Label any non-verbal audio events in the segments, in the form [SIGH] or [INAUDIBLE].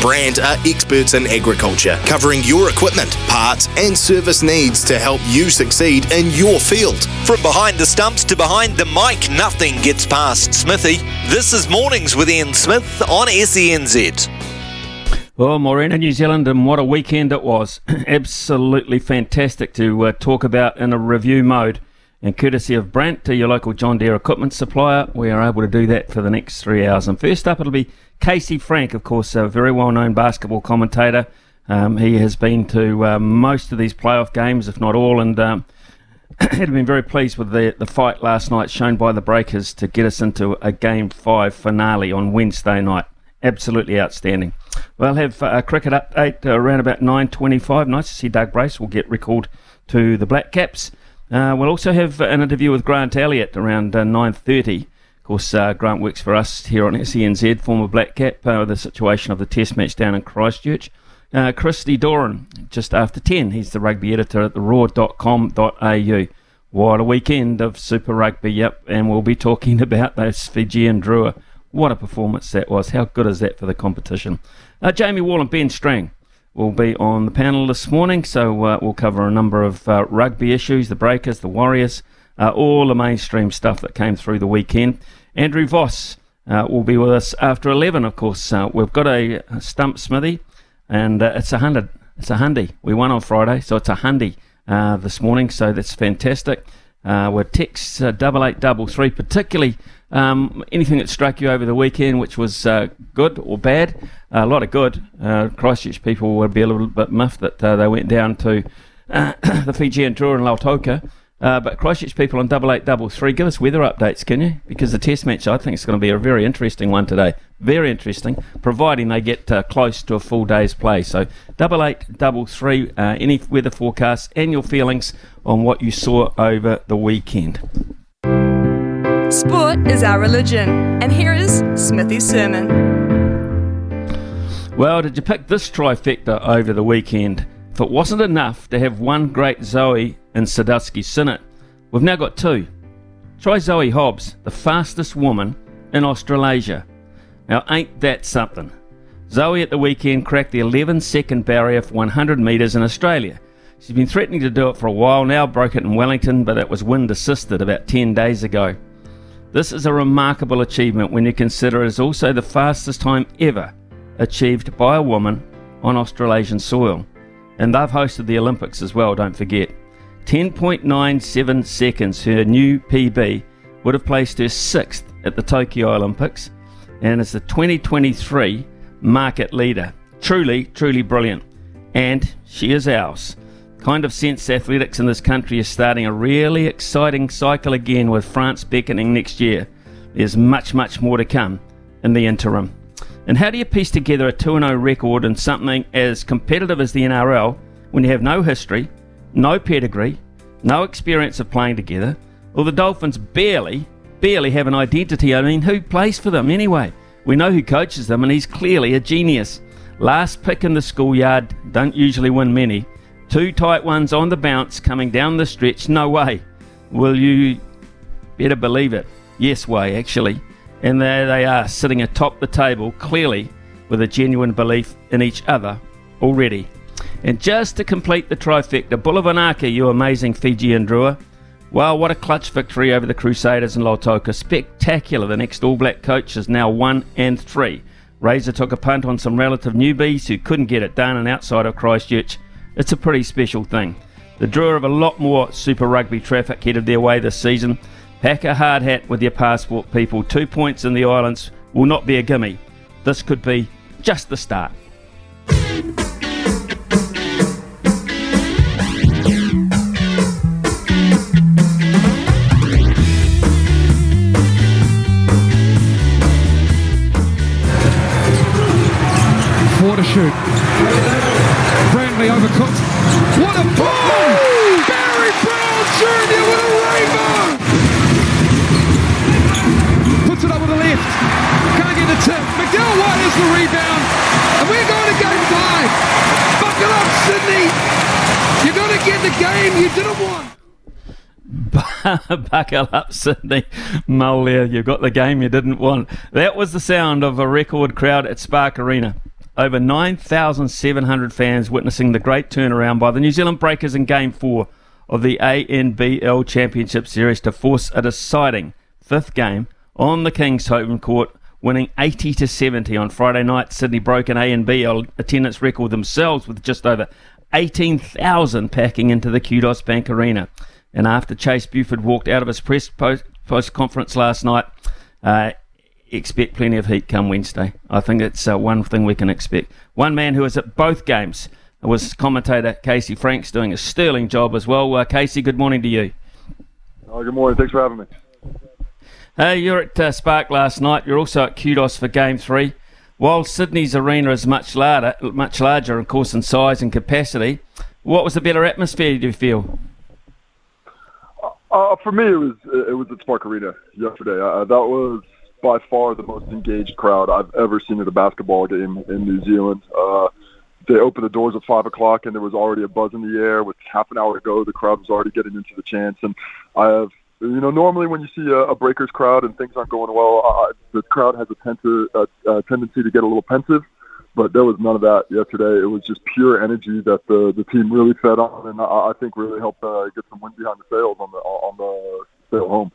Brandt are experts in agriculture, covering your equipment, parts, and service needs to help you succeed in your field. From behind the stumps to behind the mic, nothing gets past Smithy. This is Mornings with Ian Smith on SENZ. Well, Morena, New Zealand, and what a weekend it was. [CLEARS THROAT] Absolutely fantastic to uh, talk about in a review mode. And courtesy of Brandt, to your local John Deere equipment supplier, we are able to do that for the next three hours. And first up, it'll be Casey Frank, of course, a very well known basketball commentator. Um, he has been to uh, most of these playoff games, if not all, and um, [CLEARS THROAT] had been very pleased with the, the fight last night shown by the Breakers to get us into a Game 5 finale on Wednesday night. Absolutely outstanding. We'll have uh, a cricket update around about 9.25. Nice to see Doug Brace will get recalled to the Black Caps. Uh, we'll also have an interview with Grant Elliott around uh, 9.30. Course, uh, Grant works for us here on SENZ, former Black Cap, uh, the situation of the test match down in Christchurch. Uh, Christy Doran, just after 10. He's the rugby editor at theroar.com.au. What a weekend of Super Rugby, yep. And we'll be talking [LAUGHS] about those Fijian Drua. What a performance that was. How good is that for the competition? Uh, Jamie Wall and Ben Strang will be on the panel this morning. So uh, we'll cover a number of uh, rugby issues, the Breakers, the Warriors, uh, all the mainstream stuff that came through the weekend. Andrew Voss uh, will be with us after 11, of course. Uh, we've got a, stump smithy, and uh, it's a hundred. It's a hundy. We won on Friday, so it's a hundy this morning. So that's fantastic. Uh, we're text double eight double three, particularly um, anything that struck you over the weekend, which was uh, good or bad? Uh, a lot of good. Uh, Christchurch people would be a little bit miffed that uh, they went down to uh, [COUGHS] the Fijian Drua in Lautoka. Uh, but Christchurch people on double eight double three, give us weather updates, can you? Because the test match, I think, is going to be a very interesting one today. Very interesting, providing they get close to a full day's play. So double eight double three, any weather forecasts and your feelings on what you saw over the weekend. Sport is our religion, and here is Smithy's sermon. Well, did you pick this trifecta over the weekend? If it wasn't enough to have one great Zoi in Sadowski Synnott, we've now got two. Try Zoe Hobbs, the fastest woman in Australasia. Now, ain't that something? Zoe at the weekend cracked the 11 second barrier for 100 metres in Australia. She's been threatening to do it for a while now, broke it in Wellington, but it was wind assisted about 10 days ago. This is a remarkable achievement when you consider it is also the fastest time ever achieved by a woman on Australasian soil. And they've hosted the Olympics as well, don't forget. 10.97 seconds, her new PB, would have placed her sixth at the Tokyo Olympics and is the 2023 market leader. Truly, truly brilliant. And she is ours kind of sense athletics in this country is starting a really exciting cycle again with France beckoning next year. There's much, much more to come in the interim. And how do you piece together a 2 0 record in something as competitive as the NRL when you have no history, no pedigree, no experience of playing together? Well, the Dolphins barely, barely have an identity. I mean, who plays for them anyway? We know who coaches them, and he's clearly a genius. Last pick in the schoolyard, don't usually win many. Two tight ones on the bounce coming down the stretch. No way. Will you better believe it? Yes, way, actually. And there they are, sitting atop the table, clearly with a genuine belief in each other already. And just to complete the trifecta, Bula vinaka, you amazing Fijian Drua. Well, what a clutch victory over the Crusaders in Lautoka. Spectacular. The next All Black coach is now one and three. Razor took a punt on some relative newbies who couldn't get it done and outside of Christchurch. It's a pretty special thing. The Drua of a lot more Super Rugby traffic headed their way this season. Pack a hard hat with your passport, people. Two points in the islands will not be a gimme. This could be just the start. Game you didn't want. [LAUGHS] Buckle up, Sydney. Mull you've got the game you didn't want. That was the sound of a record crowd at Spark Arena. Over 9,700 fans witnessing the great turnaround by the New Zealand Breakers in Game 4 of the ANBL Championship Series to force a deciding fifth game on the King's home court, winning 80 to 70 on Friday night. Sydney broke an ANBL attendance record themselves with just over 18,000 packing into the Kudos Bank Arena. And after Chase Buford walked out of his press post, post conference last night, uh, expect plenty of heat come Wednesday. I think it's uh, one thing we can expect. One man who was at both games was commentator Casey Franks, doing a sterling job as well. Uh, Casey, good morning to you. Oh, good morning. Thanks for having me. Uh, you're at uh, Spark last night. You're also at Kudos for Game Three. While Sydney's arena is much larger, much larger, of course, in size and capacity, what was the better atmosphere? Do you feel? Uh, for me, it was it was at Spark Arena yesterday. Uh, that was by far the most engaged crowd I've ever seen at a basketball game in New Zealand. Uh, they opened the doors at five o'clock, and there was already a buzz in the air. With half an hour to go, the crowd was already getting into the chants. And I have, you know, normally when you see a, a Breakers crowd and things aren't going well, uh, the crowd has a, tend to, a, a tendency to get a little pensive but there was none of that yesterday. It was just pure energy that the the team really fed on, and I, I think really helped uh, get some wind behind the sails on the on the sail home.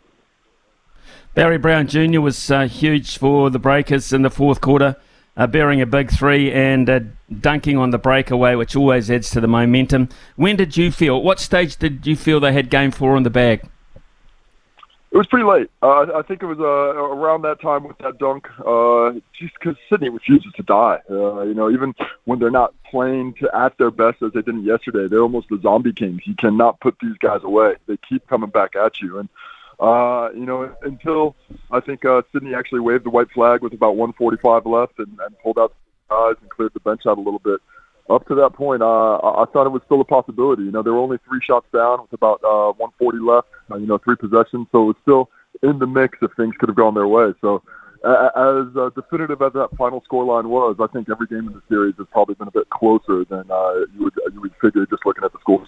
Barry Brown Jr. was uh, huge for the Breakers in the fourth quarter, uh, bearing a big three and uh, dunking on the breakaway, which always adds to the momentum. When did you feel? What stage did you feel they had game four in the bag? It was pretty late. Uh, I think it was uh, around that time with that dunk. Uh, just because Sydney refuses to die. Uh, you know, even when they're not playing to at their best as they didn't yesterday, they're almost the zombie kings. You cannot put these guys away. They keep coming back at you. And uh, you know, until I think uh, Sydney actually waved the white flag with about 145 left and, and pulled out the guys and cleared the bench out a little bit up to that point, uh, I thought it was still a possibility. You know, there were only three shots down with about uh, 140 left. Uh, you know, three possessions, so it was still in the mix if things could have gone their way. So, as uh, definitive as that final scoreline was, I think every game in the series has probably been a bit closer than uh, you would you would figure just looking at the scores.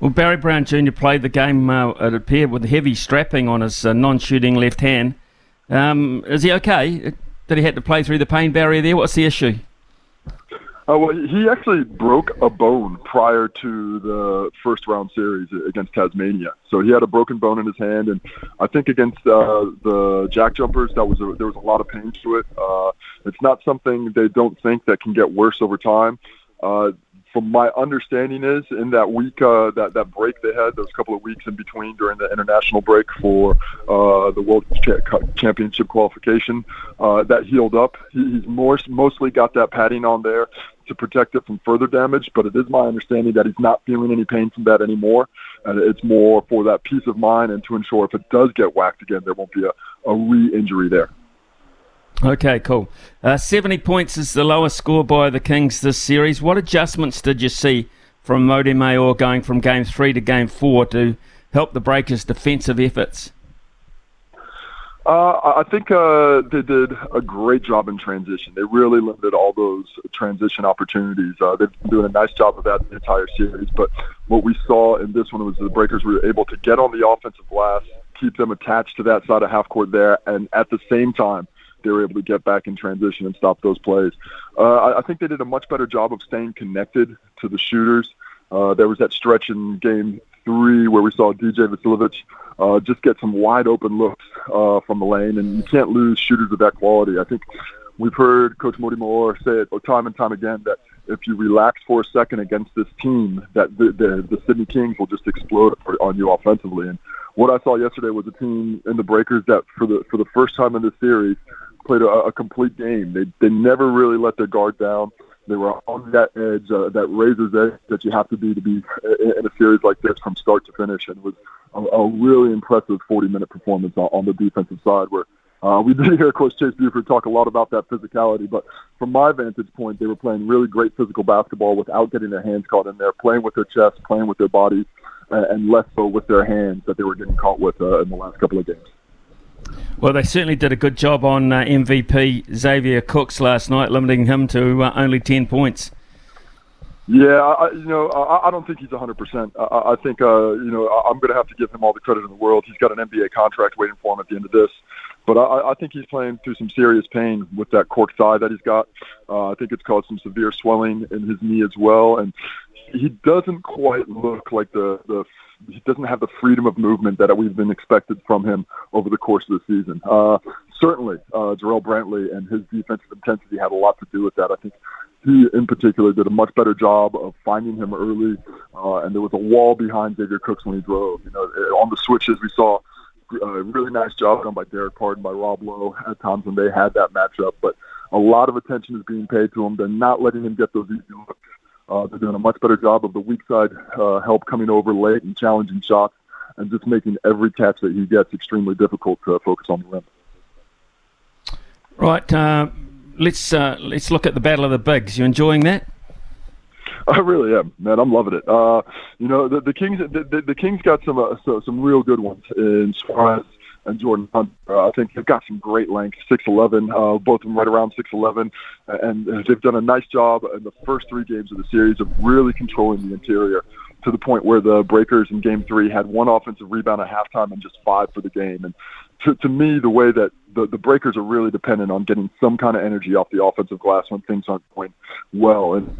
Well, Barry Brown Jr. played the game, uh, it appeared, with heavy strapping on his uh, non shooting left hand. Um, is he okay? Did he have to play through the pain barrier there? What's the issue? Uh, well, he actually broke a bone prior to the first round series against Tasmania. So he had a broken bone in his hand, and I think against uh, the Jack Jumpers, that was a, there was a lot of pain to it. Uh, it's not something they don't think that can get worse over time. Uh, from my understanding is in that week uh, that that break they had those couple of weeks in between during the international break for uh, the world championship qualification uh, that healed up he, he's more mostly got that padding on there to protect it from further damage, but it is my understanding that he's not feeling any pain from that anymore. And it's more for that peace of mind and to ensure if it does get whacked again, there won't be a, a re injury there. Okay, cool. Uh, 70 points is the lowest score by the Kings this series. What adjustments did you see from Mody Maor going from game three to game four to help the Breakers' defensive efforts? Uh, I think uh, they did a great job in transition. They really limited all those transition opportunities. Uh, they've been doing a nice job of that the entire series. But what we saw in this one was the Breakers were able to get on the offensive glass, keep them attached to that side of half court there, and at the same time, they were able to get back in transition and stop those plays. Uh, I think they did a much better job of staying connected to the shooters. Uh, there was that stretch in game three where we saw DJ Vasiljevic uh, just get some wide open looks uh, from the lane, and you can't lose shooters of that quality. I think we've heard Coach Mody Maor say it time and time again that if you relax for a second against this team, that the, the, the Sydney Kings will just explode on you offensively. And what I saw yesterday was a team in the Breakers that, for the for the first time in this series, played a, a complete game. They they never really let their guard down. They were on that edge, uh, that razor's edge that you have to be to be in a series like this from start to finish. And it was a, a really impressive 40 minute performance on, on the defensive side where Uh, we did hear, of course, Chase Buford talk a lot about that physicality, but from my vantage point, they were playing really great physical basketball without getting their hands caught in there, playing with their chest, playing with their bodies, and less so with their hands that they were getting caught with uh, in the last couple of games. Well, they certainly did a good job on uh, MVP Xavier Cooks last night, limiting him to uh, only 10 points. Yeah, I, you know, I, I don't think he's 100%. I, I think, uh, you know, I'm going to have to give him all the credit in the world. He's got an NBA contract waiting for him at the end of this. But I, I think he's playing through some serious pain with that cork thigh that he's got. Uh, I think it's caused some severe swelling in his knee as well. And he doesn't quite look like the, the he doesn't have the freedom of movement that we've been expected from him over the course of the season. Uh, certainly, uh, Jarrell Brantley and his defensive intensity had a lot to do with that. I think he, in particular, did a much better job of finding him early, uh, and there was a wall behind Xavier Cooks when he drove. You know, on the switches, we saw a really nice job done by Dererk Pardon, by Rob Loe at times when they had that matchup. But a lot of attention is being paid to him. They're not letting him get those easy looks. Uh, they're doing a much better job of the weak side uh, help coming over late and challenging shots, and just making every catch that he gets extremely difficult to focus on the rim. Right. Uh, let's uh, let's look at the battle of the bigs. You enjoying that? [LAUGHS] I really am, man. I'm loving it. Uh, you know, the, the Kings, the, the, the Kings got some uh, so, some real good ones in Suarez and Jordan Hunter. Uh, I think they've got some great length, 6'11", uh, both of them right around 6'11", and they've done a nice job in the first three games of the series of really controlling the interior to the point where the Breakers in Game Three had one offensive rebound at halftime and just five for the game. And to, to me, the way that the, the Breakers are really dependent on getting some kind of energy off the offensive glass when things aren't going well. And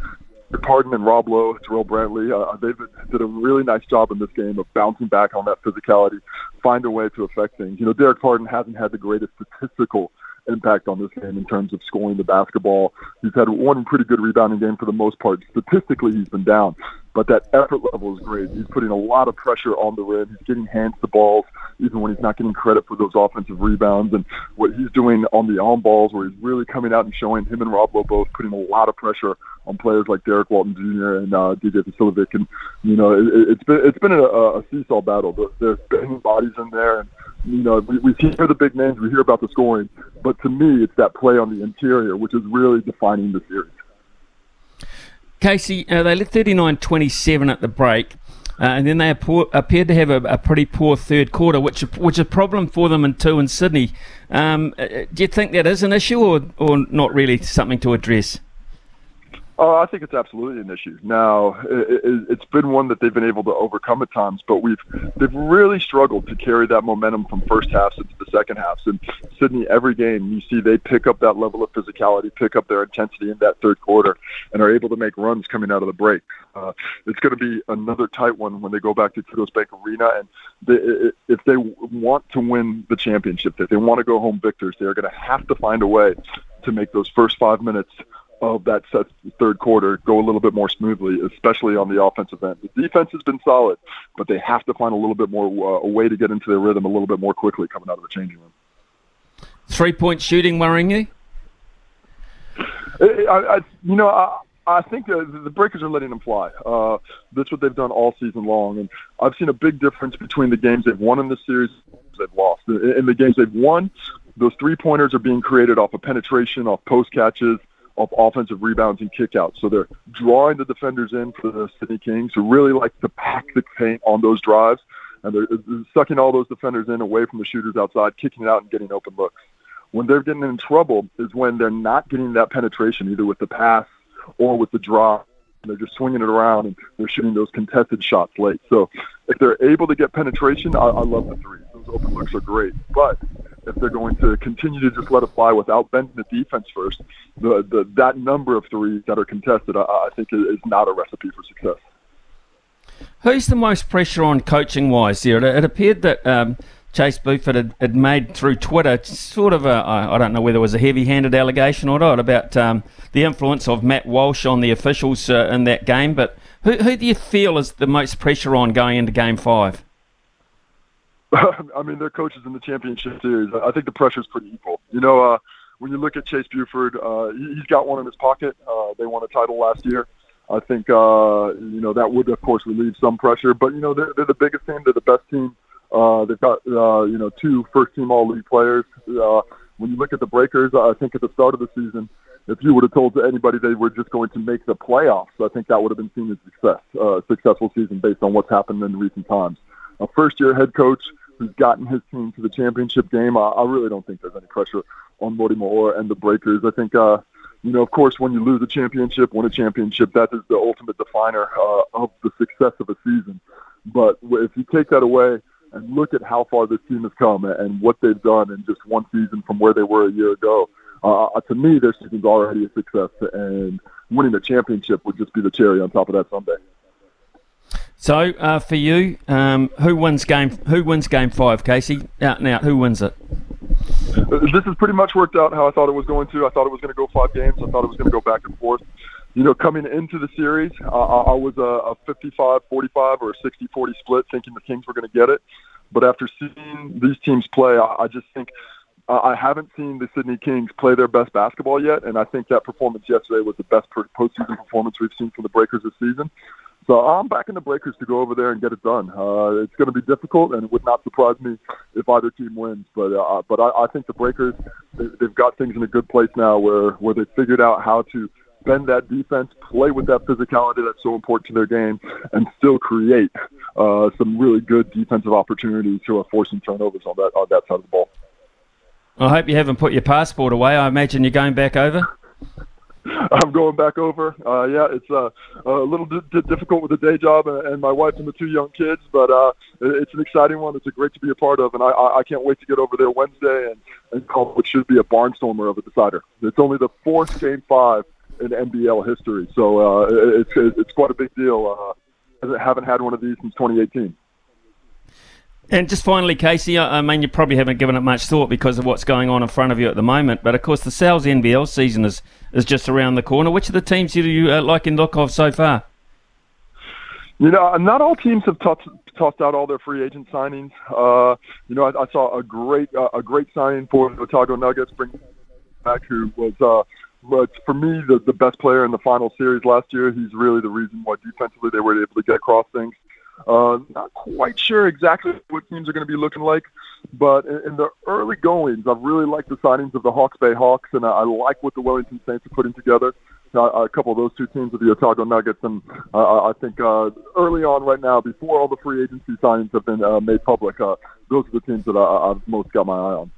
Pardon and Rob Loe, Jarrell Brantley, uh, they did a really nice job in this game of bouncing back on that physicality, find a way to affect things. You know, Dererk Pardon hasn't had the greatest statistical impact on this game in terms of scoring the basketball. He's had one pretty good rebounding game for the most part. Statistically, he's been down, but that effort level is great. He's putting a lot of pressure on the rim. He's getting hands the balls, even when he's not getting credit for those offensive rebounds. And what he's doing on the on balls, where he's really coming out and showing him and Rob Loe both putting a lot of pressure on players like Derrick Walton Jr. and uh, DJ Vasiljevic. And you know, it, it's been it's been a, a seesaw battle. There's banging bodies in there, and you know, we, we hear the big names, we hear about the scoring, but to me, it's that play on the interior which is really defining the series. Casey, uh, they led 39-27 at the break. Uh, and then they appeared to have a, a, pretty poor third quarter, which which is a problem for them in two in Sydney. Um, uh, do you think that is an issue, or or not really something to address? Oh, I think it's absolutely an issue. Now, it, has been one that they've been able to overcome at times, but we've they've really struggled to carry that momentum from first halves into the second halves. And Sydney, every game you see they pick up that level of physicality, pick up their intensity in that third quarter, and are able to make runs coming out of the break. Uh, it's going to be another tight one when they go back to Kudos Bank Arena, and they, if they want to win the championship, if they want to go home victors, they are going to have to find a way to make those first five minutes of that set third quarter go a little bit more smoothly, especially on the offensive end. The defense has been solid, but they have to find a little bit more uh, a way to get into their rhythm a little bit more quickly coming out of the changing room. Three point shooting worrying you? I, I, you know, I, I think the, the Breakers are letting them fly. Uh, that's what they've done all season long, and I've seen a big difference between the games they've won in this series they've lost. In the games they've won, those three pointers are being created off of penetration, off post catches, of offensive rebounds and kickouts. So they're drawing the defenders in for the Sydney Kings who really like to pack the paint on those drives. And they're, they're sucking all those defenders in away from the shooters outside, kicking it out and getting open looks. When they're getting in trouble is when they're not getting that penetration, either with the pass or with the draw. They're just swinging it around and they're shooting those contested shots late. So if they're able to get penetration, I, I love the three. Those open looks are great. But if they're going to continue to just let it fly without bending the defense first, the, the that number of threes that are contested, I, I think, is not a recipe for success. Who's the most pressure on coaching wise here? It, it appeared that um, Chase Buford had, had, made through Twitter sort of a, I don't know whether it was a heavy handed allegation or not about um, the influence of Matt Walsh on the officials uh, in that game. But who, who do you feel is the most pressure on going into game five? [LAUGHS] I mean, they're coaches in the championship series. I think the pressure is pretty equal. You know, uh, when you look at Chase Buford, uh, he's got one in his pocket. Uh, they won a title last year. I think uh, you know that would, of course, relieve some pressure. But you know, they're, they're the biggest team. They're the best team Uh, they've got uh, you know two first team All League players. Uh, when you look at the Breakers, I think at the start of the season, if you would have told anybody they were just going to make the playoffs, I think that would have been seen as success, uh, successful season based on what's happened in recent times. A first year head coach who's gotten his team to the championship game, I, I really don't think there's any pressure on Mody Maor and the Breakers. I think, uh, you know, of course, when you lose a championship, win a championship, that is the ultimate definer uh, of the success of a season. But if you take that away and look at how far this team has come and what they've done in just one season from where they were a year ago, uh, uh to me, their season's already a success. And winning the championship would just be the cherry on top of that Sunday. So, uh, for you, um, who wins game? Who wins game five, Casey? Out and out, who wins it? This has pretty much worked out how I thought it was going to. I thought it was going to go five games. I thought it was going to go back and forth. You know, coming into the series, uh, I was a, a 55-45 or a 60-40 split, thinking the Kings were going to get it. But after seeing these teams play, I, I just think uh, I haven't seen the Sydney Kings play their best basketball yet, and I think that performance yesterday was the best postseason performance we've seen from the Breakers this season. So I'm backing the Breakers to go over there and get it done. Uh, it's going to be difficult, and it would not surprise me if either team wins. But uh, but I, I think the Breakers they, they've got things in a good place now, where where they figured out how to bend that defense, play with that physicality that's so important to their game, and still create uh, some really good defensive opportunities to uh, force some turnovers on that on that side of the ball. I hope you haven't put your passport away. I imagine you're going back over. [LAUGHS] I'm going back over. Uh, yeah, it's uh, a little d- difficult with the day job and, and my wife and the two young kids, but uh, it's an exciting one. It's a great to be a part of, and I, I can't wait to get over there Wednesday and, and call what should be a barnstormer of a decider. It's only the fourth game five in NBL history, so uh, it's it's quite a big deal. Uh, I haven't had one of these since 2018. And just finally, Casey, I mean, you probably haven't given it much thought because of what's going on in front of you at the moment. But of course, the Sal's NBL season is, is just around the corner. Which of the teams do you uh, like in look of so far? You know, not all teams have tossed, tossed out all their free agent signings. Uh, you know, I, I saw a great uh, a great signing for the Otago Nuggets, bringing back who was uh, but for me the the best player in the final series last year. He's really the reason why defensively they were able to get across things. Uh, not quite sure exactly what teams are going to be looking like, but in, in the early goings, I've really liked the signings of the Hawke's Bay Hawks, and I, I like what the Wellington Saints are putting together. Uh, a couple of those two teams are the Otago Nuggets, and uh, I think uh, early on right now, before all the free agency signings have been uh, made public, uh, those are the teams that I, I've most got my eye on.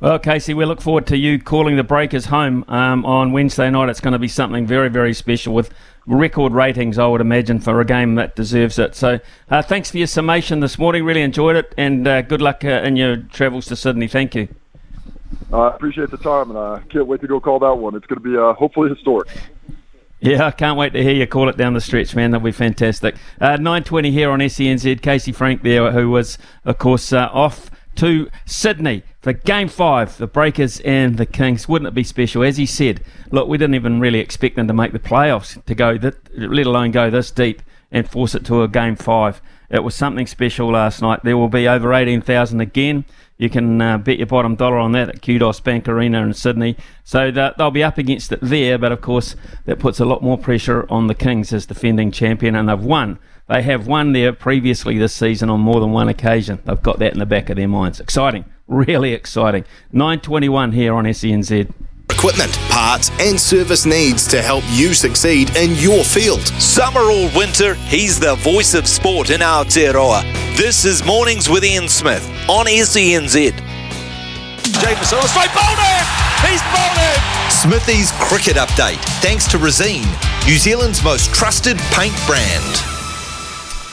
Well, Casey, we look forward to you calling the Breakers home um, on Wednesday night. It's going to be something very, very special with record ratings, I would imagine, for a game that deserves it. So, uh, thanks for your summation this morning. Really enjoyed it, and uh, good luck uh, in your travels to Sydney. Thank you. I appreciate the time, and I can't wait to go call that one. It's going to be uh, hopefully historic. Yeah, I can't wait to hear you call it down the stretch, man. That'll be fantastic. Uh, 9.20 here on SENZ. Casey Frank there, who was, of course, uh, off to Sydney for game five, the Breakers and the Kings. Wouldn't it be special? As he said, look, we didn't even really expect them to make the playoffs to go, let alone go this deep and force it to a game five. It was something special last night. There will be over 18,000 again. You can uh, bet your bottom dollar on that at Kudos Bank Arena in Sydney. So they'll be up against it there, but of course that puts a lot more pressure on the Kings as defending champion, and they've won they have won there previously this season on more than one occasion. They've got that in the back of their minds. Exciting, really exciting. 921 here on SENZ equipment, parts, and service needs to help you succeed in your field. Summer or winter, he's the voice of sport in Aotearoa. This is Mornings with Ian Smith on SENZ. Jamieson, oh, straight bowled He's bowled Smithy's cricket update, thanks to Resene, New Zealand's most trusted paint brand.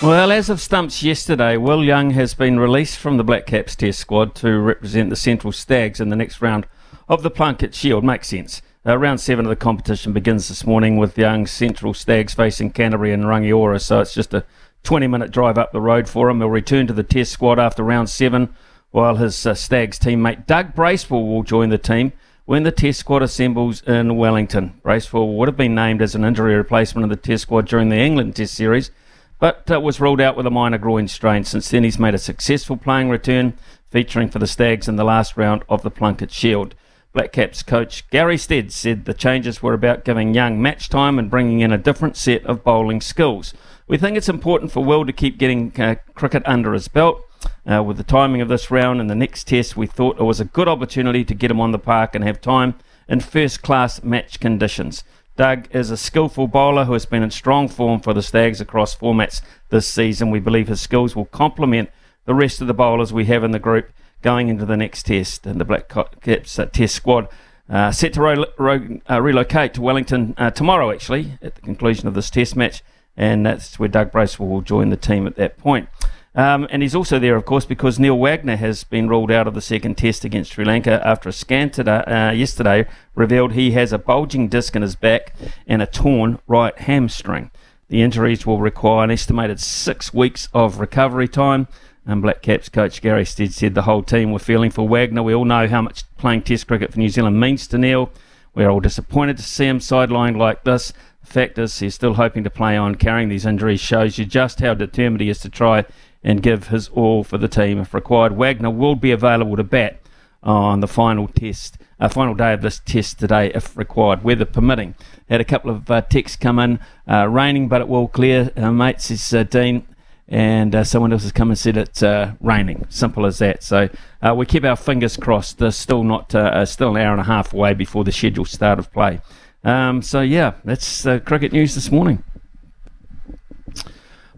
Well, as of stumps yesterday, Will Young has been released from the Black Caps Test squad to represent the Central Stags in the next round of the Plunket Shield. Makes sense. Uh, round seven of the competition begins this morning with Young Central Stags facing Canterbury and Rangiora, so it's just a 20 minute drive up the road for him. He'll return to the Test squad after round seven, while his uh, Stags teammate Doug Bracewell will join the team when the Test squad assembles in Wellington. Bracewell would have been named as an injury replacement in the Test squad during the England Test series but uh, was ruled out with a minor groin strain. Since then, he's made a successful playing return, featuring for the Stags in the last round of the Plunket Shield. Black Caps coach Gary Stead said the changes were about giving Young match time and bringing in a different set of bowling skills. We think it's important for Will to keep getting uh, cricket under his belt. Uh, with the timing of this round and the next test, we thought it was a good opportunity to get him on the park and have time in first class match conditions. Doug is a skillful bowler who has been in strong form for the Stags across formats this season. We believe his skills will complement the rest of the bowlers we have in the group going into the next test. And the Black Caps uh, test squad uh, set to ro- ro- uh, relocate to Wellington uh, tomorrow, actually, at the conclusion of this test match. And that's where Doug Bracewell will join the team at that point. Um, and he's also there, of course, because Neil Wagner has been ruled out of the second test against Sri Lanka after a scan today, uh, yesterday revealed he has a bulging disc in his back and a torn right hamstring. The injuries will require an estimated six weeks of recovery time. And Black Caps coach Gary Stead said the whole team were feeling for Wagner. We all know how much playing Test cricket for New Zealand means to Neil. We're all disappointed to see him sidelined like this. The fact is, he's still hoping to play on. Carrying these injuries shows you just how determined he is to try and give his all for the team if required. Wagner will be available to bat on the final test, uh, final day of this test today if required, weather permitting. Had a couple of uh, texts come in, uh, raining, but it will clear, uh, mate, says uh, Dean and uh, someone else has come and said it's uh, raining. Simple as that. So uh, we keep our fingers crossed. There's still not uh, uh, still an hour and a half away before the scheduled start of play. Um, so yeah, that's cricket news this morning.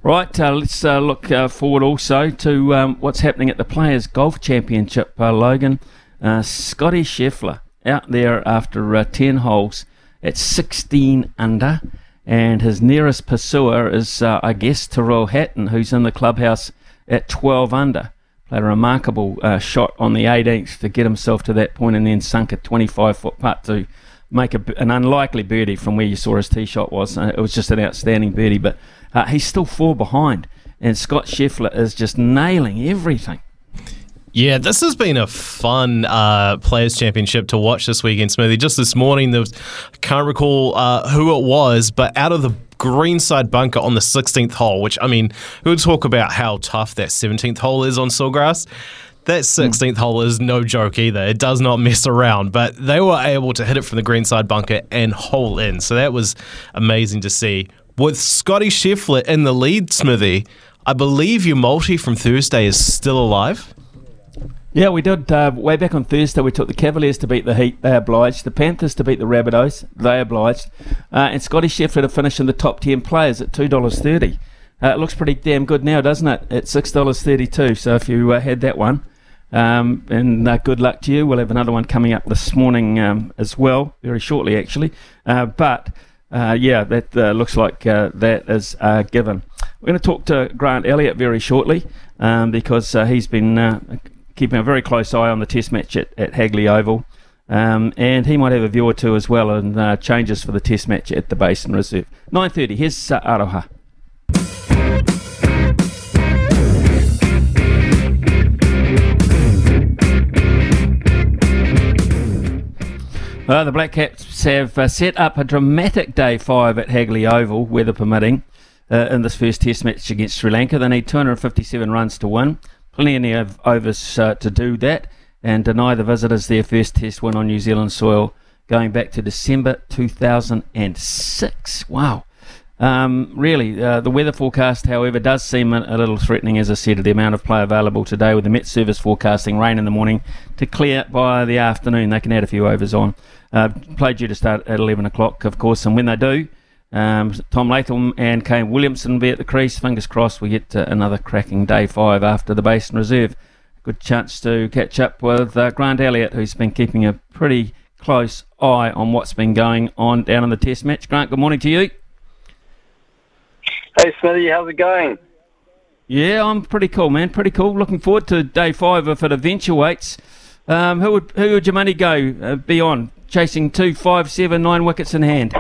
Right, uh, let's look forward also to um, what's happening at the Players Golf Championship. Logan, Scotty Scheffler out there after 10 holes at 16 under. And his nearest pursuer is, uh, I guess, Tyrrell Hatton, who's in the clubhouse at 12 under. Played a remarkable uh, shot on the 18th to get himself to that point and then sunk a 25 foot putt to make a, an unlikely birdie from where you saw his tee shot was. Uh, it was just an outstanding birdie, but uh, he's still four behind. And Scott Scheffler is just nailing everything. Yeah, this has been a fun uh, Players Championship to watch this weekend, Smithy. Just this morning, there was, I can't recall uh, who it was, but out of the greenside bunker on the 16th hole, which, I mean, we'll talk about how tough that 17th hole is on Sawgrass. That 16th mm. hole is no joke either. It does not [LAUGHS] mess around, but they were able to hit it from the greenside bunker and hole in. So that was amazing to see. With Scotty Scheffler in the lead, Smithy, I believe your multi from Thursday is still alive. Yeah, we did. Uh, way back on Thursday, we took the Cavaliers to beat the Heat. They obliged. The Panthers to beat the Rabbitohs. They obliged. Uh, and Scotty Scheffler to finish in the top 10 players at $2.30. Uh, it looks pretty damn good now, doesn't it? At $6.32. So if you uh, had that one, um, and uh, good luck to you. We'll have another one coming up this morning um, as well, very shortly actually. Uh, but yeah, that looks like that is given. We're going to talk to Grant Elliott very shortly um, because he's been keeping a very close eye on the test match at, at Hagley Oval. Um, and he might have a view or two as well and uh, changes for the test match at the Basin Reserve. 9.30, here's uh, Aroha. Uh, the Black Caps have uh, set up a dramatic day five at Hagley Oval, weather permitting, uh, in this first Test match against Sri Lanka. They need 257 runs to win plenty of overs uh, to do that and deny the visitors their first test win on New Zealand soil going back to December 2006. Wow. Um, really, uh, the weather forecast, however, does seem a, little threatening, as I said, the amount of play available today with the Met Service forecasting rain in the morning to clear by the afternoon. They can add a few overs on. Uh, play due to start at 11 o'clock, of course, and when they do, um, Tom Latham and Kane Williamson be at the crease. Fingers crossed we get uh, another cracking day five after the Basin Reserve. Good chance to catch up with uh, Grant Elliott, who's been keeping a pretty close eye on what's been going on down in the Test match. Grant, good morning to you. Hey, Smithy, how's it going? Yeah, I'm pretty cool, man. Pretty cool. Looking forward to day five if it eventuates. Um, who would who would your money go uh, be on? Chasing two, five, seven, nine wickets in hand.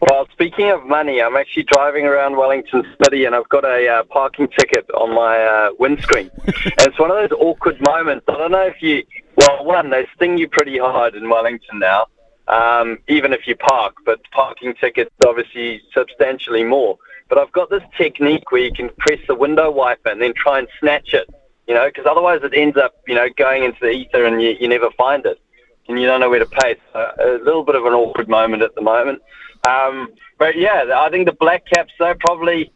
Well, speaking of money, I'm actually driving around Wellington City and I've got a uh, parking ticket on my uh, windscreen. [LAUGHS] and it's one of those awkward moments. I don't know if you, well, one, they sting you pretty hard in Wellington now, um, even if you park, but parking tickets obviously substantially more. But I've got this technique where you can press the window wiper and then try and snatch it, you know, because otherwise it ends up, you know, going into the ether and you, you never find it and you don't know where to pay. So a little bit of an awkward moment at the moment. Um, but yeah, I think the Black Caps, they're probably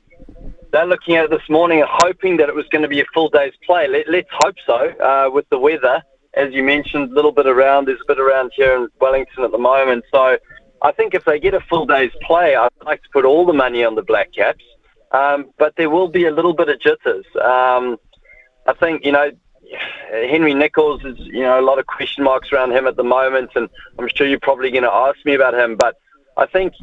they're looking at it this morning and hoping that it was going to be a full day's play. Let, let's hope so uh, with the weather. As you mentioned, a little bit around. There's a bit around here in Wellington at the moment. So I think if they get a full day's play, I'd like to put all the money on the Black Caps. Um, but there will be a little bit of jitters. Um, I think, you know, Henry Nicholls is, you know, a lot of question marks around him at the moment, and I'm sure you're probably going to ask me about him. But I think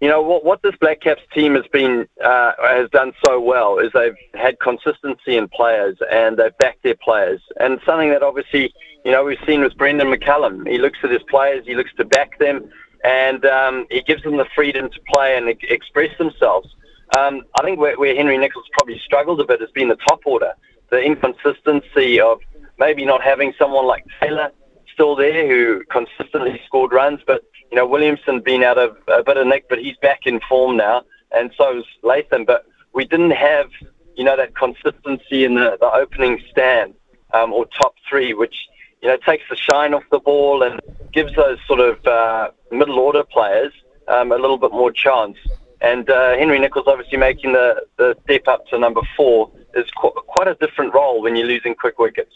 you know what what this Black Caps team has been uh, has done so well is they've had consistency in players and they've backed their players, and something that obviously you know we've seen with Brendon McCullum. He looks at his players, he looks to back them, and um, he gives them the freedom to play and e- express themselves. Um, I think where, where Henry Nicholls probably struggled a bit has been the top order, the inconsistency of maybe not having someone like Taylor still there who consistently scored runs, but you know Williamson been out of a bit of nick, but he's back in form now, and so is Latham. But we didn't have you know that consistency in the, the opening stand um, or top three, which you know takes the shine off the ball and gives those sort of uh, middle order players um, a little bit more chance. And uh, Henry Nicholls obviously making the, the step up to number four is qu- quite a different role when you're losing quick wickets.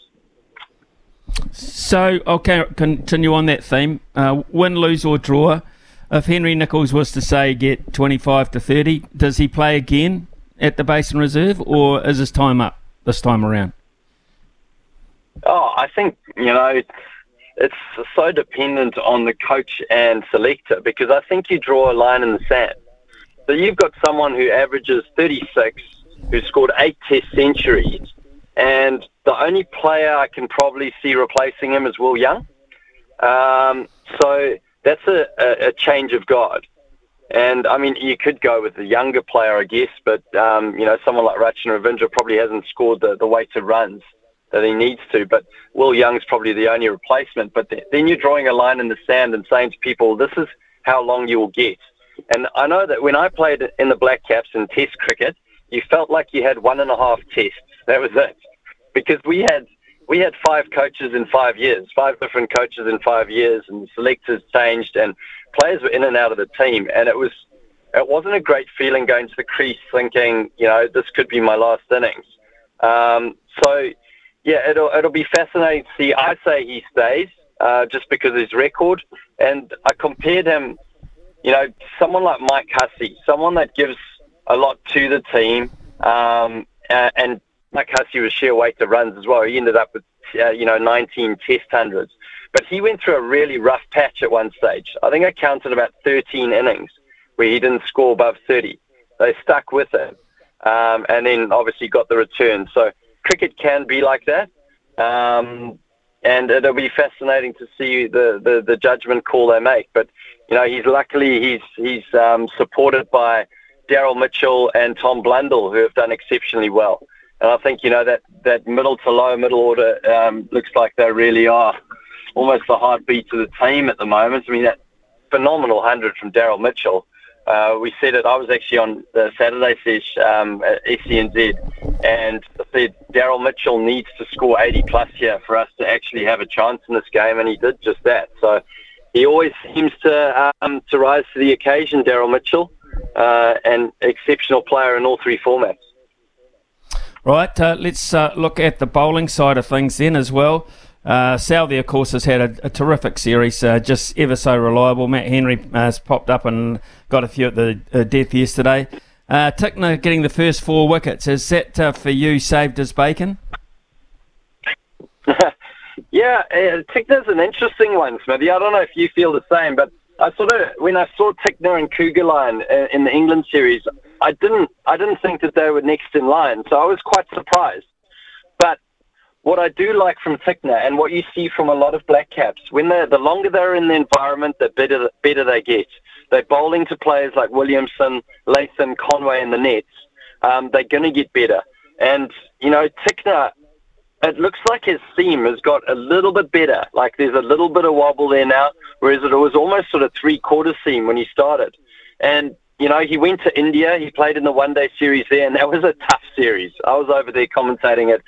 So, I'll continue on that theme. Uh, win, lose, or draw. If Henry Nicholls was to say get 25 to 30, does he play again at the Basin Reserve, or is his time up this time around? Oh, I think, you know, it's so dependent on the coach and selector because I think you draw a line in the sand. So you've got someone who averages 36, who scored eight test centuries, and the only player I can probably see replacing him is Will Young. Um, so that's a, a, a, change of guard. And I mean, you could go with a younger player, I guess, but um, you know, someone like Rachin Ravindra probably hasn't scored the, the weighted runs that he needs to. But Will Young's probably the only replacement. But then you're drawing a line in the sand and saying to people, this is how long you will get. And I know that when I played in the Black Caps in Test cricket, you felt like you had one and a half tests. That was it because we had we had five coaches in five years, five different coaches in five years, and selectors changed, and players were in and out of the team, and it was it wasn't a great feeling going to the crease thinking, you know, this could be my last innings. Um, so yeah, it'll it'll be fascinating to see. I say he stays uh, just because of his record, and I compared him, you know, someone like Mike Hussey, someone that gives a lot to the team, um, and Hussey was sheer weight of runs as well. He ended up with, uh, you know, 19 test hundreds. But he went through a really rough patch at one stage. I think I counted about 13 innings where he didn't score above 30. They stuck with him um, and then obviously got the return. So cricket can be like that. Um, and it'll be fascinating to see the, the, the, judgment call they make. But, you know, he's luckily he's, he's um, supported by Daryl Mitchell and Tom Blundell, who have done exceptionally well. And I think, you know, that, that middle to low middle order um, looks like they really are almost the heartbeat of the team at the moment. I mean, that phenomenal 100 from Daryl Mitchell. Uh, we said it, I was actually on the Saturday sesh um, at SENZ, and I said Daryl Mitchell needs to score 80 plus here for us to actually have a chance in this game, and he did just that. So he always seems to um, to rise to the occasion, Daryl Mitchell, uh, and exceptional player in all three formats. Right, uh, let's uh, look at the bowling side of things then as well. Uh, of course, has had a, a terrific series, uh, just ever so reliable. Matt Henry has popped up and got a few at the uh, death yesterday. Uh, Tickner getting the first four wickets. Is that uh, for you saved as bacon? [LAUGHS] yeah, uh, Tickner's an interesting one, Smithy. I don't know if you feel the same, but I sort of when I saw Tickner and Kuggeleijn uh, in the England series, I didn't I didn't think that they were next in line, so I was quite surprised. But what I do like from Tickner and what you see from a lot of black caps, when they the longer they're in the environment, the better better they get. They're bowling to players like Williamson, Latham, Conway in the nets. Um, they're going to get better. And you know, Tickner, it looks like his seam has got a little bit better. Like there's a little bit of wobble there now, whereas it was almost sort of three quarter seam when he started. And you know, he went to India. He played in the one day series there, and that was a tough series. I was over there commentating it.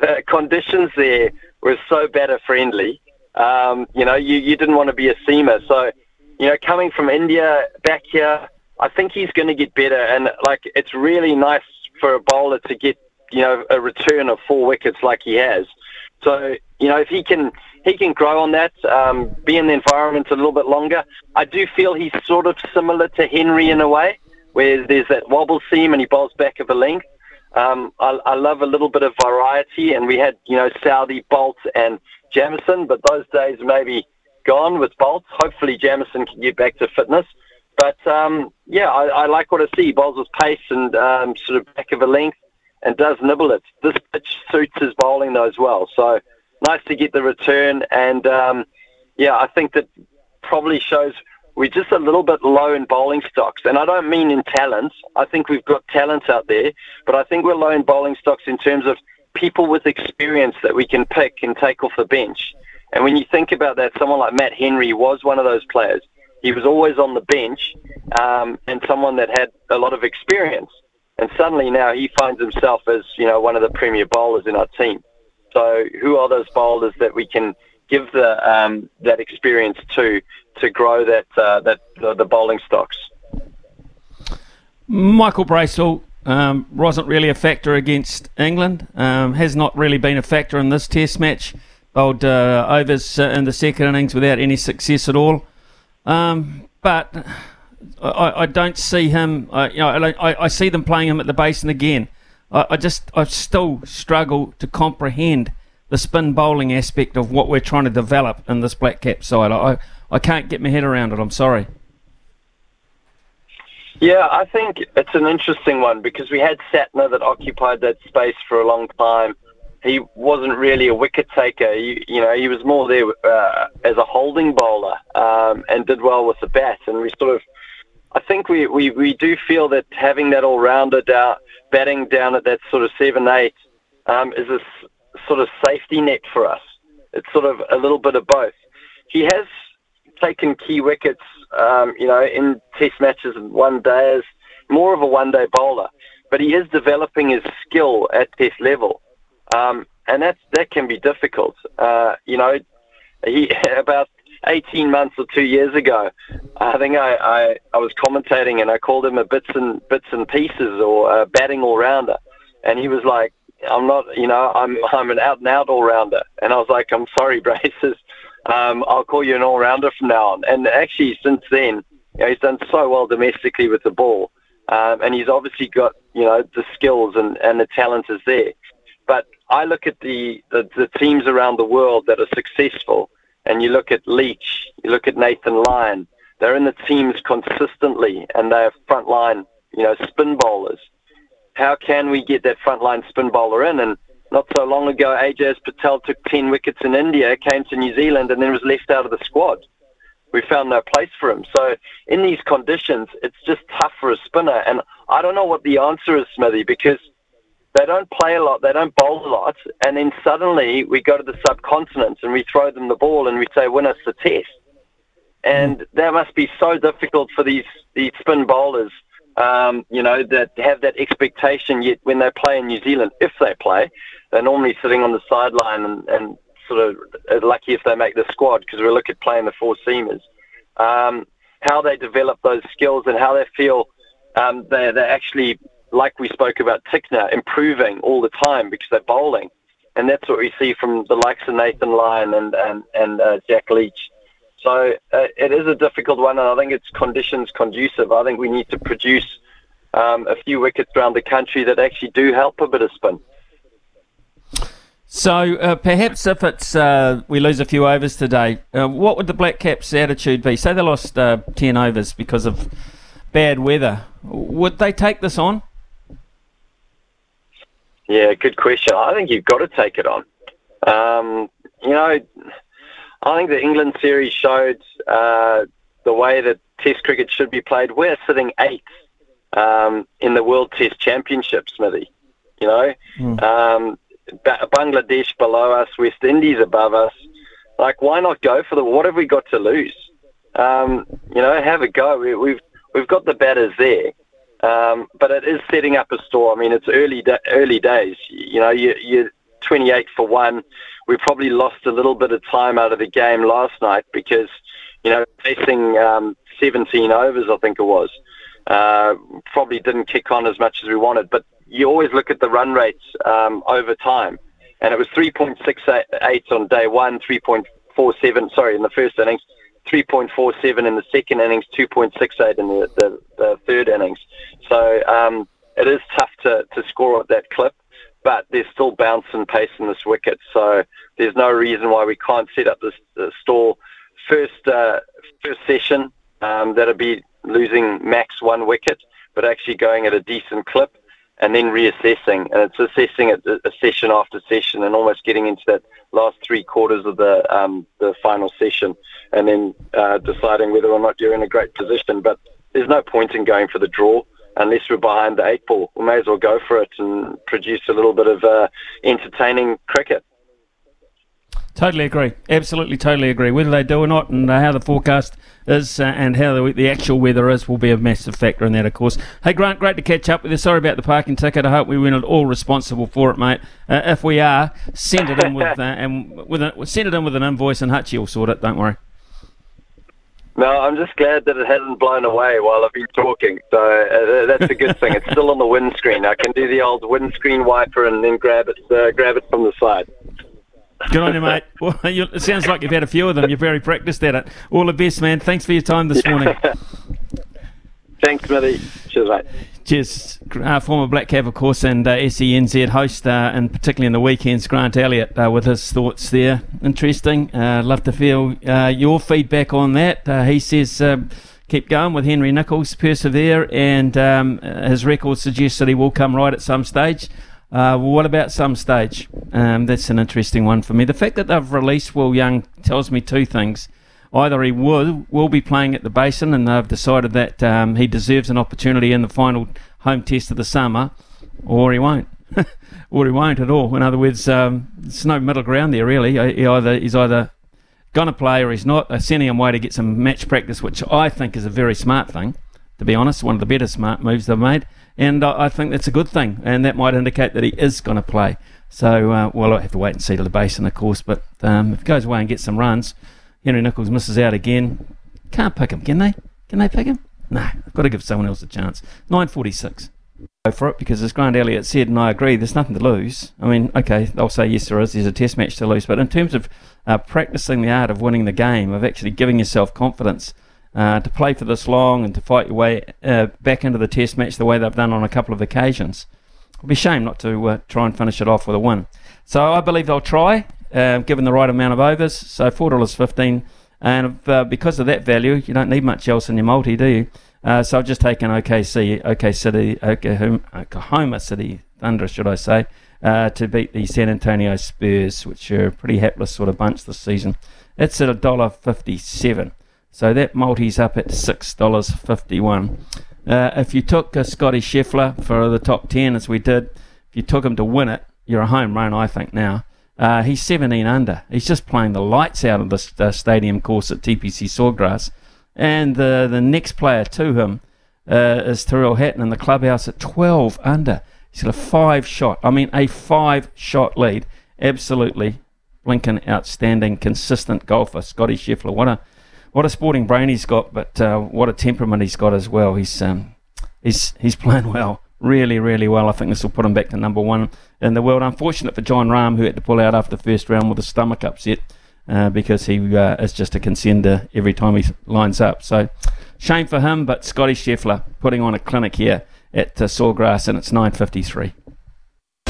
The conditions there were so batter friendly. Um, you know, you, you didn't want to be a seamer. So, you know, coming from India back here, I think he's going to get better. And, like, it's really nice for a bowler to get you know a return of four wickets like he has. So you know if he can he can grow on that, um, be in the environment a little bit longer. I do feel he's sort of similar to Henry in a way, where there's that wobble seam and he bowls back of a length. Um, I, I love a little bit of variety, and we had you know Southee, Boult, and Jamieson, but those days maybe gone with Boult. Hopefully Jamieson can get back to fitness. But um, yeah, I, I like what I see. Bowls with pace and um, sort of back of a length and does nibble it. This pitch suits his bowling as well. So nice to get the return. And um, yeah, I think that probably shows we're just a little bit low in bowling stocks. And I don't mean in talent. I think we've got talent out there, but I think we're low in bowling stocks in terms of people with experience that we can pick and take off the bench. And when you think about that, someone like Matt Henry was one of those players. He was always on the bench um, and someone that had a lot of experience. And suddenly now he finds himself as you know one of the premier bowlers in our team. So who are those bowlers that we can give the um, that experience to to grow that uh, that the, the, bowling stocks? Michael Bracewell um, wasn't really a factor against England. Um, has not really been a factor in this Test match. Bowled uh, overs uh, in the second innings without any success at all. Um, but I, I, don't see him. I, you know, I, I, see them playing him at the basin again. I, I just I still struggle to comprehend the spin bowling aspect of what we're trying to develop in this black cap side. I I can't get my head around it. I'm sorry. Yeah, I think it's an interesting one because we had Santner that occupied that space for a long time. He wasn't really a wicket taker. He, you know, he was more there uh, as a holding bowler um, and did well with the bat. And we sort of, I think we, we, we do feel that having that all rounded down, batting down at that sort of seven eight um, is a s- sort of safety net for us. It's sort of a little bit of both. He has taken key wickets, um, you know, in Test matches and one day days, more of a one day bowler. But he is developing his skill at Test level, um, and that's that can be difficult. Uh, you know, he [LAUGHS] about 18 months or two years ago, I think I, I, I was commentating and I called him a bits and bits and pieces or a batting all rounder, and he was like, "I'm not, you know, I'm I'm an out and out all rounder," and I was like, "I'm sorry, braces." [LAUGHS] Um, I'll call you an all-rounder from now on. And actually, since then, you know, he's done so well domestically with the ball, um, and he's obviously got you know the skills and, and the talent is there. But I look at the, the, the teams around the world that are successful, and you look at Leach, you look at Nathan Lyon. They're in the teams consistently, and they're frontline, you know, spin bowlers. How can we get that frontline spin bowler in? And not so long ago, Ajaz Patel took 10 wickets in India, came to New Zealand, and then was left out of the squad. We found no place for him. So, in these conditions, it's just tough for a spinner. And I don't know what the answer is, Smithy, because they don't play a lot, they don't bowl a lot, and then suddenly we go to the subcontinent and we throw them the ball and we say, win us the test. And that must be so difficult for these, these spin bowlers um, you know, that have that expectation yet when they play in New Zealand, if they play, they're normally sitting on the sideline and, and sort of lucky if they make the squad because we look at playing the four seamers. Um, how they develop those skills and how they feel um, they're, they're actually, like we spoke about Tickner, improving all the time because they're bowling. And that's what we see from the likes of Nathan Lyon and, and, and uh, Jack Leach. So uh, it is a difficult one, and I think it's conditions conducive. I think we need to produce um, a few wickets around the country that actually do help a bit of spin. So uh, perhaps if it's uh, we lose a few overs today, uh, what would the Black Caps' attitude be? Say they lost uh, ten overs because of bad weather, would they take this on? Yeah, good question. I think you've got to take it on. Um, you know, I think the England series showed uh, the way that Test cricket should be played. We're sitting eighth um, in the World Test Championship, Smithy. You know, mm. um, Bangladesh below us, West Indies above us. Like, why not go for the? What have we got to lose? Um, you know, have a go. We, we've we've got the batters there, um, but it is setting up a store. I mean, it's early early days. You know, you, you're 28 for one. We probably lost a little bit of time out of the game last night because, you know, facing um, 17 overs, I think it was, uh, probably didn't kick on as much as we wanted. But you always look at the run rates um, over time, and it was 3.68 on day one, 3.47 sorry in the first innings, 3.47 in the second innings, 2.68 in the, the, the third innings. So um, it is tough to, to score at that clip, but there's still bounce and pace in this wicket. So there's no reason why we can't set up this uh, stall first uh, first session um, that'll be losing max one wicket, but actually going at a decent clip and then reassessing. And it's assessing it a session after session and almost getting into that last three quarters of the um, the final session, and then uh, deciding whether or not you're in a great position. But there's no point in going for the draw unless we're behind the eight ball. We may as well go for it and produce a little bit of uh, entertaining cricket. Totally agree. Absolutely, totally agree. Whether they do or not, and uh, how the forecast is, uh, and how the, the, actual weather is, will be a massive factor in that, of course. Hey, Grant, great to catch up with you. Sorry about the parking ticket. I hope we weren't all responsible for it, mate. Uh, if we are, send it in with [LAUGHS] uh, and with a, send it in with an invoice, and Hutchie will sort it. Don't worry. No, I'm just glad that it hasn't blown away while I've been talking. So uh, that's a good thing. It's still on the windscreen. I can do the old windscreen wiper and then grab it, uh, grab it from the side. Good on you, mate. [LAUGHS] Well, you, it sounds like you've had a few of them. You're very practiced at it. All the best, man. Thanks for your time this morning. [LAUGHS] Thanks, Smithy. Cheers, mate. Cheers. Uh, former Black Cap, of course, and uh, SENZ host, uh, and particularly in the weekends, Grant Elliott uh, with his thoughts there. Interesting. Uh, love to feel uh, your feedback on that. he says keep going with Henry Nicholls, persevere, and um, his record suggests that he will come right at some stage. Uh, what about some stage? Um, that's an interesting one for me. The fact that they've released Will Young tells me two things. Either he will will be playing at the Basin, and they've decided that um, he deserves an opportunity in the final home test of the summer, or he won't, [LAUGHS] or he won't at all. In other words, um, there's no middle ground there really. He either he's either going to play or he's not. They're sending him away to get some match practice, which I think is a very smart thing. To be honest, one of the better smart moves they've made and I, I think that's a good thing, and that might indicate that he is going to play. So, uh, well, I have to wait and see to the basin, of course, but um, if he goes away and gets some runs, Henry Nicholls misses out again. Can't pick him, can they? Can they pick him? No, I've got to give someone else a chance. 9.46. Go for it because, as Grant Elliott said, and I agree, there's nothing to lose. I mean, okay, they'll say yes, there is. There's a test match to lose. But in terms of uh, practicing the art of winning the game, of actually giving yourself confidence, uh, to play for this long and to fight your way uh, back into the test match the way they've done on a couple of occasions. It'd be a shame not to uh, try and finish it off with a win. So I believe they'll try, uh, given the right amount of overs. So $4.15. And if, uh, because of that value, you don't need much else in your multi, do you? So I've just taken OKC, OK City, Oklahoma City Thunder, should I say, to beat the San Antonio Spurs, which are a pretty hapless sort of bunch this season. It's at $1.57. So that multi's up at $6.51. Uh, if you took uh, Scotty Scheffler for the top 10, as we did, if you took him to win it, you're a home run, I think, now. Uh, he's 17 under. He's just playing the lights out of the uh, stadium course at TPC Sawgrass. And the, the next player to him uh, is Tyrrell Hatton in the clubhouse at 12 under. He's got a five shot, I mean, a five shot lead. Absolutely blinking outstanding, consistent golfer, Scotty Scheffler. What a what a sporting brain he's got, but uh, what a temperament he's got as well. He's um, he's he's [LAUGHS] playing well, really, really well. I think this will put him back to number one in the world. Unfortunate for Jon Rahm, who had to pull out after the first round with a stomach upset uh, because he uh, is just a contender every time he lines up. So shame for him, but Scotty Scheffler putting on a clinic here at uh, Sawgrass, and it's 9:53.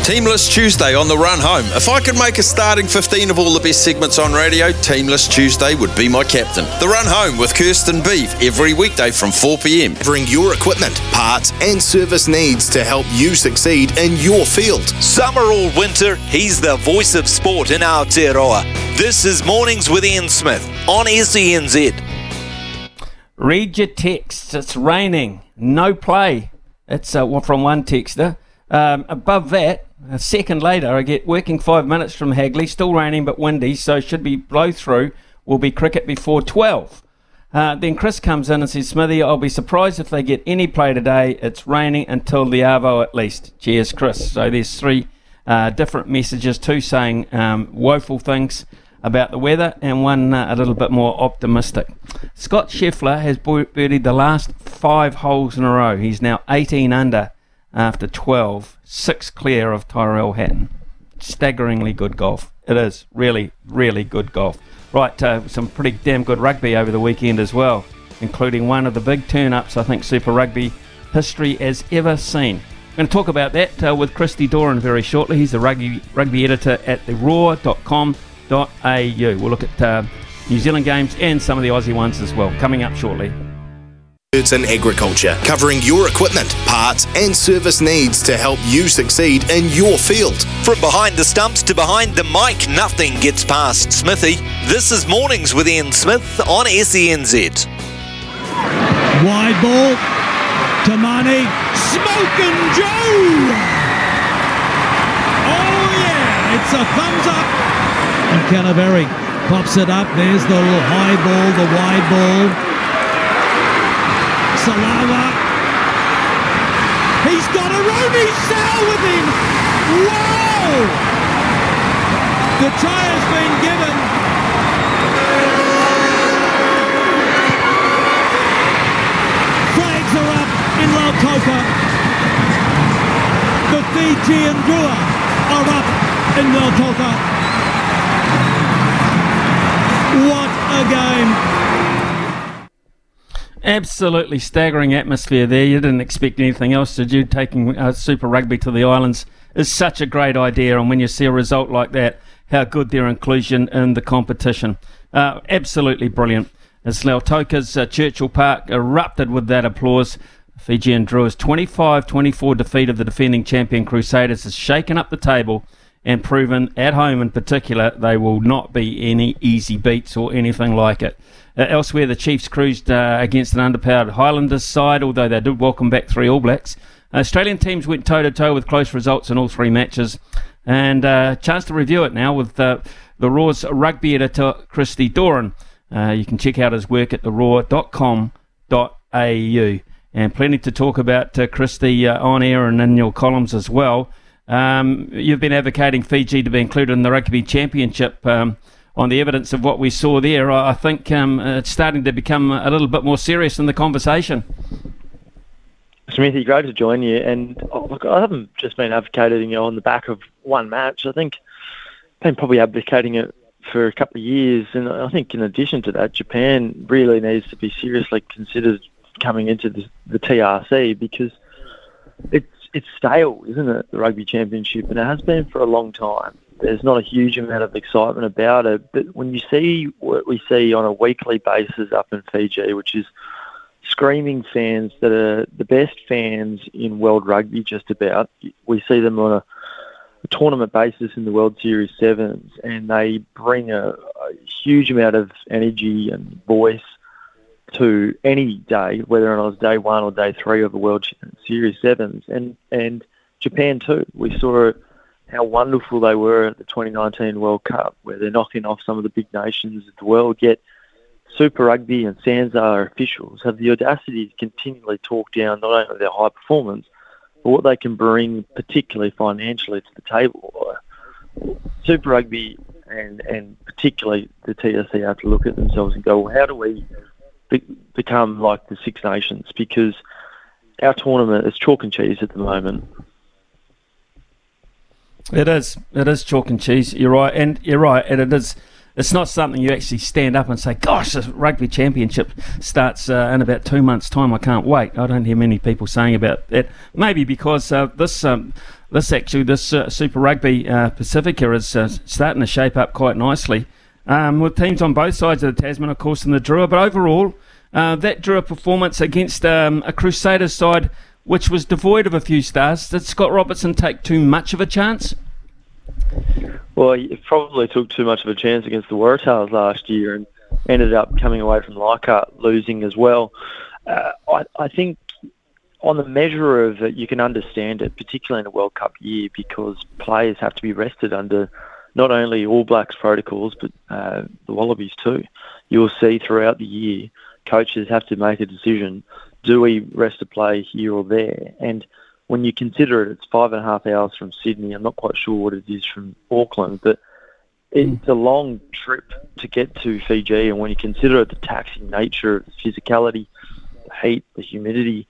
Teamless Tuesday on the run home. If I could make a starting 15 of all the best segments on radio, Teamless Tuesday would be my captain. The run home with Kirsten Beeve every weekday from 4 p.m. Bring your equipment, parts, and service needs to help you succeed in your field. Summer or winter, he's the voice of sport in Aotearoa. This is Mornings with Ian Smith on SENZ. Read your texts. It's raining. No play. It's uh, from one texter. Um, above that, a second later, I get working five minutes from Hagley, still raining but windy, so should be blow through. Will be cricket before 12. Uh, then Chris comes in and says, Smithy, I'll be surprised if they get any play today. It's raining until the Arvo at least. Cheers, Chris. So there's three uh, different messages, two saying um, woeful things about the weather and one uh, a little bit more optimistic. Scott Scheffler has birdied the last five holes in a row. He's now 18 under after 12, six clear of Tyrrell Hatton. Staggeringly good golf. It is really, really good golf. Right, uh, some pretty damn good rugby over the weekend as well, including one of the big turn ups I think Super Rugby history has ever seen. I'm going to talk about that uh, with Christy Doran very shortly. He's the rugby, rugby editor at theroar.com.au. We'll look at uh, New Zealand games and some of the Aussie ones as well, coming up shortly. In agriculture, covering your equipment, parts, and service needs to help you succeed in your field. From behind the stumps to behind the mic, nothing gets past Smithy. This is Mornings with Ian Smith on SENZ. Wide ball. Tamani. Smoking Joe. Oh, yeah. It's a thumbs up. And Canavery pops it up. There's the high ball, the wide ball. Salawa. He's got a Romy Sal with him. Wow! The try has been given. Flags are up in Lautoka. The Fijian Drua are up in Lautoka. What a game! Absolutely staggering atmosphere there. You didn't expect anything else, did you? Taking uh, Super Rugby to the islands is such a great idea, and when you see a result like that, how good their inclusion in the competition. Uh, absolutely brilliant. As Lautoka's uh, Churchill Park erupted with that applause, Fijian Drua's 25 24 defeat of the defending champion Crusaders has shaken up the table and proven, at home in particular, they will not be any easy beats or anything like it. Uh, elsewhere, the Chiefs cruised uh, against an underpowered Highlanders side, although they did welcome back three All Blacks. Australian teams went toe to toe with close results in all three matches. And uh, chance to review it now with uh, the Roar's rugby editor, Christy Doran. Uh, you can check out his work at theroar.com.au. And plenty to talk about, uh, Christy, on air and in your columns as well. Um, you've been advocating Fiji to be included in the Rugby Championship. Um, on the evidence of what we saw there, I think um, it's starting to become a little bit more serious in the conversation. Smithy, great to join you. And oh, look, I haven't just been advocating you on the back of one match. I think I've been probably advocating it for a couple of years. And I think in addition to that, Japan really needs to be seriously considered coming into the, the TRC because it's it's stale, isn't it? The rugby championship, and it has been for a long time there's not a huge amount of excitement about it. But when you see what we see on a weekly basis up in Fiji, which is screaming fans that are the best fans in world rugby, just about, we see them on a, a tournament basis in the World Series Sevens, and they bring a, a huge amount of energy and voice to any day, whether or not it's day one or day three of the World Series Sevens, and and Japan too. We saw how wonderful they were at the 2019 World Cup, where they're knocking off some of the big nations of the world. Yet Super Rugby and SANZAAR officials have the audacity to continually talk down not only their high performance, but what they can bring, particularly financially, to the table. Super Rugby and and particularly the TSC have to look at themselves and go, well, how do we be- become like the Six Nations? Because our tournament is chalk and cheese at the moment. It is. It is chalk and cheese. You're right, and you're right, and it is. It's not something you actually stand up and say, "Gosh, the rugby championship starts uh, in about two months' time. I can't wait." I don't hear many people saying about that. Maybe because uh, this, um, this actually, this uh, Super Rugby uh, Pacifica is uh, starting to shape up quite nicely, um, with teams on both sides of the Tasman, of course, and the Drua. But overall, uh, that Drua performance against um, a Crusaders side which was devoid of a few stars. Did Scott Robertson take too much of a chance? Well, he probably took too much of a chance against the Waratahs last year and ended up coming away from Leichhardt losing as well. Uh, I, I think on the measure of it, you can understand it, particularly in a World Cup year, because players have to be rested under not only All Blacks protocols, but uh, the Wallabies too. You'll see throughout the year, coaches have to make a decision do we rest a play here or there? And when you consider it, it's five and a half hours from Sydney. I'm not quite sure what it is from Auckland, but it's a long trip to get to Fiji. And when you consider the taxing nature, the physicality, the heat, the humidity,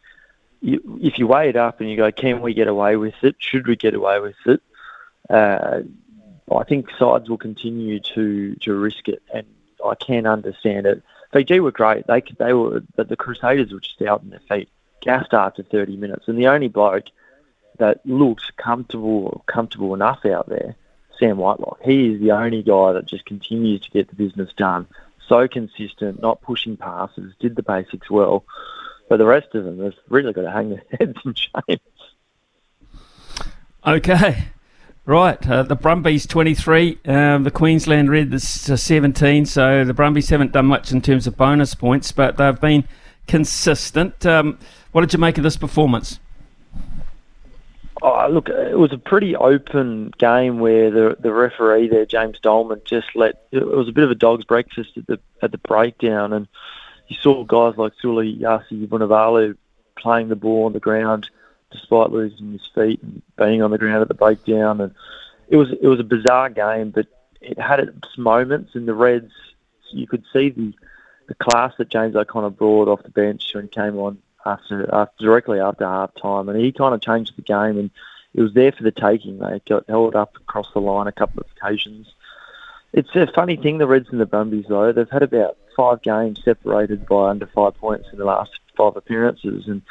you, if you weigh it up and you go, can we get away with it? Should we get away with it? Uh, I think sides will continue to to risk it, and I can understand it. Fiji were great. They they were, but the Crusaders were just out on their feet, gassed after 30 minutes, and the only bloke that looked comfortable comfortable enough out there, Sam Whitelock. He is the only guy that just continues to get the business done. So consistent, not pushing passes, did the basics well. But the rest of them have really got to hang their [LAUGHS] heads in shame. Okay. Right, uh, the Brumbies 23, um, the Queensland Red is uh, 17. So the Brumbies haven't done much in terms of bonus points, but they've been consistent. Um, what did you make of this performance? Oh, look, it was a pretty open game where the the referee there, James Doleman, just let it was a bit of a dog's breakfast at the at the breakdown, and you saw guys like Suliasi Vunivalu playing the ball on the ground despite losing his feet and being on the ground at the breakdown, and it was it was a bizarre game, but it had its moments. And the Reds, you could see the the class that James O'Connor brought off the bench when he came on after, after directly after half time, and he kind of changed the game, and it was there for the taking. They got held up across the line a couple of occasions. It's a funny thing, the Reds and the Brumbies, though. They've had about five games separated by under five points in the last five appearances, and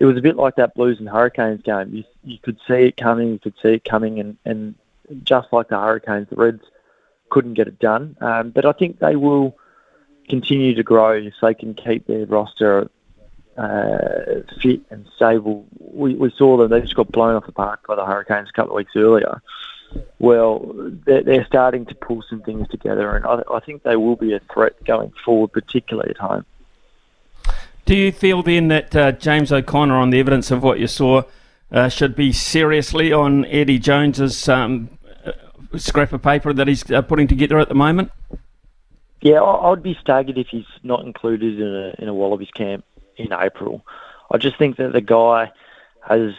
it was a bit like that Blues and Hurricanes game. You, you could see it coming, you could see it coming, and, and just like the Hurricanes, the Reds couldn't get it done. Um, but I think they will continue to grow if they can keep their roster uh, fit and stable. We, we saw them; they just got blown off the park by the Hurricanes a couple of weeks earlier. Well, they're, they're starting to pull some things together, and I, I think they will be a threat going forward, particularly at home. Do you feel then that uh, James O'Connor, on the evidence of what you saw, uh, should be seriously on Eddie Jones's um, uh, scrap of paper that he's uh, putting together at the moment? Yeah, I, would be staggered if he's not included in a in a Wallabies camp in April. I just think that the guy has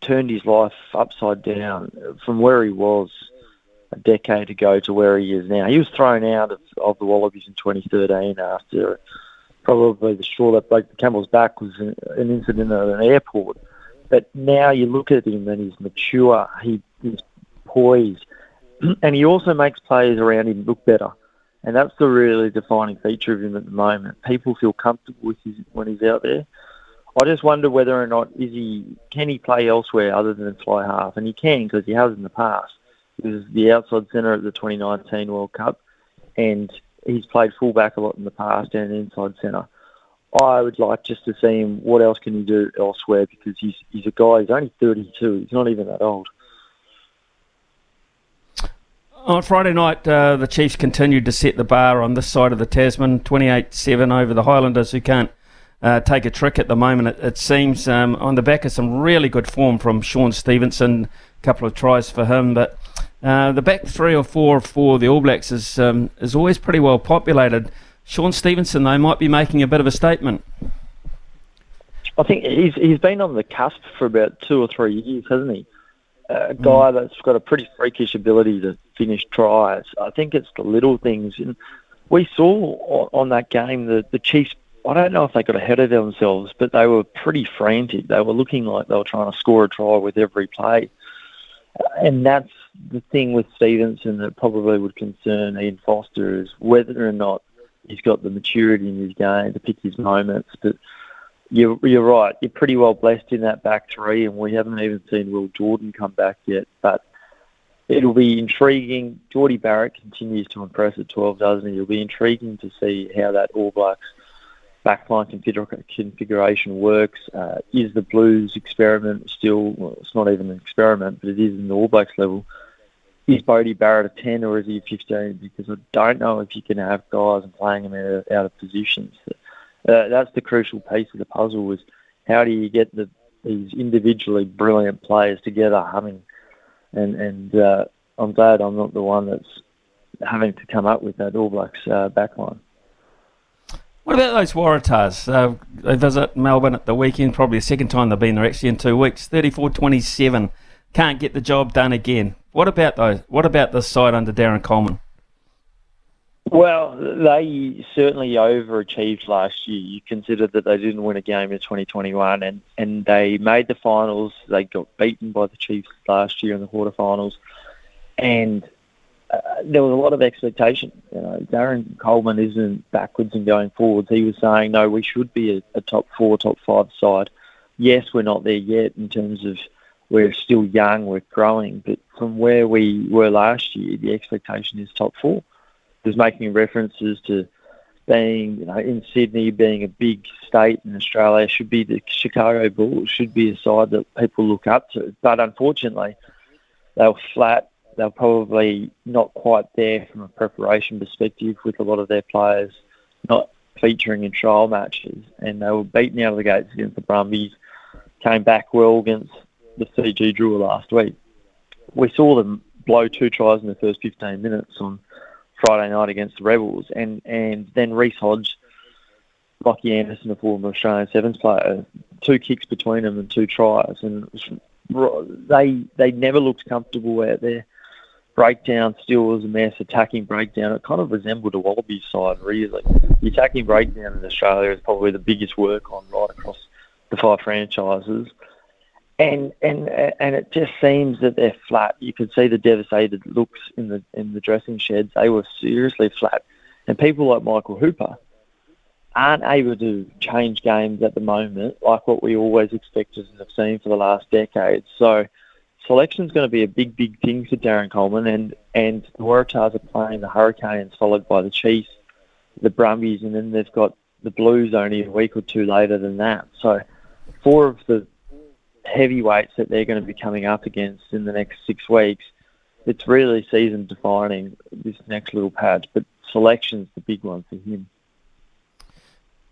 turned his life upside down from where he was a decade ago to where he is now. He was thrown out of, of the Wallabies in 2013 after probably the straw that broke the camel's back was an, an incident at an airport. But now you look at him and he's mature, he, he's poised, [CLEARS THROAT] and he also makes players around him look better. And that's the really defining feature of him at the moment. People feel comfortable with him when he's out there. I just wonder whether or not is he can he play elsewhere other than fly half, and he can because he has in the past. He was the outside centre at the 2019 World Cup, and he's played fullback a lot in the past and inside centre. I would like just to see him. What else can he do elsewhere? Because he's he's a guy. He's only 32. He's not even that old. On Friday night, uh, the Chiefs continued to set the bar on this side of the Tasman, 28-7 over the Highlanders, who can't uh, take a trick at the moment. It, it seems um, on the back of some really good form from Shaun Stevenson, a couple of tries for him, but uh, the back three or four for the All Blacks is um, is always pretty well populated. Shaun Stevenson, though, might be making a bit of a statement. I think he's he's been on the cusp for about two or three years, hasn't he? A guy mm. that's got a pretty freakish ability to finish tries. I think it's the little things. And we saw on that game the the Chiefs. I don't know if they got ahead of themselves, but they were pretty frantic. They were looking like they were trying to score a try with every play, and that's the thing with Stevenson that probably would concern Ian Foster is whether or not he's got the maturity in his game to pick his moments. But you're, you're right. You're pretty well blessed in that back three, and we haven't even seen Will Jordan come back yet. But it'll be intriguing. Jordie Barrett continues to impress at 12, doesn't he? It'll be intriguing to see how that All Blacks backline configuration works. Uh, is the Blues experiment still, well, it's not even an experiment, but it is in the All Blacks level, is Bodie Barrett a 10 or is he a 15? Because I don't know if you can have guys and playing them out, out of positions. Uh, that's the crucial piece of the puzzle is how do you get the, these individually brilliant players together humming? And, and uh, I'm glad I'm not the one that's having to come up with that All Blacks uh, backline. What about those Waratahs? Uh, they visit Melbourne at the weekend, probably the second time they've been there actually in two weeks. 34 27. Can't get the job done again. What about those? What about this side under Darren Coleman? Well, they certainly overachieved last year. You consider that they didn't win a game in 2021, and, and they made the finals. They got beaten by the Chiefs last year in the quarterfinals, and uh, there was a lot of expectation. You know, Darren Coleman isn't backwards and going forwards. He was saying, no, we should be a, a top four, top five side. Yes, we're not there yet in terms of we're still young, we're growing, but from where we were last year, the expectation is top four was making references to being, you know, in Sydney, being a big state in Australia, should be the Chicago Bulls, should be a side that people look up to. But unfortunately, they were flat. They were probably not quite there from a preparation perspective with a lot of their players not featuring in trial matches. And they were beaten out of the gates against the Brumbies, came back well against the CG Drua last week. We saw them blow two tries in the first 15 minutes on Friday night against the Rebels, and and then Reece Hodge, Lachie Anderson, a former Australian Sevens player, two kicks between them and two tries, and they they never looked comfortable out there. Breakdown still was a mess. Attacking breakdown, it kind of resembled a Wallaby side, really. The attacking breakdown in Australia is probably the biggest work on right across the five franchises and and and it just seems that they're flat. You could see the devastated looks in the in the dressing sheds. They were seriously flat, and people like Michael Hooper aren't able to change games at the moment like what we always expected and have seen for the last decade. So selection is going to be a big, big thing for Darren Coleman, and and the Waratahs are playing the Hurricanes, followed by the Chiefs, the Brumbies, and then they've got the Blues only a week or two later than that. So four of the heavyweights that they're going to be coming up against in the next six weeks, it's really season defining this next little patch. But selection's the big one for him.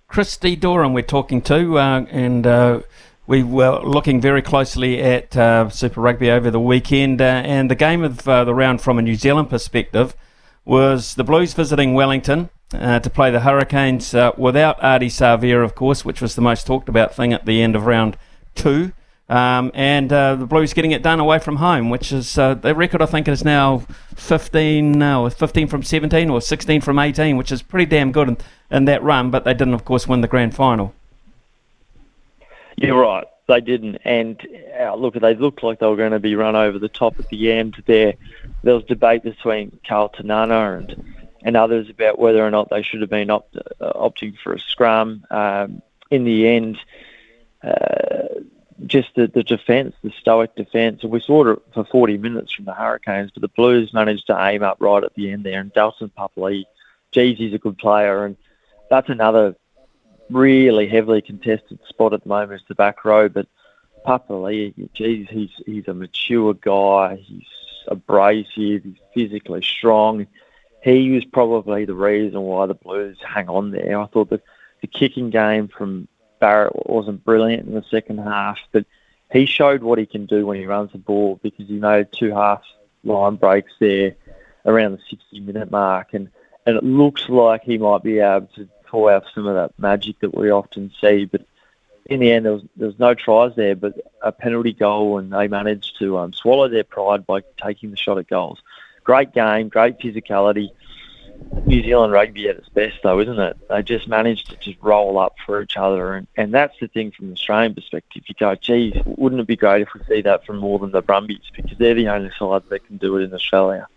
Christy Doran, we're talking to, uh, and uh, we were looking very closely at uh, Super Rugby over the weekend. Uh, and the game of uh, the round from a New Zealand perspective was the Blues visiting Wellington. Uh, to play the Hurricanes without Ardie Savea, of course, which was the most talked about thing at the end of round two. Um, and uh, the Blues getting it done away from home, which is uh, their record. I think is now 15, uh, 15 from 17 or 16 from 18, which is pretty damn good in, in that run. But they didn't, of course, win the grand final. You're right, they didn't. And uh, look, they looked like they were going to be run over the top at the end. There, there was debate between Karl Te Nana and and others about whether or not they should have been opt, uh, opting for a scrum. Um, in the end. Just the, the defence, the stoic defence. And we saw it for 40 minutes from the Hurricanes, but the Blues managed to aim up right at the end there. And Dalton Papali'i, geez, he's a good player. And that's another really heavily contested spot at the moment is the back row. But Papali'i, geez, he's, he's a mature guy. He's abrasive. He's physically strong. He was probably the reason why the Blues hang on there. I thought that the kicking game from Barrett wasn't brilliant in the second half, but he showed what he can do when he runs the ball because he made two half line breaks there around the 60 minute mark, and, and it looks like he might be able to pull out some of that magic that we often see. But in the end, there was there was no tries there, but a penalty goal, and they managed to um, swallow their pride by taking the shot at goals. Great game, great physicality. New Zealand rugby at its best, though, isn't it? They just managed to just roll up for each other, and, and that's the thing from the Australian perspective. You go, geez, wouldn't it be great if we see that from more than the Brumbies because they're the only side that can do it in Australia.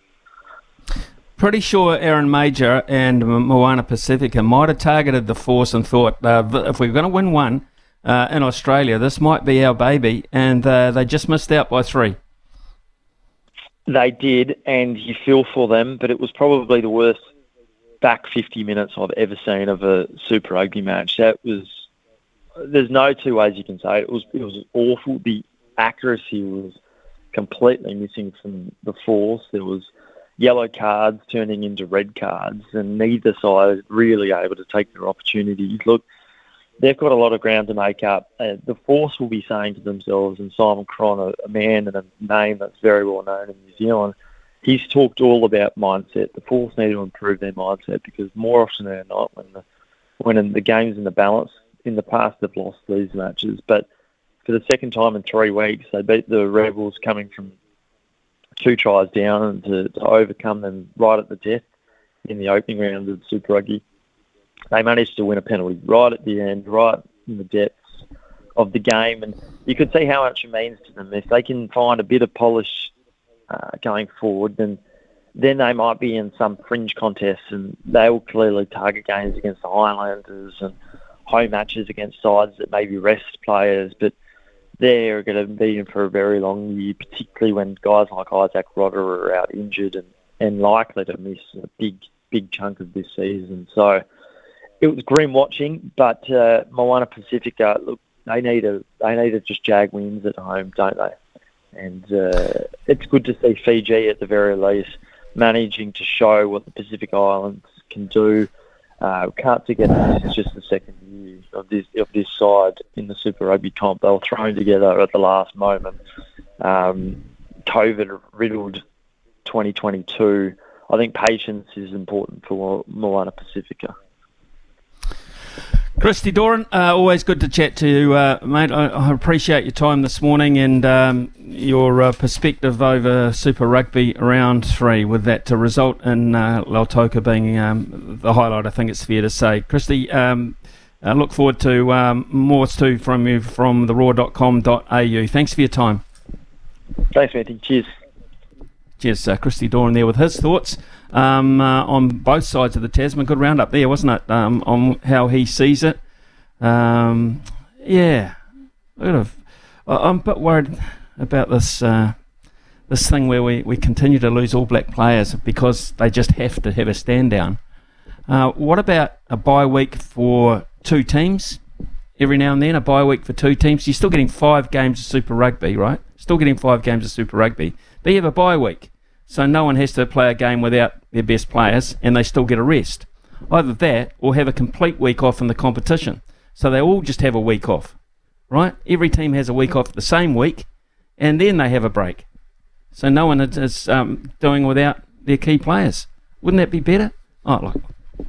Pretty sure Aaron Mauger and Moana Pacifica might have targeted the force and thought, uh, if we're going to win one uh, in Australia, this might be our baby, and uh, they just missed out by three. They did, and you feel for them, but it was probably the worst back 50 minutes I've ever seen of a Super Rugby match. That was, there's no two ways you can say it. It was, it was awful. The accuracy was completely missing from the force. There was yellow cards turning into red cards, and neither side really able to take their opportunities. Look, they've got a lot of ground to make up. Uh, the Force will be saying to themselves, and Simon Cron, a, a, man and a name that's very well known in New Zealand, he's talked all about mindset. The Force need to improve their mindset because more often than not, when the when the game's in the balance, in the past they've lost these matches, but for the second time in three weeks, they beat the Rebels coming from two tries down and to, to overcome them right at the death in the opening round of Super Rugby. They managed to win a penalty right at the end, right in the depths of the game, and you could see how much it means to them if they can find a bit of polish uh, going forward. Then then they might be in some fringe contests, and they will clearly target games against the Highlanders and home matches against sides that maybe rest players, but they're going to be in for a very long year, particularly when guys like Izack Rodda are out injured and, and likely to miss a big, big chunk of this season. So it was grim watching, but uh, Moana Pacifica, look, they need a they need to just jag wins at home, don't they? And uh, it's good to see Fiji at the very least managing to show what the Pacific Islands can do. Uh, can't forget this is just the second year of this of this side in the Super Rugby comp. They were thrown together at the last moment. Um, COVID riddled 2022. I think patience is important for Moana Pacifica. Christy Doran, uh, always good to chat to you, uh, mate. I, I, appreciate your time this morning and um, your uh, perspective over Super Rugby round three, with that to result in uh, Lautoka being um, the highlight. I think it's fair to say. Christy, um, I look forward to um, more too from you from the roar.com.au. Thanks for your time. Thanks, Matthew. Cheers. Cheers, uh, Christy Doran there with his thoughts um, uh, on both sides of the Tasman. Good round up there, wasn't it? Um, on how he sees it. Um, yeah, I'm a bit worried about this uh, this thing where we, we continue to lose all black players because they just have to have a stand down. Uh, what about a bye week for two teams? Every now and then, a bye week for two teams. You're still getting five games of Super Rugby, right? Still getting five games of Super Rugby. But you have a bye week. So no one has to play a game without their best players and they still get a rest. Either that or have a complete week off in the competition. So they all just have a week off, right? Every team has a week off the same week and then they have a break. So no one is um, doing without their key players. Wouldn't that be better? Oh, look,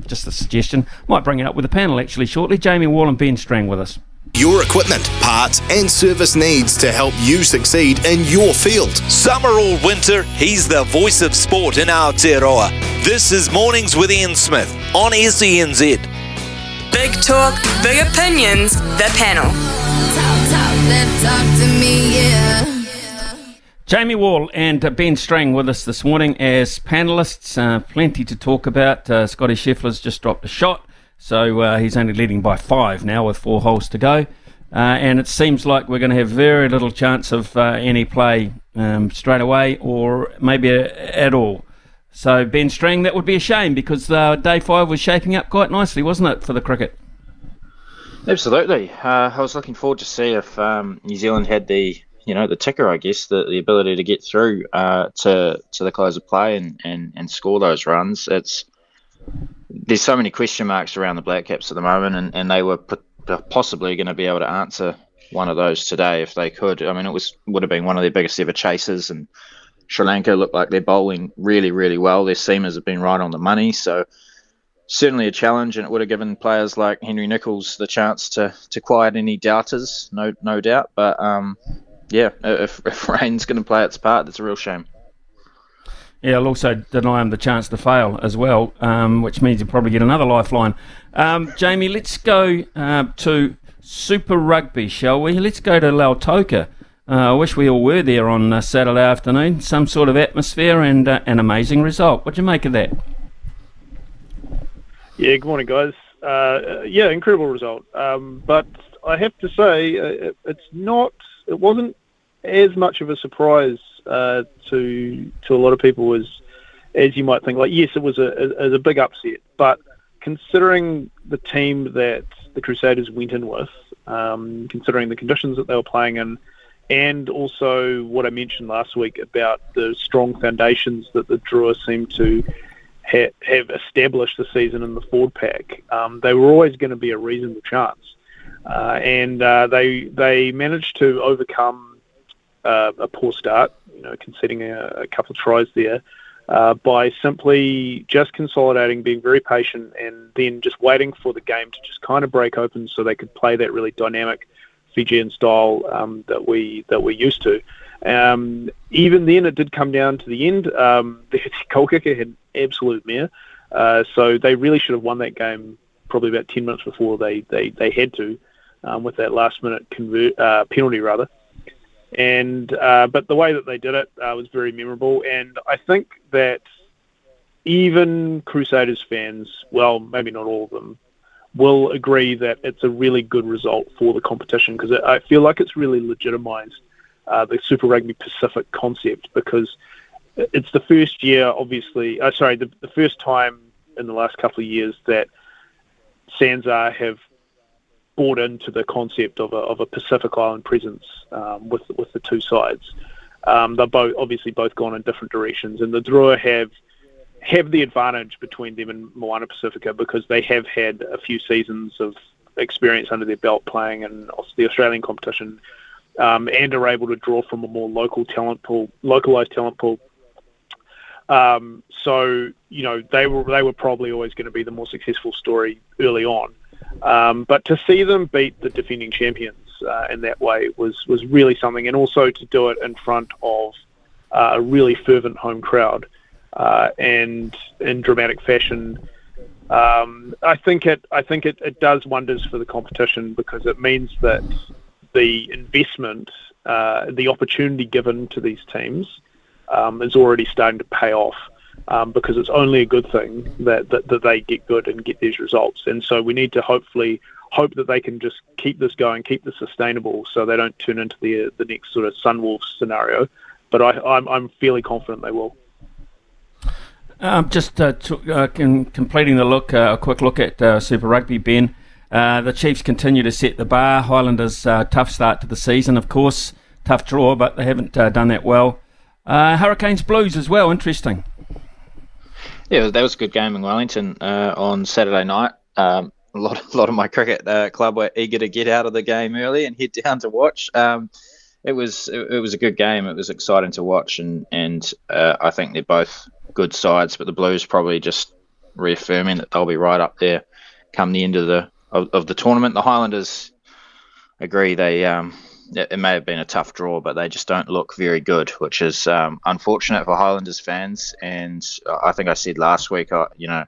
just a suggestion. Might bring it up with the panel actually shortly. Jamie Wall and Ben Strang with us your equipment, parts, and service needs to help you succeed in your field. Summer or winter, he's the voice of sport in Aotearoa. This is Mornings with Ian Smith on SENZ. Big talk, big opinions, the panel. Talk, talk, talk to me, yeah. Jamie Wall and uh, Ben Strang with us this morning as panelists. Uh, plenty to talk about. Uh, Scotty Scheffler's just dropped a shot. So uh, he's only leading by five now with four holes to go. Uh, and it seems like we're going to have very little chance of uh, any play um, straight away or maybe a, at all. So, Ben Strang, that would be a shame because uh, day five was shaping up quite nicely, wasn't it, for the cricket? Absolutely. Uh, I was looking forward to see if um, New Zealand had the you know the ticker, I guess, the, the ability to get through uh, to to the close of play and, and, and score those runs. It's there's so many question marks around the Black Caps at the moment, and, and they were possibly going to be able to answer one of those today if they could. I mean, it was would have been one of their biggest ever chases, and Sri Lanka looked like they're bowling really, really well. Their seamers have been right on the money, so certainly a challenge, and it would have given players like Henry Nicholls the chance to to quiet any doubters, no no doubt. But um, yeah, if, if [LAUGHS] rain's going to play its part, it's a real shame. Yeah, I'll also deny him the chance to fail as well, um, which means he'll probably get another lifeline. Um, Jamie, let's go uh, to Super Rugby, shall we? Let's go to Lautoka. Uh, I wish we all were there on uh, Saturday afternoon. Some sort of atmosphere and uh, an amazing result. What do you make of that? Yeah, good morning, guys. Uh, yeah, incredible result. Um, but I have to say, uh, it's not. It wasn't as much of a surprise uh, to to a lot of people as as you might think. Like, yes, it was a, a, a big upset, but considering the team that the Crusaders went in with, um, considering the conditions that they were playing in, and also what I mentioned last week about the strong foundations that the Drua seemed to ha- have established the season in the Ford pack, um, they were always going to be a reasonable chance. Uh, and uh, they they managed to overcome uh, a poor start you know, conceding a, a couple of tries there. Uh, by simply just consolidating, being very patient, and then just waiting for the game to just kind of break open so they could play that really dynamic Fijian style um, that we that we're used to. Um, even then, it did come down to the end. Um, [LAUGHS] the goal kicker had absolute mare. Uh, so they really should have won that game probably about 10 minutes before they, they, they had to um, with that last minute convert, uh, penalty rather. And uh, but the way that they did it uh, was very memorable, and I think that even Crusaders fans, well, maybe not all of them, will agree that it's a really good result for the competition because I feel like it's really legitimised uh, the Super Rugby Pacific concept because it's the first year, obviously, uh, sorry, the, the first time in the last couple of years that SANZAAR have bought into the concept of a, of a Pacific Island presence um, with with the two sides. Um, they're both obviously both gone in different directions, and the Drua have have the advantage between them and Moana Pacifica because they have had a few seasons of experience under their belt playing in the Australian competition, um, and are able to draw from a more local talent pool, localized talent pool. Um, so you know they were they were probably always going to be the more successful story early on. Um, but to see them beat the defending champions uh, in that way was was really something, and also to do it in front of uh, a really fervent home crowd uh, and in dramatic fashion. Um, I think it I think it, it does wonders for the competition because it means that the investment, uh, the opportunity given to these teams, um, is already starting to pay off um, because it's only a good thing that, that, that they get good and get these results. And so we need to hopefully hope that they can just keep this going, keep this sustainable, so they don't turn into the the next sort of Sunwolves scenario. But I, I'm I'm fairly confident they will. Um, just uh, to, uh, completing the look, uh, a quick look at uh, Super Rugby, Ben. Uh, the Chiefs continue to set the bar. Highlanders uh, tough start to the season, of course, tough draw, but they haven't done that well. Hurricanes Blues as well, interesting. Yeah, that was a good game in Wellington uh, on Saturday night. Um, a lot, a lot of my cricket uh, club were eager to get out of the game early and head down to watch. Um, it was it, it, was a good game. It was exciting to watch, and and uh, I think they're both good sides. But the Blues probably just reaffirming that they'll be right up there come the end of the of, of the tournament. The Highlanders agree they um, it, may have been a tough draw, but they just don't look very good, which is um, unfortunate for Highlanders fans. And I think I said last week, uh, you know,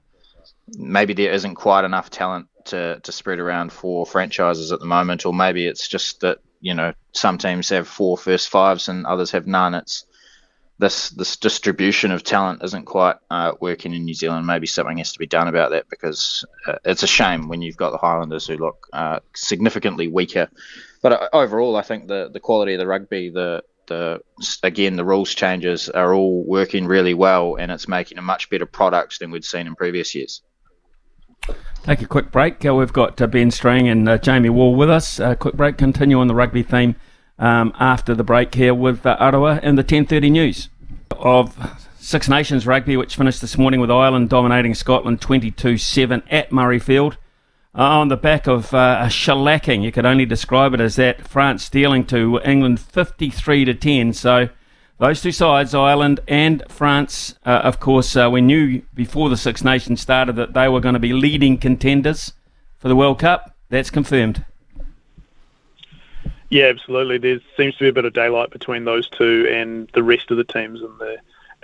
maybe there isn't quite enough talent to, to spread around for franchises at the moment, or maybe it's just that you know some teams have four first fives and others have none. It's this this distribution of talent isn't quite uh, working in New Zealand. Maybe something has to be done about that because uh, it's a shame when you've got the Highlanders who look uh, significantly weaker but uh, overall, I think the the quality of the rugby, the the again the rules changes are all working really well, and it's making a much better product than we'd seen in previous years. Take a quick break. Uh, we've got uh, Ben Strang and uh, Jamie Wall with us. Uh, quick break. Continue on the rugby theme um, after the break here with uh, Arawa and the 10:30 news of Six Nations rugby, which finished this morning with Ireland dominating Scotland 22-7 at Murrayfield. Uh, on the back of uh, a shellacking. You could only describe it as that. France dealing to England 53 to 10. So those two sides, Ireland and France, uh, of course, uh, we knew before the Six Nations started that they were going to be leading contenders for the World Cup. That's confirmed. Yeah, absolutely. There seems to be a bit of daylight between those two and the rest of the teams in the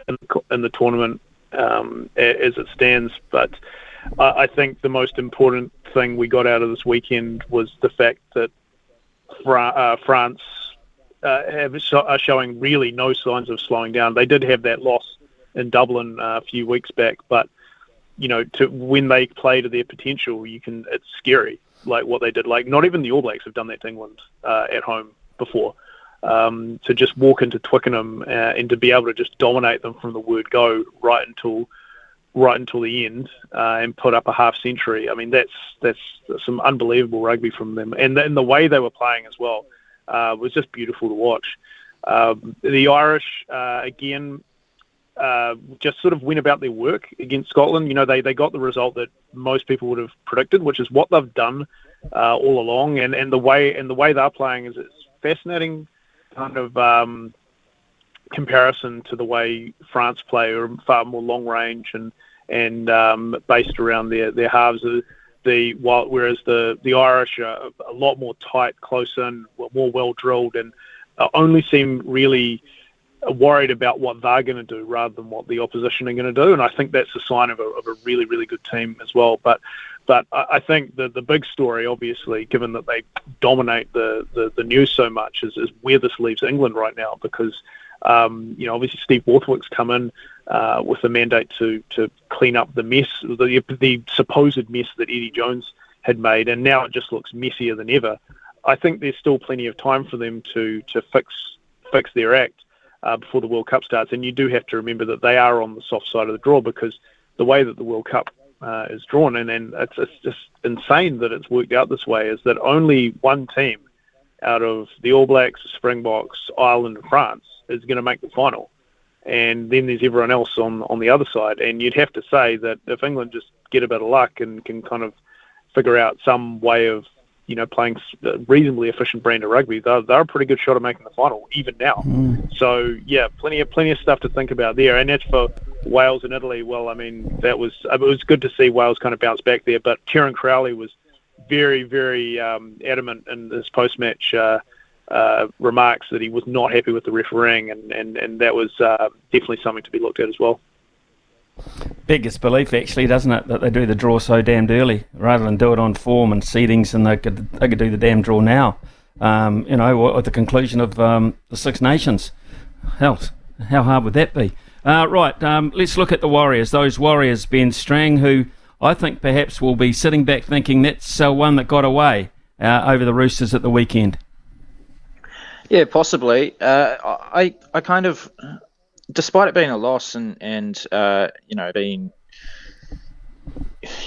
in the, in the tournament um, as it stands. But I think the most important thing we got out of this weekend was the fact that Fra- uh, France uh, have, are showing really no signs of slowing down. They did have that loss in Dublin uh, a few weeks back, but you know, to when they play to their potential, you can. It's scary, like what they did. Like not even the All Blacks have done that to England uh, at home before. Um, to just walk into Twickenham uh, and to be able to just dominate them from the word go right until right until the end uh, and put up a half century. I mean, that's that's some unbelievable rugby from them, and and the way they were playing as well uh, was just beautiful to watch. Um, the Irish uh, again uh, just sort of went about their work against Scotland. You know, they they got the result that most people would have predicted, which is what they've done uh, all along, and, and the way and the way they're playing is it's fascinating kind of. Um, comparison to the way France play, or far more long range and and um, based around their their halves. The while, whereas the the Irish are a lot more tight, close in, more well drilled, and uh, only seem really worried about what they're going to do rather than what the opposition are going to do. And I think that's a sign of a, of a really, really good team as well. But but I think the the big story, obviously, given that they dominate the, the, the news so much, is, is where this leaves England right now. Because um, you know, obviously Steve Borthwick's come in uh, with the mandate to to clean up the mess, the the supposed mess that Eddie Jones had made, and now it just looks messier than ever. I think there's still plenty of time for them to to fix fix their act uh, before the World Cup starts. And you do have to remember that they are on the soft side of the draw because the way that the World Cup uh, is drawn, and, and it's, it's just insane that it's worked out this way, is that only one team out of the All Blacks, Springboks, Ireland, and France is going to make the final. And then there's everyone else on on the other side. And you'd have to say that if England just get a bit of luck and can kind of figure out some way of you know, playing a reasonably efficient brand of rugby, they're, they're a pretty good shot at making the final, even now. Mm. So yeah, plenty of plenty of stuff to think about there. And as for Wales and Italy, well, I mean, that was it was good to see Wales kind of bounce back there. But Kieran Crowley was very, very um, adamant in his post-match uh, uh, remarks that he was not happy with the refereeing, and and and that was uh, definitely something to be looked at as well biggest belief, actually, doesn't it, that they do the draw so damned early rather than do it on form and seedings, and they could they could do the damn draw now. Um, you know, at the conclusion of um, the Six Nations. Hell, how hard would that be? Uh, right, um, let's look at the Warriors. Those Warriors, Ben Strang, who I think perhaps will be sitting back thinking that's uh, one that got away uh, over the Roosters at the weekend. Yeah, possibly. Uh, I I kind of despite it being a loss and and uh, you know being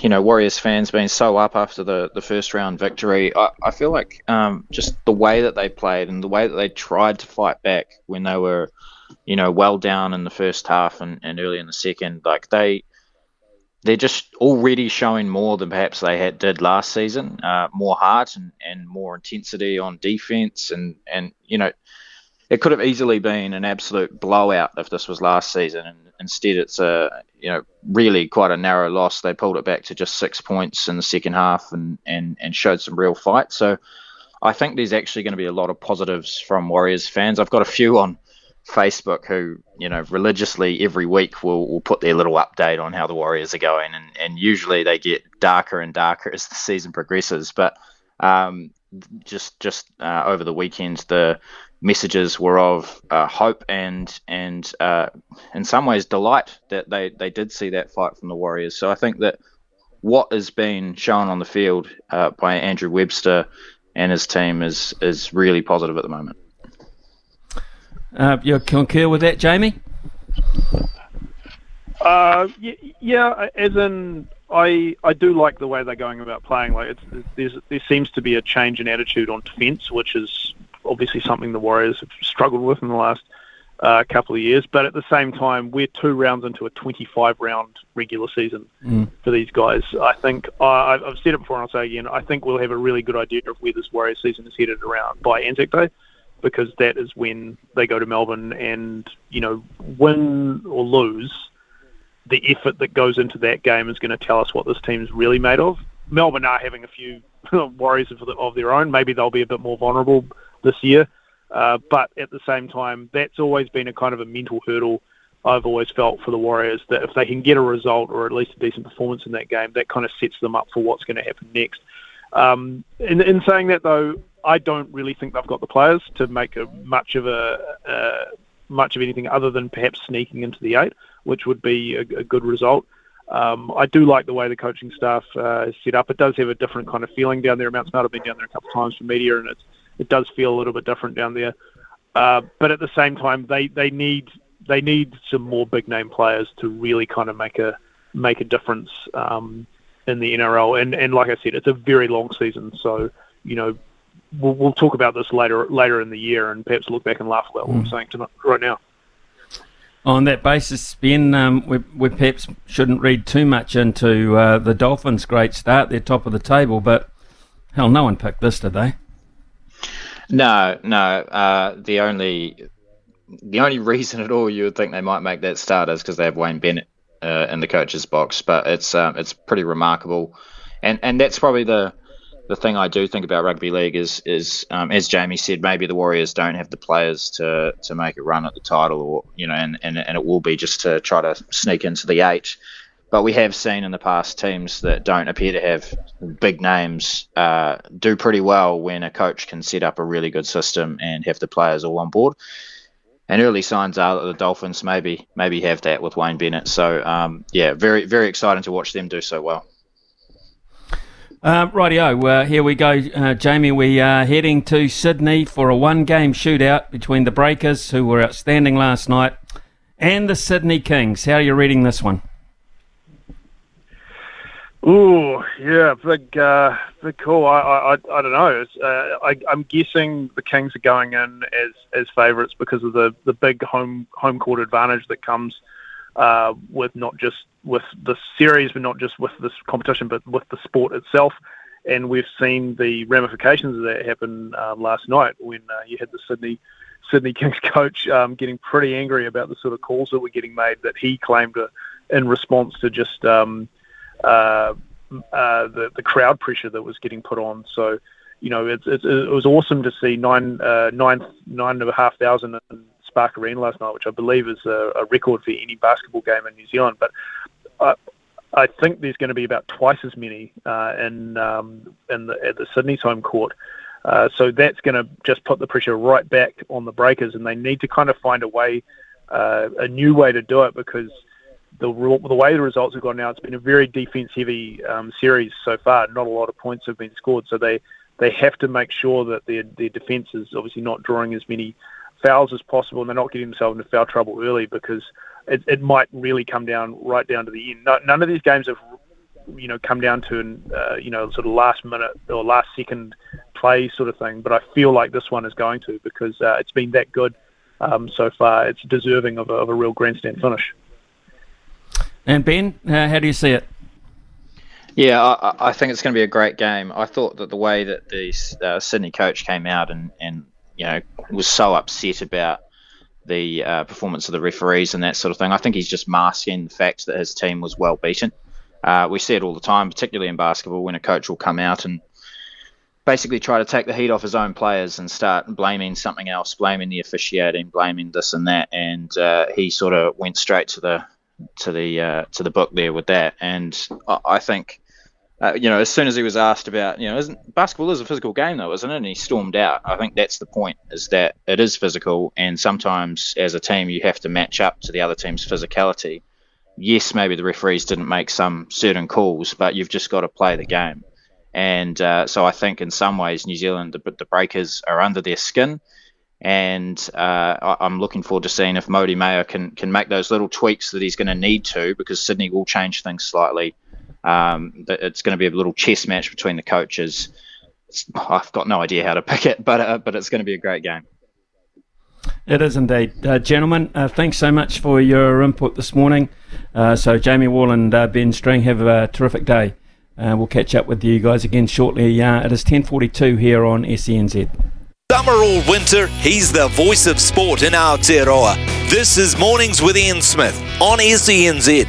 you know Warriors fans being so up after the, the first round victory, I, I feel like um, just the way that they played and the way that they tried to fight back when they were you know well down in the first half and, and early in the second, like they they're just already showing more than perhaps they had did last season, uh, more heart and, and more intensity on defense and and you know it could have easily been an absolute blowout if this was last season, and instead it's a you know really quite a narrow loss. They pulled it back to just six points in the second half and and and showed some real fight. So I think there's actually going to be a lot of positives from Warriors fans. I've got a few on Facebook who you know religiously every week will, will put their little update on how the Warriors are going, and and usually they get darker and darker as the season progresses, but. Um, just just uh, over the weekend, the messages were of uh, hope and and uh, in some ways delight that they, they did see that fight from the Warriors. So I think that what has been shown on the field uh, by Andrew Webster and his team is is really positive at the moment. Uh, you concur with that, Jamie? Uh, yeah, as in I I do like the way they're going about playing. Like it's, there seems to be a change in attitude on defence, which is obviously something the Warriors have struggled with in the last uh, couple of years. But at the same time, we're two rounds into a 25 round regular season mm. for these guys. I think uh, I've said it before and I'll say it again. I think we'll have a really good idea of where this Warriors season is headed around by Anzac Day. Because that is when they go to Melbourne and, you know, win or lose, the effort that goes into that game is going to tell us what this team's really made of. Melbourne are having a few [LAUGHS] worries of, of their own. Maybe they'll be a bit more vulnerable this year. Uh, but at the same time, that's always been a kind of a mental hurdle I've always felt for the Warriors that if they can get a result or at least a decent performance in that game, that kind of sets them up for what's going to happen next. Um, in, in saying that, though, I don't really think they've got the players to make a, much of a uh, much of anything other than perhaps sneaking into the eight, which would be a, a good result. Um, I do like the way the coaching staff uh, is set up. It does have a different kind of feeling down there. Mount I've been down there a couple of times for media, and it's it does feel a little bit different down there. Uh, but at the same time, they, they need they need some more big name players to really kind of make a make a difference um, in the NRL. And and like I said, it's a very long season, so you know we'll, we'll talk about this later later in the year and perhaps look back and laugh about what mm. I'm saying tonight, right now. On that basis, Ben, um, we, we perhaps shouldn't read too much into uh, the Dolphins' great start. They're top of the table, but hell, no one picked this, did they? No, no. Uh, the only the only reason at all you would think they might make that start is because they have Wayne Bennett uh, in the coach's box. But it's um, it's pretty remarkable, and and that's probably the the thing I do think about rugby league is is um, as Jamie said, maybe the Warriors don't have the players to to make a run at the title, or you know, and and, and it will be just to try to sneak into the eight. But we have seen in the past teams that don't appear to have big names uh, do pretty well when a coach can set up a really good system and have the players all on board. And early signs are that the Dolphins maybe maybe have that with Wayne Bennett. So um, yeah, very very exciting to watch them do so well. Uh, rightio, uh, here we go, uh, Jamie. We are heading to Sydney for a one game shootout between the Breakers, who were outstanding last night, and the Sydney Kings. How are you reading this one? Ooh, yeah, big, uh, big call. I, I, I don't know. Uh, I, I'm guessing the Kings are going in as as favourites because of the, the big home home court advantage that comes uh, with not just with the series, but not just with this competition, but with the sport itself. And we've seen the ramifications of that happen uh, last night when uh, you had the Sydney Sydney [LAUGHS] Kings coach um, getting pretty angry about the sort of calls that were getting made that he claimed to, in response to just um, uh, uh, the the crowd pressure that was getting put on. So, you know, it's, it's, it was awesome to see nine uh, nine nine and a half thousand in Spark Arena last night, which I believe is a, a record for any basketball game in New Zealand. But I, I think there's going to be about twice as many uh, in um, in the, at the Sydney's home court. Uh, so that's going to just put the pressure right back on the Breakers, and they need to kind of find a way, uh, a new way to do it because the the way the results have gone now, it's been a very defense-heavy um, series so far. Not a lot of points have been scored, so they they have to make sure that their their defense is obviously not drawing as many fouls as possible, and they're not getting themselves into foul trouble early because it, it might really come down right down to the end. No, none of these games have, you know, come down to uh, you know sort of last minute or last second play sort of thing. But I feel like this one is going to because uh, it's been that good um, so far. It's deserving of a, of a real grandstand finish. And Ben, uh, how do you see it? Yeah, I, I, think it's going to be a great game. I thought that the way that the uh, Sydney coach came out and, and you know was so upset about the uh, performance of the referees and that sort of thing. I think he's just masking the fact that his team was well beaten. Uh, we see it all the time, particularly in basketball, when a coach will come out and basically try to take the heat off his own players and start blaming something else, blaming the officiating, blaming this and that. And uh, he sort of went straight to the to the uh, to the book there with that. And I, I think uh, you know, as soon as he was asked about, you know, isn't basketball is a physical game though, isn't it? And he stormed out. I think that's the point: is that it is physical, and sometimes as a team you have to match up to the other team's physicality. Yes, maybe the referees didn't make some certain calls, but you've just got to play the game. And uh, so I think in some ways New Zealand, the, the breakers are under their skin, and uh, I'm looking forward to seeing if Mody Maor can can make those little tweaks that he's going to need to, because Sydney will change things slightly um, it's going to be a little chess match between the coaches. It's, I've got no idea how to [LAUGHS] pick it, but uh, but it's going to be a great game. It is indeed, uh, gentlemen. Uh, thanks so much for your input this morning. Uh, so Jamie Wall and uh, Ben Strang have a terrific day. We'll catch up with you guys again shortly. it is 10:42 here on SENZ. Summer or winter, he's the voice of sport in Aotearoa. This is Mornings with Ian Smith on SENZ.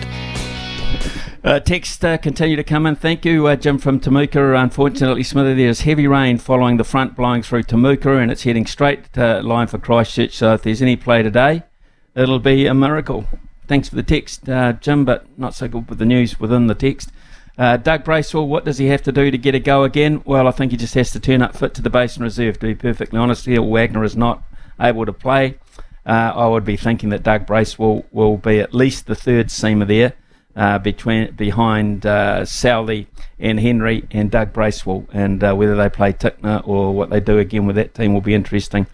Uh, text uh, continue to come in. Thank you, uh, Jim from Temuka. Unfortunately, Smithy, there's heavy rain following the front blowing through Temuka, and it's heading straight uh, line for Christchurch. So if there's any play today, it'll be a miracle. Thanks for the text, uh, Jim, but not so good with the news within the text. Uh, Doug Bracewell, what does he have to do to get a go again? Well, I think he just has to turn up fit to the Basin Reserve, to be perfectly honest. Here, Wagner is not able to play. Uh, I would be thinking that Doug Bracewell will be at least the third seamer there uh, between behind uh, Southee and Henry and Doug Bracewell, and uh, whether they play Tickner or what they do again with that team will be interesting.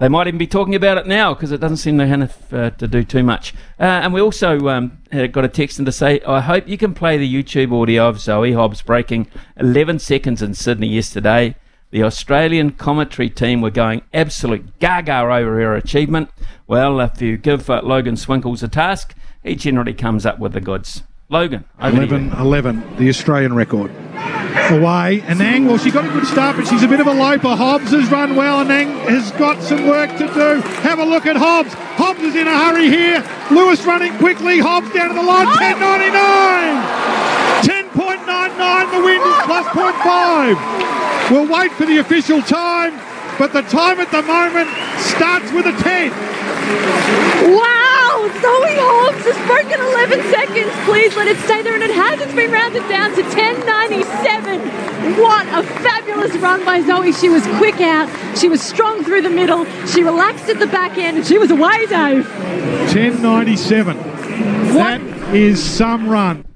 They might even be talking about it now because it doesn't seem they have uh, to do too much. Uh, and we also um, got a text in to say, I hope you can play the YouTube audio of Zoe Hobbs breaking 11 seconds in Sydney yesterday. The Australian commentary team were going absolute gaga over her achievement. Well, if you give uh, Logan Swinkles a task, he generally comes up with the goods. Logan, 11 11, the Australian record. Away, Anang, well, she got a good start, but she's a bit of a loper. Hobbs has run well. Anang has got some work to do. Have a look at Hobbs. Hobbs is in a hurry here. Lewis running quickly. Hobbs down to the line. 10.99. 10.99. The wind is plus 0.5. We'll wait for the official time, but the time at the moment starts with a 10. Wow! Zoe Hobbs has broken 11 seconds. Please let it stay there, and it has. It's been rounded down to 10.97. What a fabulous run by Zoe. She was quick out. She was strong through the middle. She relaxed at the back end, and she was away, Dave. 10.97. That is some run.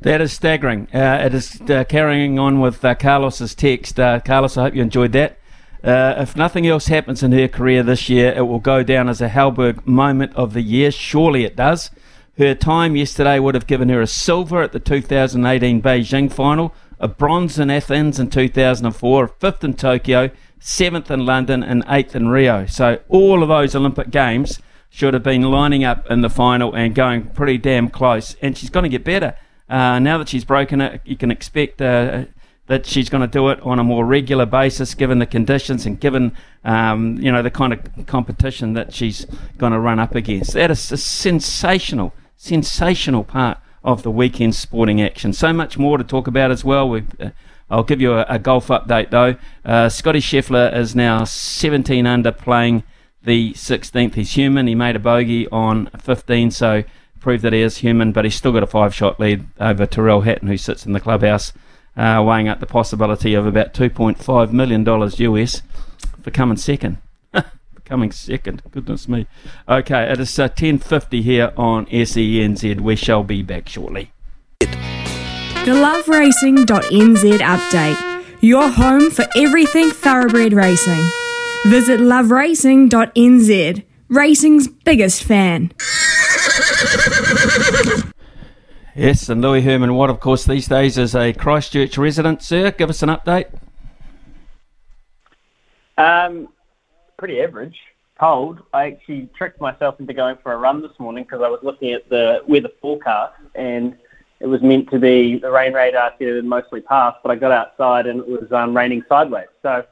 That is staggering. Uh, it is uh, carrying on with uh, Carlos's text. Uh, Carlos, I hope you enjoyed that. Uh, if nothing else happens in her career this year, it will go down as a Halberg moment of the year. Surely it does. Her time yesterday would have given her a silver at the 2018 Beijing final, a bronze in Athens in 2004, a fifth in Tokyo, seventh in London, and eighth in Rio. So all of those Olympic Games should have been lining up in the final and going pretty damn close. And she's going to get better. Uh, now that she's broken it, you can expect uh, that she's going to do it on a more regular basis, given the conditions and given um, you know the kind of competition that she's going to run up against. That is a sensational, sensational part of the weekend sporting action. So much more to talk about as well. we uh, I'll give you a, a golf update though. Uh, Scotty Scheffler is now 17 under, playing the 16th. He's human. He made a bogey on 15, so proved that he is human, but he's still got a five shot lead over Tyrrell Hatton, who sits in the clubhouse, uh, weighing up the possibility of about $2.5 million US for coming second. [LAUGHS] coming second, goodness me. Okay, it is uh, 10.50 here on SENZ. We shall be back shortly. The loveracing.nz update, your home for everything thoroughbred racing. Visit loveracing.nz, racing's biggest fan. [LAUGHS] Yes, and Louis Herman Watt, of course, these days is a Christchurch resident. Sir, give us an update. Um, pretty average. Cold. I actually tricked myself into going for a run this morning because I was looking at the weather forecast and it was meant to be the rain radar said it had mostly passed, but I got outside and it was um, raining sideways. So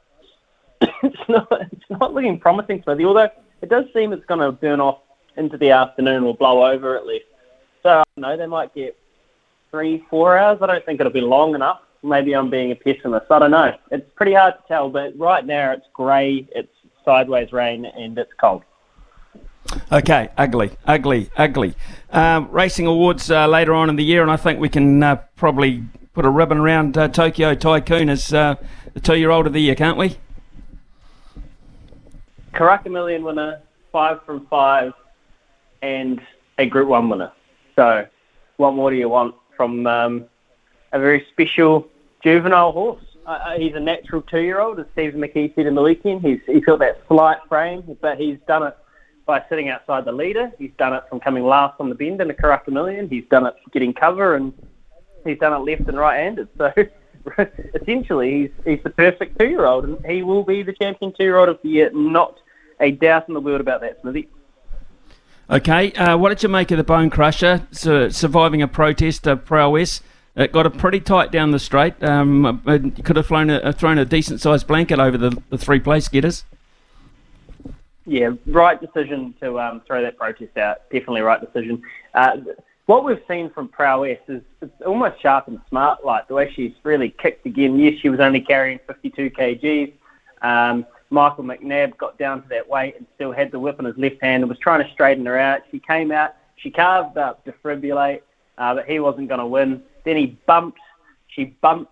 [COUGHS] it's not it's not looking promising, for Smithy. Although it does seem it's going to burn off into the afternoon or blow over at least. So I don't know. They might get three, four hours. I don't think it'll be long enough. Maybe I'm being a pessimist. I don't know. It's pretty hard to tell, but right now it's grey, it's sideways rain, and it's cold. Okay, ugly, ugly, ugly. Um, racing awards uh, later on in the year, and I think we can uh, probably put a ribbon around uh, Tokyo Tycoon as uh, the two-year-old of the year, can't we? Karaka Million winner, five from five, and a Group One winner. So, what more do you want from um, a very special juvenile horse? Uh, he's a natural two-year-old, as Steve McKee said in the weekend. He's he's got that slight frame, but he's done it by sitting outside the leader. He's done it from coming last on the bend in the Karaka Million. He's done it getting cover, and he's done it left and right-handed. So [LAUGHS] essentially, he's he's the perfect two-year-old, and he will be the champion two-year-old of the year. Not a doubt in the world about that, Smithy. Okay, uh, what did you make of the Bone Crusher surviving a protest of prowess? It got a pretty tight down the straight. Um, it could have flown a, thrown a decent sized blanket over the, the three place getters. Yeah, right decision to um, throw that protest out. Definitely right decision. Uh, what we've seen from Prowess is it's almost sharp and smart. Like the way she's really kicked again. Yes, she was only carrying 52 kgs. Um, Michael McNabb got down to that weight and still had the whip in his left hand and was trying to straighten her out. She came out, she carved up Defibrillate, uh, but he wasn't going to win. Then he bumped, she bumped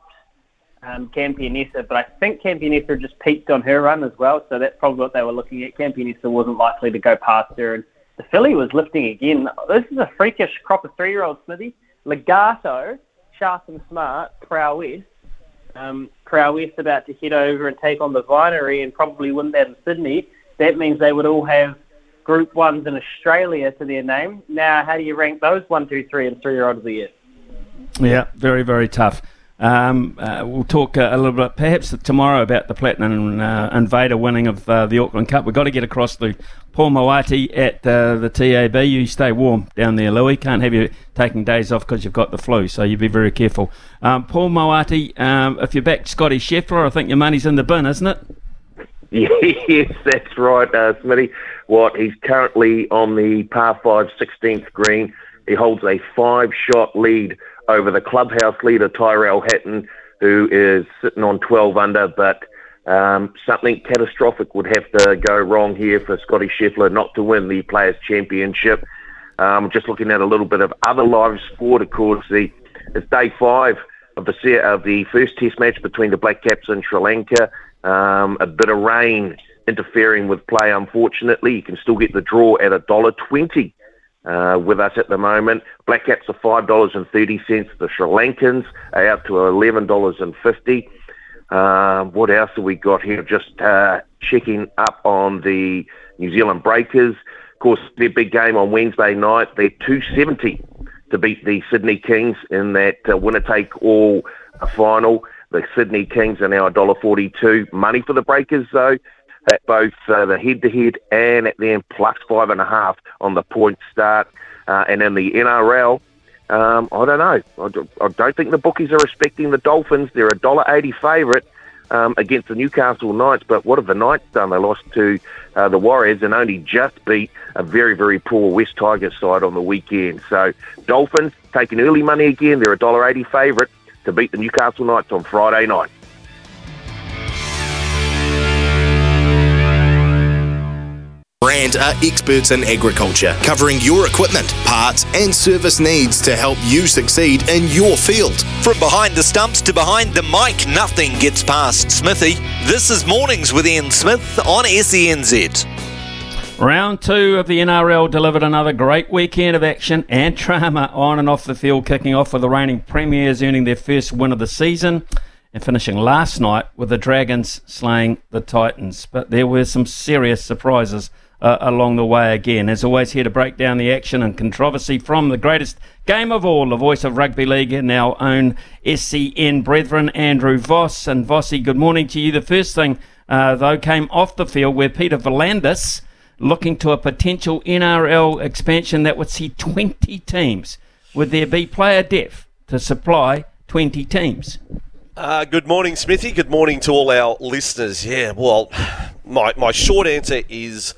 um, Campionessa, but I think Campionessa just peaked on her run as well, so that's probably what they were looking at. Campionessa wasn't likely to go past her, and the filly was lifting again. This is a freakish crop of three-year-old Smithy. Legarto, sharp and smart, Prowess, um, West about to head over and take on the Vinery and probably win that in Sydney, that means they would all have Group Ones in Australia to their name. Now, how do you rank those one, two, three, and three-year-olds of the year? Yeah, very, very tough. Um, uh, we'll talk uh, a little bit, perhaps tomorrow, about the Platinum uh, Invador winning of uh, the Auckland Cup. We've got to get across to Paul Maoate at uh, the TAB. You stay warm down there, Louis. Can't have you taking days off because you've got the flu, so you be very careful. Um, Paul Maoate, um, if you're back Scotty Scheffler, I think your money's in the bin, isn't it? [LAUGHS] Yes, that's right, uh, Smitty. What he's currently on the par 5 16th green. He holds a five shot lead over the clubhouse leader Tyrrell Hatton. who is sitting on 12 under, but um, something catastrophic would have to go wrong here for Scotty Scheffler not to win the Players' Championship. Um, just looking at a little bit of other live sport, of course, the, it's day five of the of the first Test match between the Black Caps and Sri Lanka. Um, a bit of rain interfering with play, unfortunately. You can still get the draw at a dollar twenty uh, with us at the moment. Black Caps are five dollars and thirty cents. The Sri Lankans are out to eleven dollars and fifty. Um, what else have we got here? Just uh, checking up on the New Zealand Breakers. Of course, their big game on Wednesday night. They're two seventy to beat the Sydney Kings in that uh, winner take all final. The Sydney Kings are now $1.42. Money for the Breakers, though, at both uh, the head to head and at the end, plus five and a half on the point start. Uh, and in the NRL, um, I don't know. I don't, I don't think the bookies are respecting the Dolphins. They're a $1.80 favourite um, against the Newcastle Knights. But what have the Knights done? They lost to uh, the Warriors and only just beat a very, very poor West Tigers side on the weekend. So Dolphins taking early money again. They're a $1.80 favourite to beat the Newcastle Knights on Friday night. Brandt are experts in agriculture, covering your equipment, parts, and service needs to help you succeed in your field. From behind the stumps to behind the mic, nothing gets past Smithy. This is Mornings with Ian Smith on SENZ. Round two of the NRL delivered another great weekend of action and [LAUGHS] drama on and off the field, kicking off with the reigning premiers earning their first win of the season and finishing last night with the Dragons slaying the Titans. But there were some serious surprises uh, along the way again. As always, here to break down the action and controversy from the greatest game of all, the voice of rugby league and our own SEN brethren, Andrew Voss. And Vossy, good morning to you. The first thing, uh, though, came off the field where Peter V'landys looking to a potential NRL expansion that would see 20 teams. Would there be player depth to supply 20 teams? Uh, good morning, Smithy. Good morning to all our listeners. Yeah, well, my, my short answer is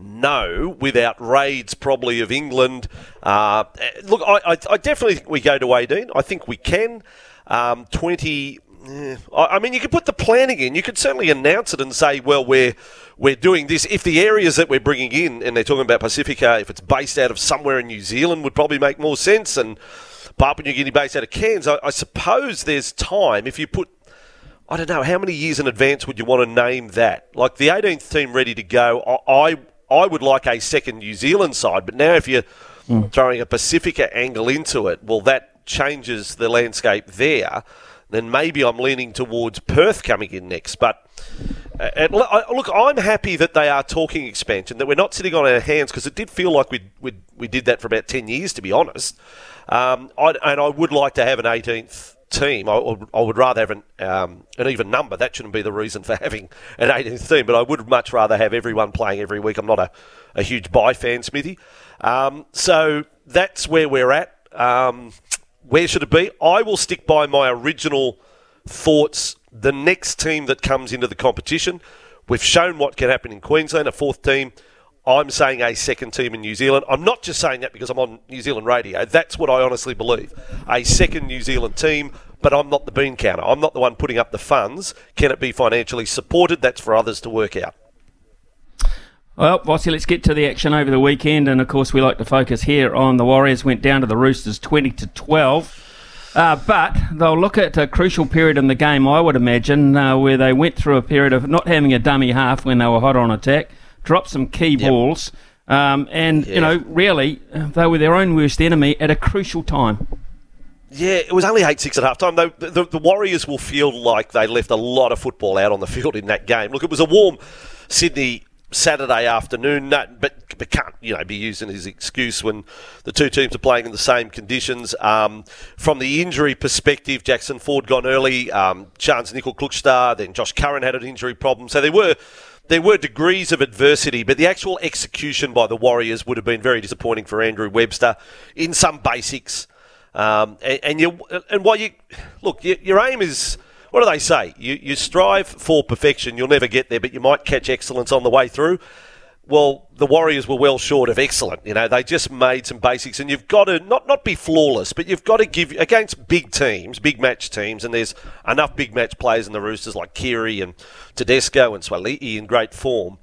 no, without raids probably of England. Uh, look, I, I, definitely think we go to 18. I think we can. Um, 20. Eh, I mean, you could put the planning in. You could certainly announce it and say, well, we're we're doing this. If the areas that we're bringing in, and they're talking about Pacifica, if it's based out of somewhere in New Zealand, would probably make more sense. And Papua New Guinea based out of Cairns, I, I suppose there's time if you put I don't know how many years in advance would you want to name that? Like the 18th team ready to go. I I would like a second New Zealand side, but now if you're mm. throwing a Pacifica angle into it, well, that changes the landscape there. Then maybe I'm leaning towards Perth coming in next. But uh, look, I'm happy that they are talking expansion, that we're not sitting on our hands because it did feel like we we did that for about ten years, to be honest. Um, I, and I would like to have an 18th team. I, I would rather have an, um, an even number. That shouldn't be the reason for [LAUGHS] having an 18th team, but I would much rather have everyone playing every week. I'm not a, a huge buy fan, Smithy. Um, so that's where we're at. Um, where should it be? I will stick by my original thoughts. The next team that comes into the competition, we've shown what can happen in Queensland, a fourth team. I'm saying a second team in New Zealand. I'm not just saying that because I'm on New Zealand radio. That's what I honestly believe. A second New Zealand team, but I'm not the bean counter. I'm not the one putting up the funds. Can it be financially supported? That's for others to work out. Well, Vossi, let's get to the action over the weekend, and of course, we like to focus here on the Warriors. Went down to the Roosters, twenty to twelve. Uh, but they'll look at a crucial period in the game, I would imagine, uh, where they went through a period of not having a dummy half when they were hot on attack dropped some key yep. balls, um, and yeah. you know, really, they were their own worst enemy at a crucial time. Yeah, it was only 8 6 at half time. The, the, the, Warriors will feel like they left a lot of football out on the field in that game. Look, it was a warm Sydney Saturday afternoon, but, but can't you know be using his excuse when the two teams are playing in the same conditions. Um, from the injury perspective, Jackson Ford gone early, um, Chance Nickel Klukstar, then Josh Curran had an injury problem. So there were there were degrees of adversity, but the actual execution by the Warriors would have been very disappointing for Andrew Webster in some basics. Um, and, and, you and while you look, your, your, aim is what do they say? You, you strive for perfection. You'll never get there, but you might catch excellence on the way through. Well, the Warriors were well short of excellent. You know, they just made some basics, and you've got to not not be flawless, but you've got to give against big teams, big match teams, and there's enough big match players in the Roosters like Keary and Tedesco and Suaalii in great form.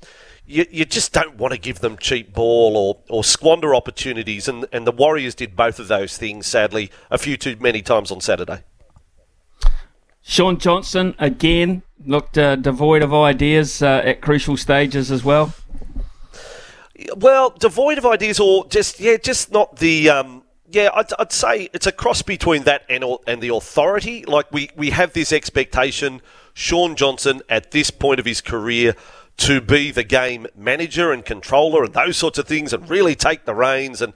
You, you just don't want to give them cheap ball or, or squander opportunities, and, and the Warriors did both of those things, sadly, a few too many times on Saturday. Shaun Johnson, again, looked uh, devoid of ideas uh, at crucial stages as well. Well, devoid of ideas, or just yeah, just not the. Um, yeah, I'd, I'd say it's a cross between that and and the authority. Like we we have this expectation, Shaun Johnson at this point of his career to be the game manager and controller and those sorts of things and really take the reins and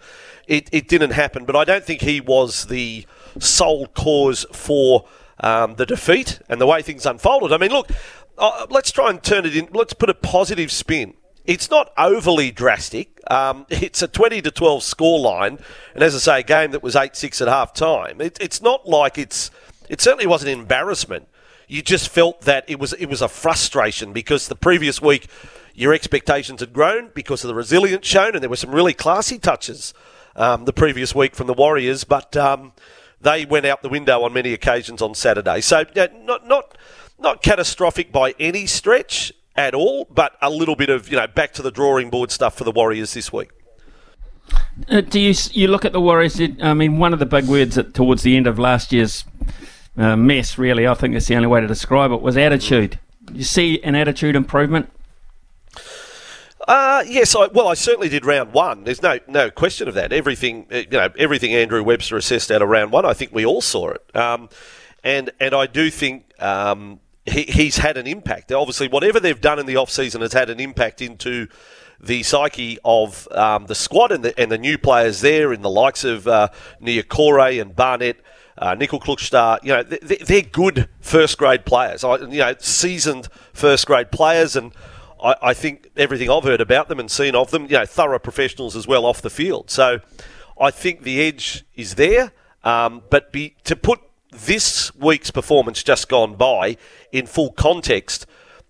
it, it didn't happen but I don't think he was the sole cause for um, the defeat and the way things unfolded I mean look uh, let's try and turn it in let's put a positive spin it's not overly drastic. Um, [LAUGHS] it's a 20 to 12 score line, and as I say, a game that was 8 6 at half time. It, it's not like it's. It certainly wasn't an embarrassment. You just felt that it was it was a frustration because the previous week your expectations had grown because of the resilience shown, and there were some really classy touches um, the previous week from the Warriors, but um, they went out the window on many occasions on Saturday. So yeah, not not not catastrophic by any stretch at all, but a little bit of you know back to the drawing board stuff for the Warriors this week. Uh, do you you look at the Warriors? I mean, one of the big words at, towards the end of last year's uh, mess, really, I think that's the only way to describe it, was attitude. You see an attitude improvement? Uh, yes, I, well, I certainly did round one. There's no no question of that. Everything uh, you know, everything Andrew Webster assessed out of round one, I think we all saw it. Um, and and I do think um, he, he's had an impact. Obviously, whatever they've done in the off season has had an impact into the psyche of um, the squad and the, and the new players there, in the likes of uh, Niukore and Barnett. Uh, Nickel Klukstad, you know, they're good first grade players, you know, seasoned first grade players, and I, I think everything I've heard about them and seen of them, you know, thorough professionals as well off the field. So I think the edge is there, um, but be, to put this week's performance just gone by in full context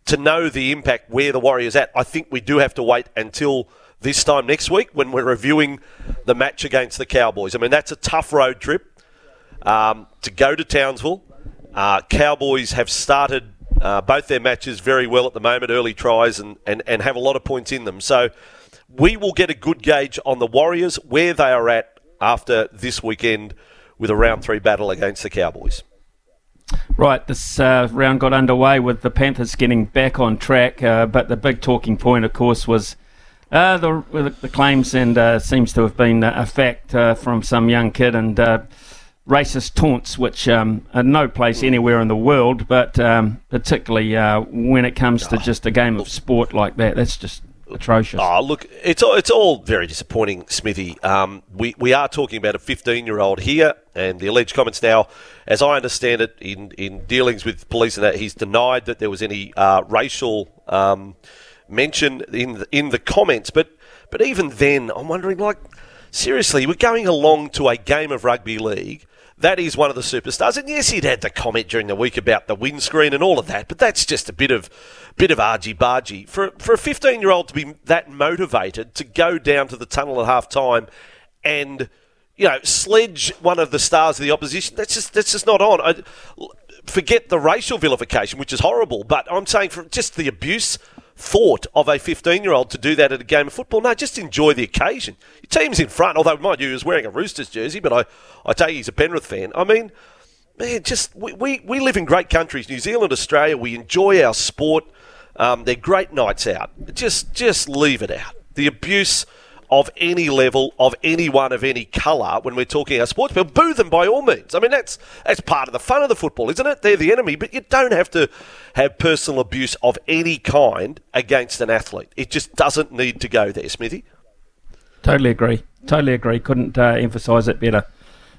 to know the impact where the Warriors at. I think we do have to wait until this time next week when we're reviewing the match against the Cowboys. I mean, that's a tough road trip um, to go to Townsville. Uh, Cowboys have started uh, both their matches very well at the moment, early tries, and, and, and have a lot of points in them. So we will get a good gauge on the Warriors, where they are at after this weekend with a round three battle against the Cowboys. Right, this uh, round got underway with the Panthers getting back on track, uh, but the big talking point, of course, was uh, the, the claims, and uh, seems to have been a fact uh, from some young kid, and uh, racist taunts, which um, are no place anywhere in the world, but um, particularly when it comes to just a game of sport like that, that's just atrocious. Oh, look, it's all, it's all very disappointing, Smithy. Um, we, we are talking about a 15 year old here, and the alleged comments now, as I understand it, in, in dealings with police and that, he's denied that there was any uh, racial um, mention in the, in the comments. But, but even then, I'm wondering, like, seriously, we're going along to a game of rugby league that is one of the superstars. And yes, he'd had the comment during the week about the windscreen and all of that, but that's just a bit of bit of argy bargy for for a 15 year old to be that motivated to go down to the tunnel at half time and you know sledge one of the stars of the opposition. That's just that's just not on. I, forget the racial vilification, which is horrible, but I'm saying for just the abuse thought of a 15 year old to do that at a game of football. No, just enjoy the occasion. Your team's in front, although, mind you, he was wearing a Roosters jersey, but I, I take he's a Penrith fan. I mean, man, just we, we, we live in great countries, New Zealand, Australia. We enjoy our sport. Um, they're great nights out. Just just leave it out. The abuse of any level, of anyone of any colour, when we're talking our sports people, boo them by all means. I mean, that's that's part of the fun of the football, isn't it? They're the enemy, but you don't have to have personal abuse of any kind against an athlete. It just doesn't need to go there, Smithy. Totally agree. Totally agree. Couldn't uh, emphasise it better.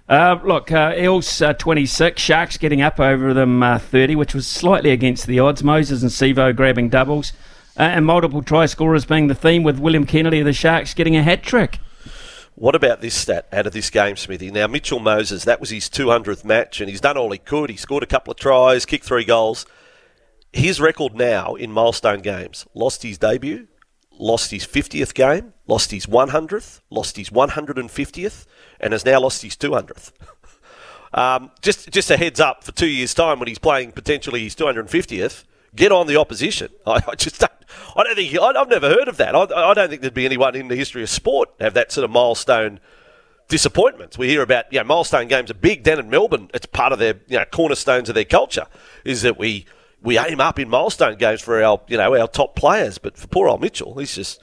Uh, look, uh, Eels uh, 26, Sharks getting up over them uh, 30, which was slightly against the odds. Moses and Sivo grabbing doubles uh, and multiple try scorers being the theme, with William Kennedy of the Sharks getting a hat trick. What about this stat out of this game, Smithy? Now, Mitchell Moses, that was his 200th match, and he's done all he could. He scored a couple of tries, kicked three goals. His record now in milestone games lost his debut, lost his 50th game, lost his 100th, lost his 150th, and has now lost his 200th. [LAUGHS] Um, just just a heads up for two years' time when he's playing potentially his 250th. Get on the opposition. [LAUGHS] I, I just don't, I don't think I, have never heard of that. I, I, don't think there'd be anyone in the history of sport have that sort of milestone disappointments. We hear about you know milestone games are big down in Melbourne. It's part of their you know cornerstones of their culture is that we we aim up in milestone games for our you know our top players. But for poor old Mitchell, he's just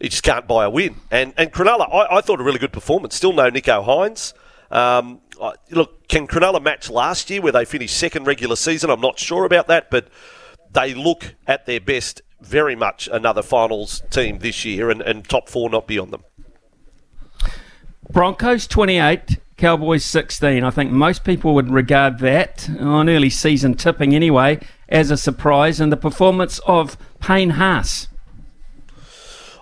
he just can't buy a win. And and Cronulla, I, I thought a really good performance. Still no Nicho Hynes. Um, look, can Cronulla match last year where they finished second regular season? I'm not sure about that, but they look at their best very much another finals team this year and, and top four not beyond them. Broncos 28, Cowboys 16. I think most people would regard that, on early season tipping anyway, as a surprise. And the performance of Payne Haas.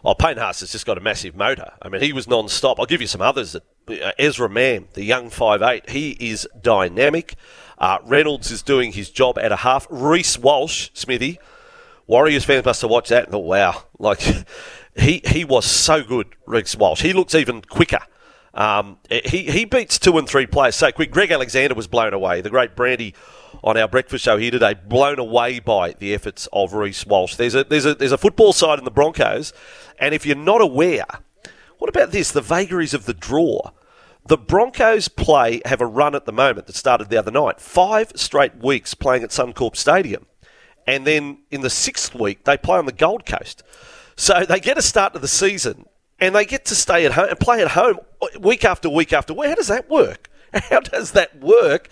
Oh, Payne Haas has just got a massive motor. I mean, he was non-stop. I'll give you some others. Uh, Ezra Mam, the young five eight, he is dynamic. Uh, Reynolds is doing his job at a half. Reece Walsh, Smithy, Warriors fans must have watched that and thought, wow, like [LAUGHS] he he was so good, Reece Walsh. He looks even quicker. Um, he he beats two and three players so quick. Greg Alexander was blown away. The great Brandy on our breakfast show here today, blown away by the efforts of Reece Walsh. There's a there's a there's a football side in the Broncos, and if you're not aware, what about this? The vagaries of the draw. The Broncos play have a run at the moment that started the other night. Five straight weeks playing at Suncorp Stadium. And then in the sixth week, they play on the Gold Coast. So they get a start to the season and they get to stay at home and play at home week after week after week. How does that work? [LAUGHS] How does that work?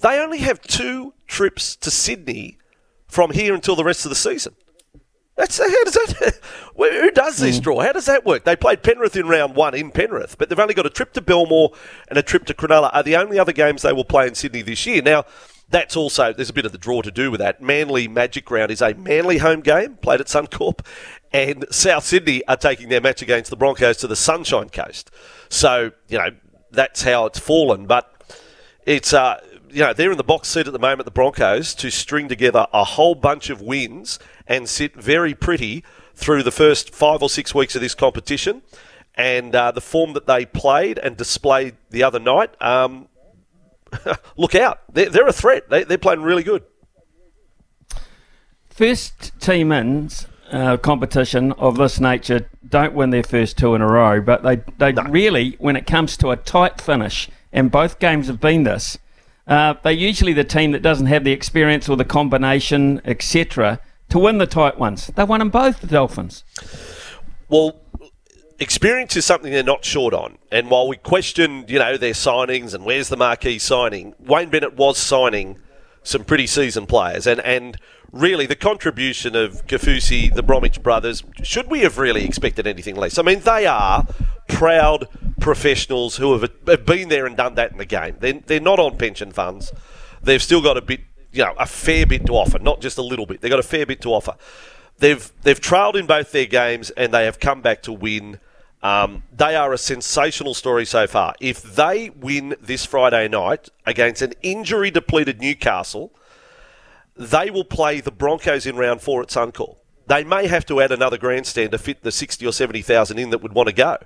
They only have two trips to Sydney from here until the rest of the season. That's how does that? [LAUGHS] Who does this mm. draw? How does that work? They played Penrith in round one in Penrith, but they've only got a trip to Belmore and a trip to Cronulla. Are the only other games they will play in Sydney this year? Now, that's also there's a bit of the draw to do with that. Manly Magic Round is a Manly home game played at Suncorp, and South Sydney are taking their match against the Broncos to the Sunshine Coast. So you know that's how it's fallen, but it's uh, you know they're in the box seat at the moment, the Broncos, to string together a whole bunch of wins and sit very pretty through the first five or six weeks of this competition. And uh, the form that they played and displayed the other night, um, [LAUGHS] look out. They're, they're a threat. They, are playing really good. First team ins uh, competition of this nature don't win their first two in a row, but they, they no. really, when it comes to a tight finish, and both games have been this, uh, they're usually the team that doesn't have the experience or the combination, etc., to win the tight ones. They won them both, the Dolphins. Well, experience is something they're not short on. And while we question, you know, their signings and where's the marquee signing, Wayne Bennett was signing some pretty seasoned players. And, and really, the contribution of Kaufusi, the Bromwich brothers, should we have really expected anything less? I mean, they are proud professionals who have, have been there and done that in the game. They're, they're not on pension funds. They've still got a bit, you know, a fair bit to offer, not just a little bit. They've got a fair bit to offer. They've they've trailed in both their games and they have come back to win. Um, they are a sensational story so far. If they win this Friday night against an injury depleted Newcastle, they will play the Broncos in round four at Suncorp. They may have to add another grandstand to fit the 60 or 70,000 in that would want to go.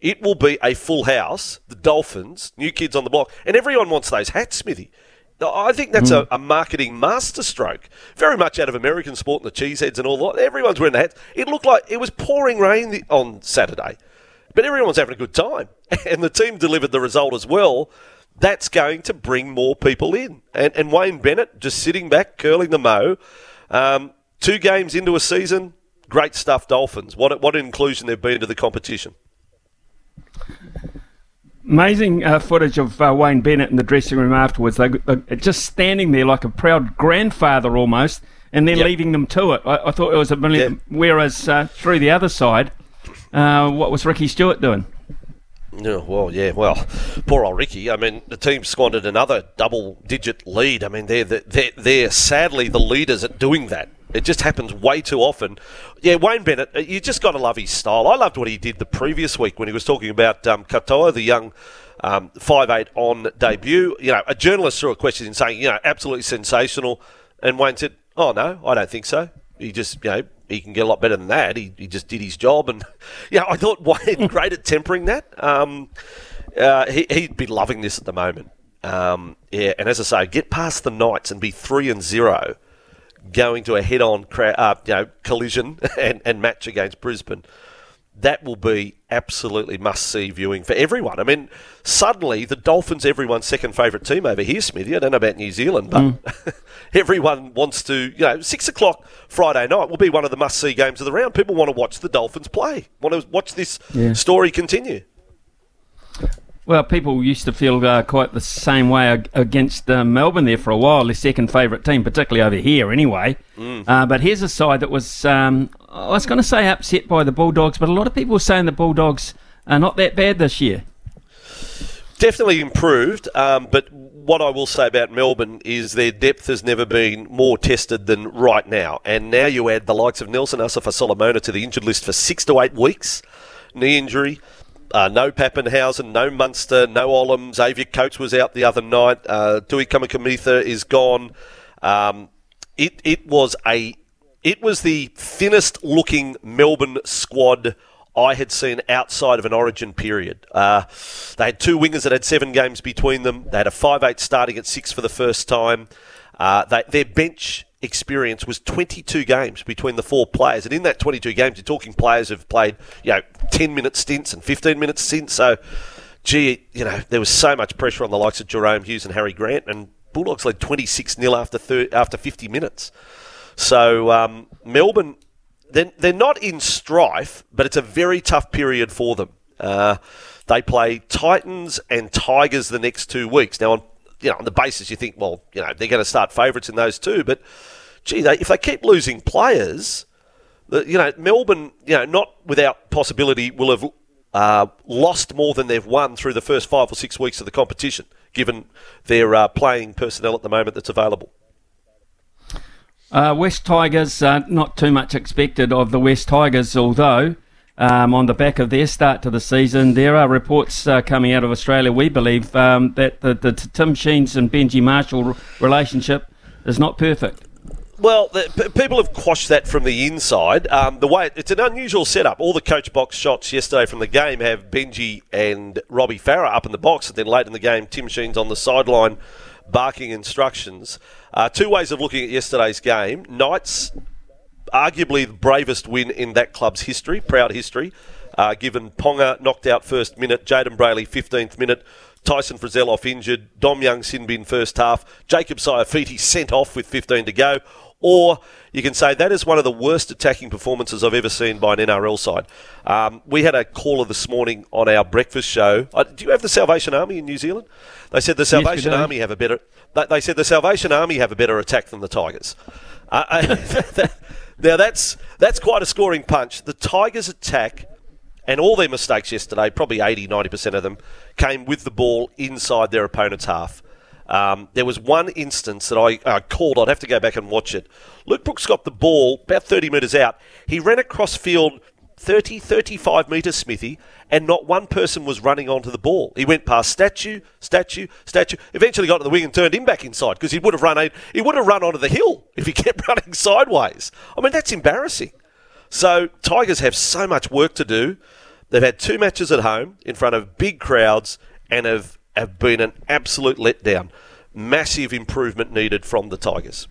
It will be a full house, the Dolphins, new kids on the block, and everyone wants those hats, Smithy. I think that's mm. a, a, marketing masterstroke. Very much out of American sport and the cheeseheads and all that. Everyone's wearing the hats. It looked like it was pouring rain on Saturday, but everyone's having a good time. [LAUGHS] And the team delivered the result as well. That's going to bring more people in. And, and Wayne Bennett just sitting back, curling the mo. Um, two games into a season, great stuff, Dolphins. What, what inclusion they've been to the competition. Amazing uh, footage of uh, Wayne Bennett in the dressing room afterwards. They, they just standing there like a proud grandfather almost, and then yep. leaving them to it. I, I thought it was a million. Yep. Whereas uh, through the other side, uh, what was Ricky Stuart doing? Yeah, well, yeah, well, poor old Ricky. I mean, the team squandered another double-digit lead. I mean, they're they're they're sadly the leaders at doing that. It just happens way too often. Yeah, Wayne Bennett, uh, you just got to love his style. I loved what he did the previous week when he was talking about um, Katoa, the young um, five eight on debut. You know, a journalist threw a question in saying, you know, absolutely sensational. And Wayne said, oh, no, I don't think so. He just, you know, he can get a lot better than that. He, he just did his job, and [LAUGHS] yeah, I thought Wayne [LAUGHS] great at tempering that. Um, uh, he, he'd be loving this at the moment. Um, yeah, and as I say, get past the Knights and be three and zero, going to a head-on cra- uh, you know, collision [LAUGHS] and, and match against Brisbane. That will be absolutely must-see viewing for everyone. I mean, suddenly the Dolphins, everyone's second favourite team over here, Smithy. I don't know about New Zealand, but Mm. [LAUGHS] everyone wants to. You know, six o'clock Friday night will be one of the must-see games of the round. People want to watch the Dolphins play. Want to watch this Yeah. story continue. Well, people used to feel uh, quite the same way against uh, Melbourne there for a while, their second favourite team, particularly over here anyway. Mm. Uh, but here's a side that was, um, I was going to say upset by the Bulldogs, but a lot of people were saying the Bulldogs are not that bad this year. Definitely improved, um, but what I will say about Melbourne is their depth has never been more tested than right now. And now you add the likes of Nelson Asofa-Solomona to the injured list for six to eight weeks, knee injury. Uh, no Papenhuyzen, no Munster, no Olam. Xavier Coates was out the other night. Uh, Tui Kamikamica is gone. Um, it it was a it was the thinnest looking Melbourne squad I had seen outside of an Origin period. Uh, they had two wingers that had seven games between them. They had a five-eight starting at six for the first time. Uh, they, their bench experience was 22 games between the four players, and in that 22 games, you're talking players who've played you know 10 minute stints and 15 minute stints. So, gee, you know there was so much pressure on the likes of Jahrome Hughes and Harry Grant, and Bulldogs led 26 0 after after 50 minutes. So um, Melbourne, they're, they're not in strife, but it's a very tough period for them. Uh, they play Titans and Tigers the next two weeks. Now, on you know, on the basis you think, well, you know, they're going to start favourites in those two, but gee, they, if they keep losing players, the, you know, Melbourne, you know, not without possibility, will have uh, lost more than they've won through the first five or six weeks of the competition, given their uh, playing personnel at the moment that's available. Uh, West Tigers, uh, not too much expected of the West Tigers, although um, on the back of their start to the season, there are reports uh, coming out of Australia, we believe, um, that the, the Tim Sheens and Benji Marshall relationship is not perfect. Well, the, p- people have quashed that from the inside. Um, the way it's an unusual setup. All the coach box shots yesterday from the game have Benji and Robbie Farah up in the box, and then late in the game, Tim Sheen's on the sideline barking instructions. Uh, two ways of looking at yesterday's game. Knights, arguably the bravest win in that club's history, proud history. Uh, given Ponga knocked out first minute, Jayden Brailey 15th minute, Tyson Frizell off injured, Dom Young Sinbin first half, Jacob Saifiti sent off with 15 to go. Or you can say that is one of the worst attacking performances I've ever seen by an NRL side. Um, we had a caller this morning on our breakfast show. Uh, do you have the Salvation Army in New Zealand? They said the Salvation do. Army have a better. They, they said the Salvation Army have a better attack than the Tigers. Uh, [LAUGHS] now that's that's quite a scoring punch. The Tigers' attack and all their mistakes yesterday, probably 80, 90% of them, came with the ball inside their opponent's half. Um, there was one instance that I called. I'd have to go back and watch it. Luke Brooks got the ball about 30 metres out. He ran across field 30, 35 metres, Smithy, and not one person was running onto the ball. He went past statue, statue, statue. Eventually got to the wing and turned him back inside because he would have run. He would have run onto the hill if he [LAUGHS] kept running sideways. I mean, that's embarrassing. So Tigers have so much work to do. They've had two matches at home in front of big crowds and have, have been an absolute letdown. Massive improvement needed from the Tigers.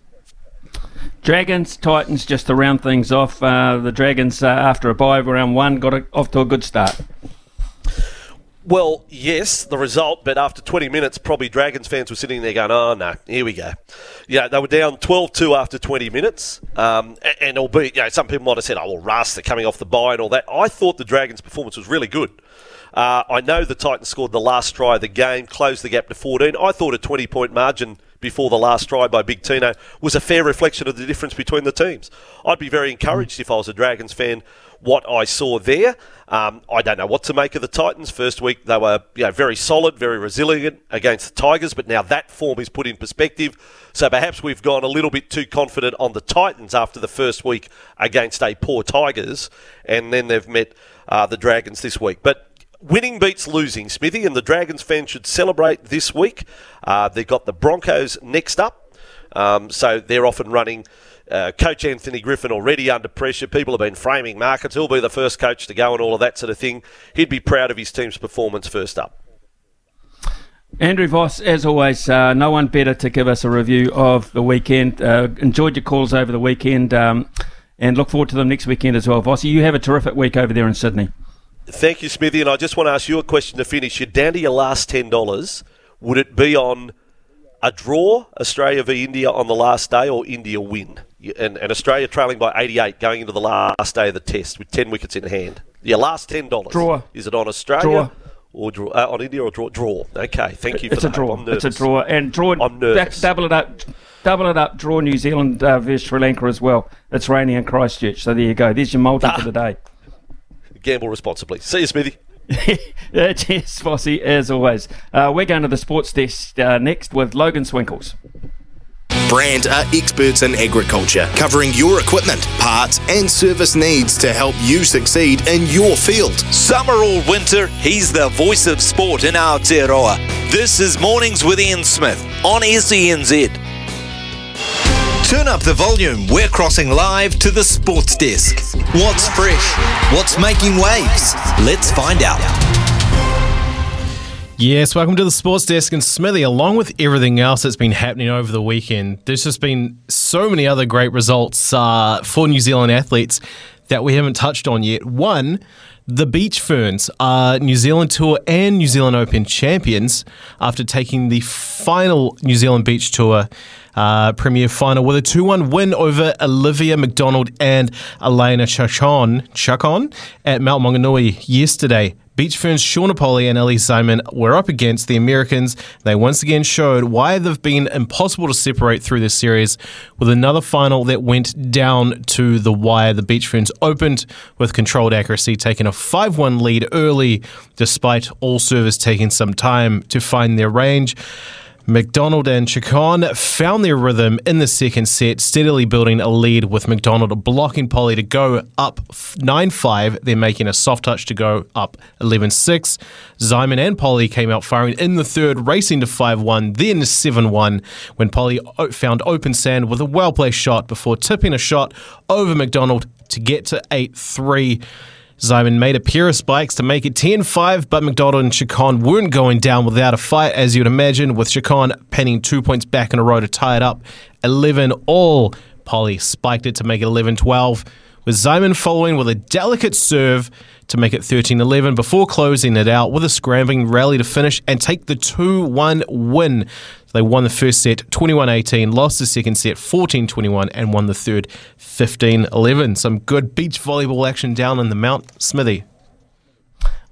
Dragons, Titans, just to round things off, uh, the Dragons, uh, after a bye round one, got a, off to a good start. Well, yes, the result, but after 20 minutes, probably Dragons fans were sitting there going, oh, no, here we go. Yeah, they were down 12 2 after 20 minutes. Um, a- and, albeit, you know, some people might have said, oh, well, they're coming off the bye and all that. I thought the Dragons' performance was really good. Uh, I know the Titans scored the last try of the game, closed the gap to 14. I thought a 20 point margin before the last try by Big Tino was a fair reflection of the difference between the teams. I'd be very encouraged if I was a Dragons fan what I saw there. Um, I don't know what to make of the Titans. First week they were you know, very solid, very resilient against the Tigers, but now that form is put in perspective. So perhaps we've gone a little bit too confident on the Titans after the first week against a poor Tigers, and then they've met uh, the Dragons this week. But Winning beats losing, Smithy, and the Dragons fans should celebrate this week. Uh, they've got the Broncos next up, um, so they're off and running uh, Coach Anthony Griffin already under pressure. People have been framing markets. He'll be the first coach to go and all of that sort of thing. He'd be proud of his team's performance first up. Andrew Voss, as always, uh, no one better to give us a review of the weekend. Uh, enjoyed your calls over the weekend um, and look forward to them next weekend as well. Vossy, you have a terrific week over there in Sydney. Thank you, Smithy. And I just want to ask you a question to finish. You're down to your last $10. Would it be on a draw, Australia v India on the last day, or India win? And, and Australia trailing by 88 going into the last day of the test with 10 wickets in hand. Your last $10. Draw. Is it on Australia? Draw or draw uh, on India or draw? Draw. Okay, thank you. For it's a draw. It's a draw, and draw. I'm nervous. Double it up. Double it up. Draw New Zealand uh, versus Sri Lanka as well. It's raining in Christchurch, so there you go. There's your multi for the day. Gamble responsibly. See you, Smithy. [LAUGHS] Yeah, Cheers, Vossy, as always. Uh, we're going to the sports desk uh, next with Logan Swinkles. Brand are experts in agriculture, covering your equipment, parts, and service needs to help you succeed in your field. Summer or winter, he's the voice of sport in Aotearoa. This is Mornings with Ian Smith on SENZ. Turn up the volume. We're crossing live to the sports desk. What's fresh? What's making waves? Let's find out. Yes, welcome to the Sports Desk and Smithy. Along with everything else that's been happening over the weekend, there's just been so many other great results uh, for New Zealand athletes that we haven't touched on yet. One, the Beach Ferns are New Zealand Tour and New Zealand Open champions after taking the final New Zealand Beach Tour uh, Premier final with a 2 1 win over Olivia McDonald and Elena Chacon, Chacon at Mount Maunganui yesterday. Beach Ferns Shauna Polley and Ellie Simon were up against the Americans. They once again showed why they've been impossible to separate through this series with another final that went down to the wire. The Beach Ferns opened with controlled accuracy, taking a 5 1 lead early, despite all servers taking some time to find their range. McDonald and Chacon found their rhythm in the second set, steadily building a lead with McDonald blocking Polley to go up 9 5, then making a soft touch to go up 11 6. Zeimann and Polley came out firing in the third, racing to 5 1, then 7 1, when Polley found open sand with a well placed shot before tipping a shot over McDonald to get to 8 3. Zeimann made a pair of spikes to make it 10 5, but McDonald and Chacon weren't going down without a fight, as you'd imagine, with Chacon penning two points back in a row to tie it up 11 all. Polley spiked it to make it 11 12, with Zeimann following with a delicate serve to make it 13 11 before closing it out with a scrambling rally to finish and take the 2 1 win. They won the first set 21 18, lost the second set 14 21, and won the third 15 11. Some good beach volleyball action down in the Mount Smithy.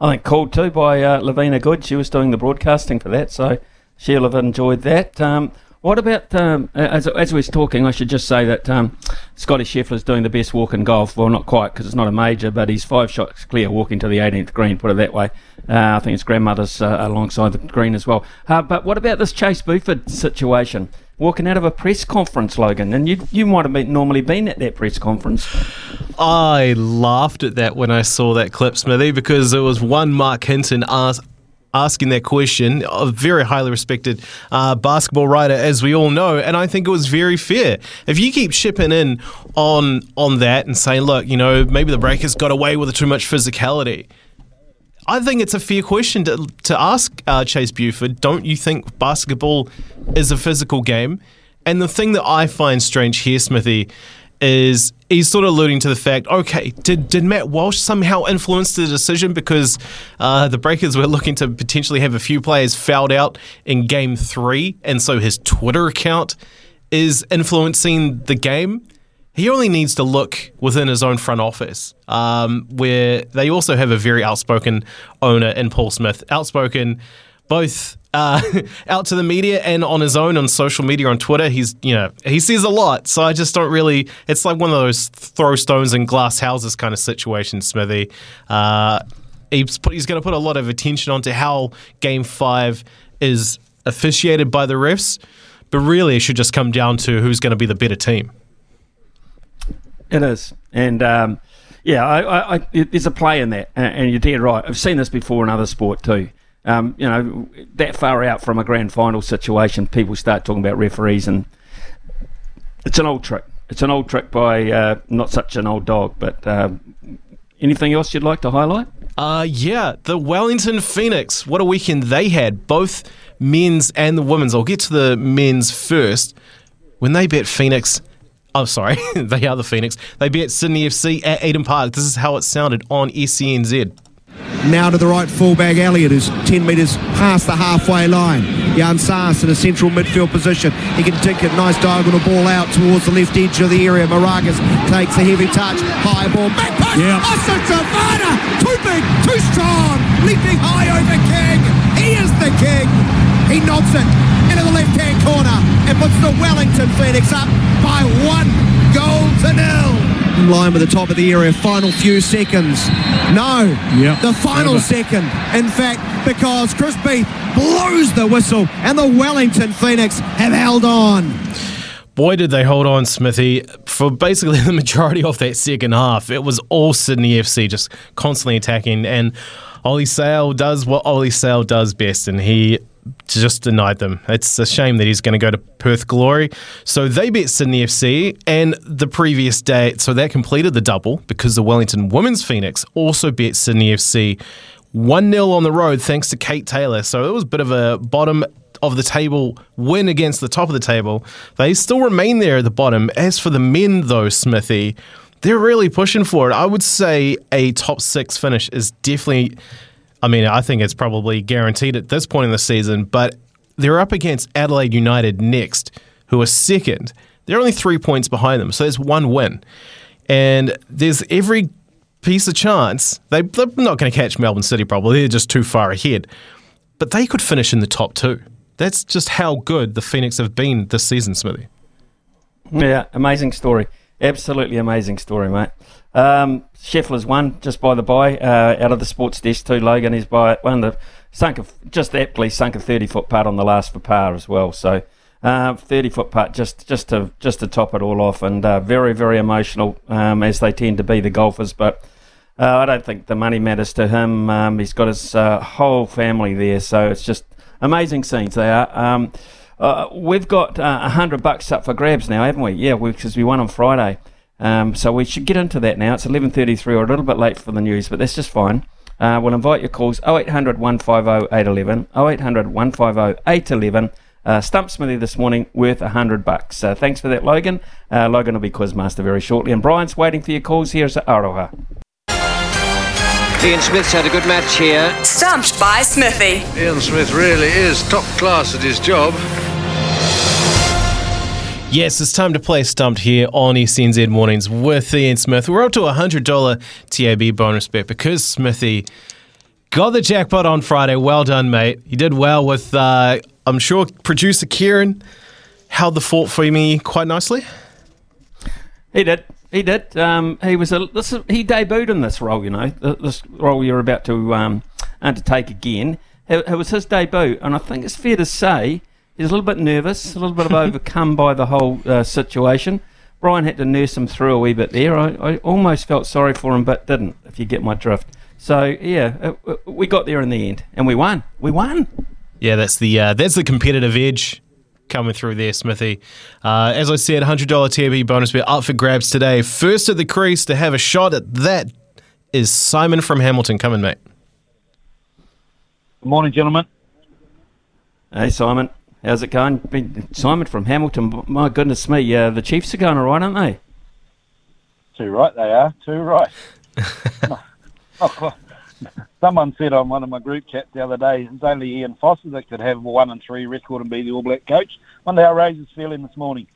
I think called too by uh, Lavina Good. She was doing the broadcasting for that, so she'll have enjoyed that. Um, what about um, as as we was talking? I should just say that um, Scotty Scheffler's doing the best walk in golf. Well, not quite because it's not a major, but he's five shots clear walking to the 18th green. Put it that way. Uh, I think his grandmother's uh, alongside the green as well. Uh, but what about this Chase Buford situation? Walking out of a press conference, Logan, and you you might have been, normally been at that press conference. I laughed at that when I saw that clip, Smithy, because it was one Mark Hinton ask, asking that question, a very highly respected uh, basketball writer, as we all know, and I think it was very fair. If you keep shipping in on on that and saying, look, you know, maybe the Breakers got away with too much physicality. I think it's a fair question to, to ask uh, Chase Buford. Don't you think basketball is a physical game? And the thing that I find strange here, Smithy, is he's sort of alluding to the fact, okay, did, did Matt Walsh somehow influence the decision because uh, the Breakers were looking to potentially have a few players fouled out in game three, and so his Twitter account is influencing the game? He only needs to look within his own front office, um, where they also have a very outspoken owner in Paul Smith. Outspoken both uh, [LAUGHS] out to the media and on his own on social media on Twitter. He's you know he says a lot, so I just don't really. It's like one of those throw stones in glass houses kind of situation, Smithy. Uh, he's put, he's going to put a lot of attention onto how Game Five is officiated by the refs, but really it should just come down to who's going to be the better team. It is, and um, yeah, I, I, I, there's a play in that, and you're dead right. I've seen this before in other sport too. Um, you know, that far out from a grand final situation, people start talking about referees, and it's an old trick. it's an old trick by uh, not such an old dog. But um, anything else you'd like to highlight? Uh, yeah, the Wellington Phoenix. What a weekend they had, both men's and the women's. I'll get to the men's first. When they bet Phoenix, I'm oh, sorry, [LAUGHS] they are the Phoenix. They beat Sydney FC at Eden Park. This is how it sounded on SENZ. Now to the right fullback Elliott, who's 10 metres past the halfway line. Jan Saas in a central midfield position. He can take a nice diagonal ball out towards the left edge of the area. Maragas takes a heavy touch. High ball. Back post. Yeah. Oh, Savannah. Too big, too strong. Leaping high over King. He is the king. He knocks it into the left-hand corner and puts the Wellington Phoenix up by one goal to nil in line with the top of the area. Final few seconds. No. Yep. The final Over. second. In fact, because Chris Beath blows the whistle and the Wellington Phoenix have held on. Boy, did they hold on, Smithy, for basically [LAUGHS] the majority of that second half. It was all Sydney FC just constantly attacking. And Ollie Sail does what Ollie Sail does best, and he just denied them. It's a shame that he's going to go to Perth Glory. So they beat Sydney FC, and the previous day, so that completed the double because the Wellington Women's Phoenix also beat Sydney FC 1 0 on the road thanks to Kate Taylor. So it was a bit of a bottom of the table win against the top of the table. They still remain there at the bottom. As for the men, though, Smithy, they're really pushing for it. I would say a top six finish is definitely I mean, I think it's probably guaranteed at this point in the season, but they're up against Adelaide United next, who are second. They're only three points behind them, so there's one win. And there's every piece of chance. They, they're not going to catch Melbourne City, probably. They're just too far ahead. But they could finish in the top two. That's just how good the Phoenix have been this season, Smithy. Yeah, amazing story. Absolutely amazing story, mate. Um, Scheffler's won, just by the by, uh, out of the sports desk too. Logan is by one the sunk a, just aptly sunk a thirty foot putt on the last for par as well. So uh, thirty foot putt just just to just to top it all off, and uh, very very emotional um, as they tend to be the golfers. But uh, I don't think the money matters to him. Um, he's got his uh, whole family there, so it's just amazing scenes they are. Um, we've got a hundred bucks up for grabs now, haven't we? Yeah, because we, we won on Friday. Um, so we should get into that now. It's 11.33 or a little bit late for the news, but that's just fine. Uh, we'll invite your calls 0800 150 811, 0800 150 811. Uh, Stump Smithy this morning worth a hundred bucks. Uh, thanks for that, Logan. Uh, Logan will be quizmaster very shortly, and Brian's waiting for your calls. here Here's Aroha. Ian Smith's had a good match here. Stumped by Smithy. Ian Smith really is top class at his job. Yes, it's time to play Stumped here on SENZ Mornings with Ian Smith. We're up to a $100 TAB bonus bet because Smithy got the jackpot on Friday. Well done, mate. You did well with, uh, I'm sure, producer Kieran held the fort for me quite nicely. He did. He did. Um, he was a this, he debuted in this role, you know, this role you're about to um, undertake again. It, it was his debut, and I think it's fair to say He's a little bit nervous, a little bit of overcome by the whole uh, situation. Brian had to nurse him through a wee bit there. I, I, almost felt sorry for him, but didn't, if you get my drift. So, yeah, uh, uh, we got there in the end, and we won. We won. Yeah, that's the uh, that's the competitive edge coming through there, Smithy. Uh, as I said, $100 TAB bonus bet up for grabs today. First at the crease to have a shot at that is Simon from Hamilton. Coming, mate. Good morning, gentlemen. Hey, Simon. How's it going? Simon from Hamilton. My goodness me, uh, the Chiefs are going all right, aren't they? Too right, they are. Too right. [LAUGHS] oh, someone said on one of my group chats the other day, it's only Ian Foster that could have a one and three record and be the All Black coach. Wonder how Razor's feeling this morning.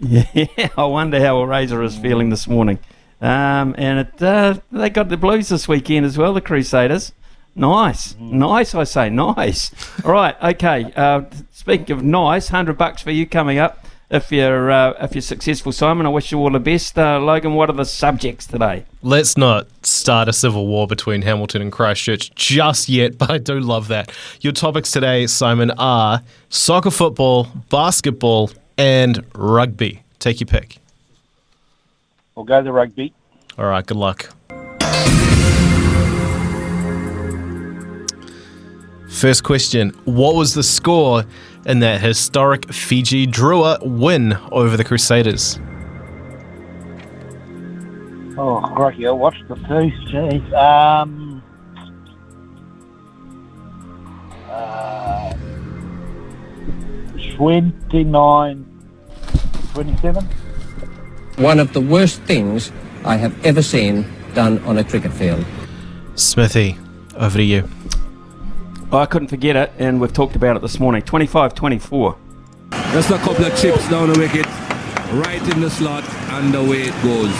Yeah, [LAUGHS] I wonder how Razor is feeling this morning. Um, and it, uh, they got the Blues this weekend as well, the Crusaders. Nice, mm. nice. I say nice. All right, okay. Uh, speaking of nice, hundred bucks for you coming up. If you're uh, if you're successful, Simon, I wish you all the best. Uh, Logan, what are the subjects today? Let's not start a civil war between Hamilton and Christchurch just yet, [LAUGHS] but I do love that. Your topics today, Simon, are soccer, football, basketball, and rugby. Take your pick. We'll go the rugby. All right. Good luck. First question What was the score in that historic Fiji Drua win over the Crusaders? Oh, crikey, I watched the two. Jeez. Um, uh, 29, 27. One of the worst things I have ever seen done on a cricket field. Smithy, over to you. I couldn't forget it, and we've talked about it this morning. 25 24. Just a couple of chips down the wicket, right in the slot, and away it goes.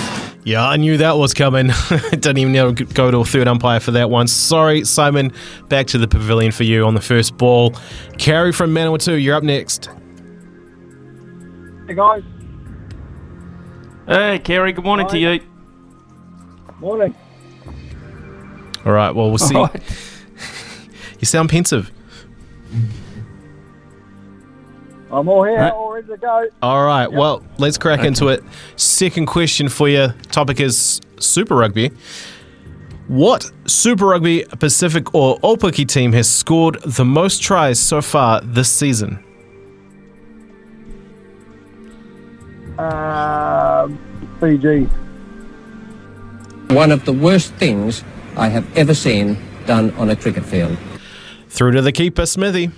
Yeah, I knew that was coming. [LAUGHS] Didn't even need to go to a third umpire for that one. Sorry, Simon. Back to the pavilion for you on the first ball. Carrie from Manawatu, you're up next. Hey, guys. Hey, Kerry, good morning to you. Morning. All right, well, we'll see. All right. You sound pensive. I'm all here, Right. all ready to go. All right, well, let's crack into it. Second question for you. Topic is Super Rugby. What Super Rugby Pacific or Aupiki team has scored the most tries so far this season? Um, Fiji. One of the worst things I have ever seen done on a cricket field. Through to the keeper, Smithy.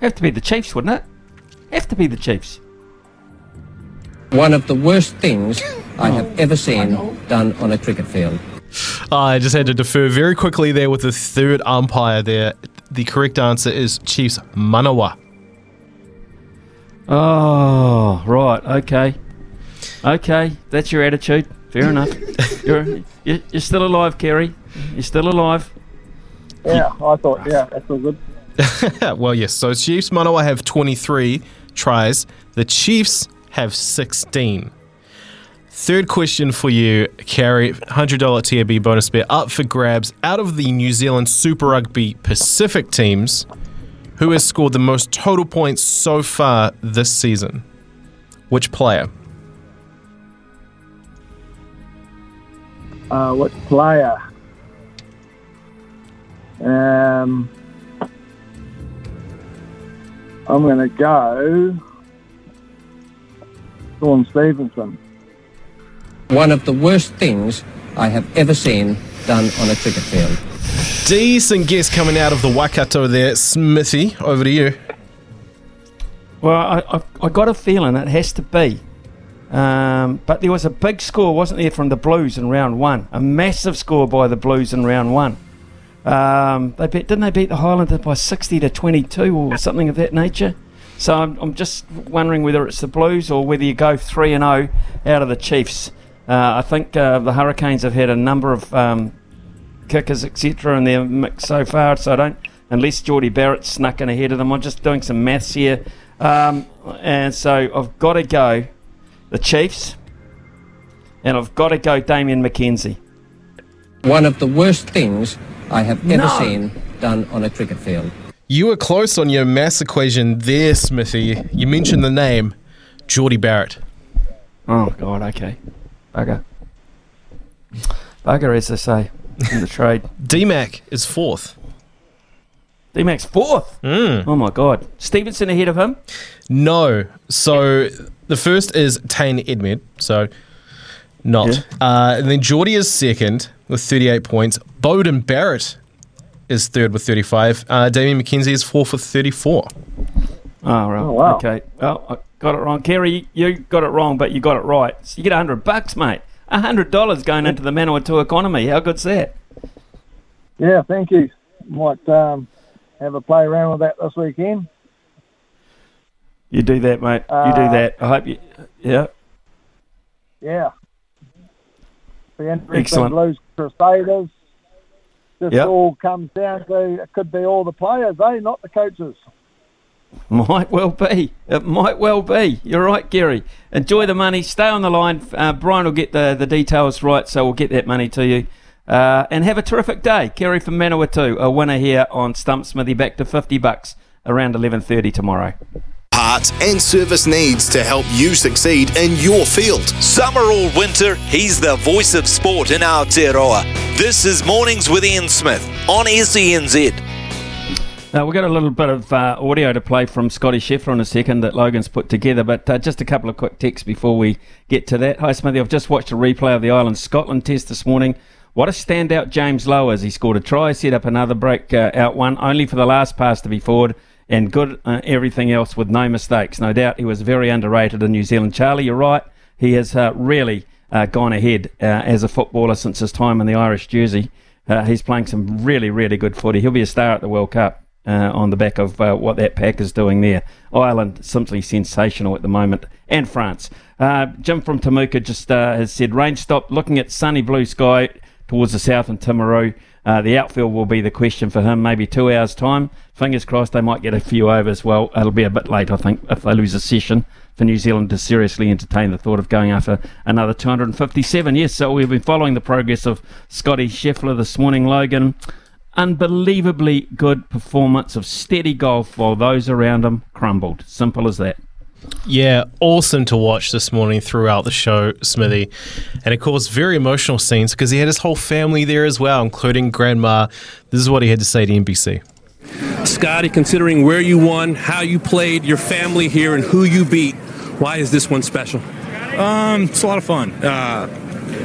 Have to be the Chiefs, wouldn't it? Have to be the Chiefs. One of the worst things I have ever seen done on a cricket field. Ah, I just had to defer very quickly there with the third umpire there. The correct answer is Chiefs Manawa. Oh, right. Okay. Okay. That's your attitude. Fair enough. [LAUGHS] You're, you're, you're still alive, Kerry. You're still alive. Yeah, I thought, yeah, that's all good. [LAUGHS] well, yes. So Chiefs Manawa have 23 tries. The Chiefs have 16. Third question for you, Carrie. $100 TAB bonus bet up for grabs. Out of the New Zealand Super Rugby Pacific teams, who has scored the most total points so far this season? Which player? Uh, what player? Um, I'm going to go Shaun Stevenson. One of the worst things I have ever seen done on a cricket field. Decent guess coming out of the Waikato there. Smithy, over to you. Well, I, I, I got a feeling it has to be. Um, but there was a big score, wasn't there, from the Blues in round one? A massive score by the Blues in round one. Um, they beat, didn't they beat the Highlanders by 60 to 22 or something of that nature? So I'm, I'm just wondering whether it's the Blues or whether you go 3 and 0 out of the Chiefs. Uh, I think uh, the Hurricanes have had a number of um, kickers, etc., in their mix so far. So I don't, unless Jordie Barrett snuck in ahead of them. I'm just doing some maths here, um, and so I've got to go the Chiefs, and I've got to go Damian McKenzie. One of the worst things I have ever No. seen done on a cricket field. You were close on your mass equation there, Smithy. You mentioned the name Jordie Barrett. Oh God, okay, bugger, bugger, as they say in the trade. [LAUGHS] DMAC is fourth. D-Mac's fourth. Mm. Oh my God, Stevenson ahead of him. No. So the first is Tane Edmed. So not. Yeah. Uh, and then Jordie is second with 38 points. Beauden Barrett is third with 35. Uh, Damian McKenzie is fourth with 34. Oh right, Oh, wow. okay. Well, I got it wrong, Kerry. You, you got it wrong, but you got it right. So you get a hundred bucks, mate. A hundred dollars going into the Manawatu economy. How good's that? Yeah, thank you. Might um, have a play around with that this weekend. You do that, mate. you Uh, do that. I hope you. Yeah. Yeah. The. Blues Crusaders. This Yep. all comes down to it could be all the players, eh? Not the coaches. Might well be. It might well be. You're right, Gary. Enjoy the money. Stay on the line. Uh, Brian will get the, the details right, so we'll get that money to you. Uh, and have a terrific day. Kerry from Manawatu, a winner here on Stump Smithy, back to 50 bucks around 11.30 tomorrow. Parts and service needs to help you succeed in your field. Summer or winter, he's the voice of sport in Aotearoa. This is Mornings with Ian Smith on SENZ. Now, we've got a little bit of uh, audio to play from Scotty Scheffler in a second that Logan's put together, but uh, just a couple of quick texts before we get to that. Hi, Smithy. I've just watched a replay of the Ireland Scotland test this morning. What a standout James Lowe is. He scored a try, set up another break uh, out one, only for the last pass to be forward, and good uh, everything else with no mistakes. No doubt he was very underrated in New Zealand. Charlie, you're right. He has uh, really uh, gone ahead uh, as a footballer since his time in the Irish jersey. Uh, he's playing some really, really good footy. He'll be a star at the World Cup. Uh, on the back of what that pack is doing there. Ireland simply sensational at the moment, and France. Jim from Temuka just has said rain stopped, looking at sunny blue sky towards the south in Timaru. Uh, the outfield will be the question for him, maybe two hours' time. Fingers crossed they might get a few overs. Well, it'll be a bit late, I think, if they lose a session for New Zealand to seriously entertain the thought of going after another 257. Yes, so we've been following the progress of Scotty Scheffler this morning, Logan unbelievably good performance of steady golf while those around him crumbled. Simple as that. Yeah, awesome to watch this morning throughout the show, Smithy. And it caused very emotional scenes because he had his whole family there as well, including grandma. This is what he had to say to NBC. Scotty, considering where you won, how you played, your family here, and who you beat, why is this one special? Um, it's a lot of fun. Uh,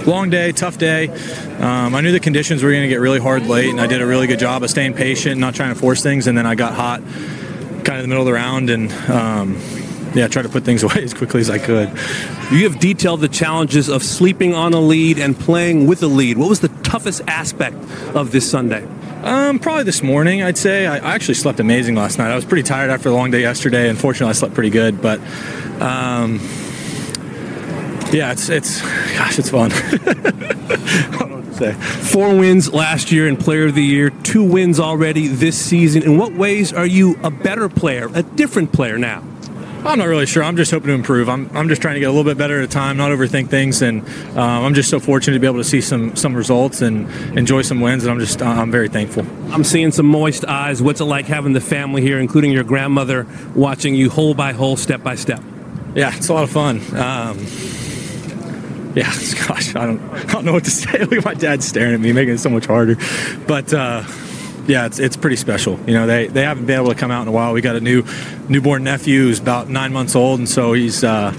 long day, tough day. Um, I knew the conditions were going to get really hard late, and I did a really good job of staying patient, not trying to force things. And then I got hot, kind of in the middle of the round, and um, yeah, tried to put things [LAUGHS] away as quickly as I could. You have detailed the challenges of sleeping on a lead and playing with a lead. What was the toughest aspect of this Sunday? Um, probably this morning, I'd say. I, I, actually slept amazing last night. I was pretty tired after the long day yesterday. Unfortunately, I slept pretty good, but um, yeah, it's it's gosh, it's fun. [LAUGHS] What to say. Four wins last year and Player of the Year, two wins already this season. In what ways are you a better player, a different player now? I'm not really sure. I'm just hoping to improve. I'm, I'm just trying to get a little bit better at a time, not overthink things, and um, I'm just so fortunate to be able to see some some results and enjoy some wins, and I'm just I'm very thankful. I'm seeing some moist eyes. What's it like having the family here, including your grandmother, watching you hole by hole, step by step? Yeah, it's a lot of fun. Um, yeah, [LAUGHS] gosh, I don't, I don't know what to say. [LAUGHS] Look at my dad staring at me, making it so much harder. But uh, yeah, it's, it's pretty special. You know, they, they haven't been able to come out in a while. We got a new newborn nephew who's about nine months old, and so he's. Uh,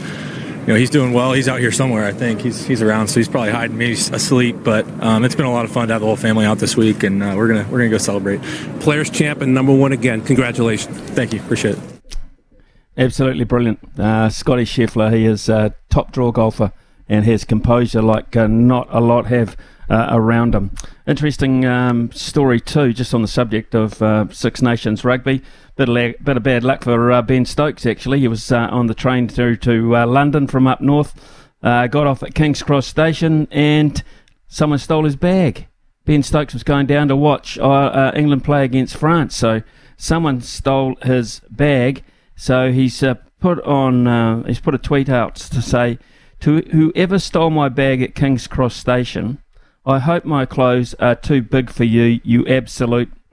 you know, he's doing well. He's out here somewhere, I think. He's he's around, so he's probably hiding, maybe asleep. But um, it's been a lot of fun to have the whole family out this week, and uh, we're gonna we're gonna go celebrate. Players champ and number one again. Congratulations. Thank you. Appreciate it. Absolutely brilliant, uh, Scotty Scheffler. He is a top draw golfer and has composure like uh, not a lot have uh, around them. Interesting um, story too, just on the subject of uh, Six Nations rugby. Bit of, la- bit of bad luck for uh, Ben Stokes actually. He was uh, on the train through to uh, London from up north. got off at King's Cross station and someone stole his bag. Ben Stokes was going down to watch England play against France, so someone stole his bag. So he's put on he's put a tweet out to say to whoever stole my bag at King's Cross Station, I hope my clothes are too big for you, you absolute. [COUGHS]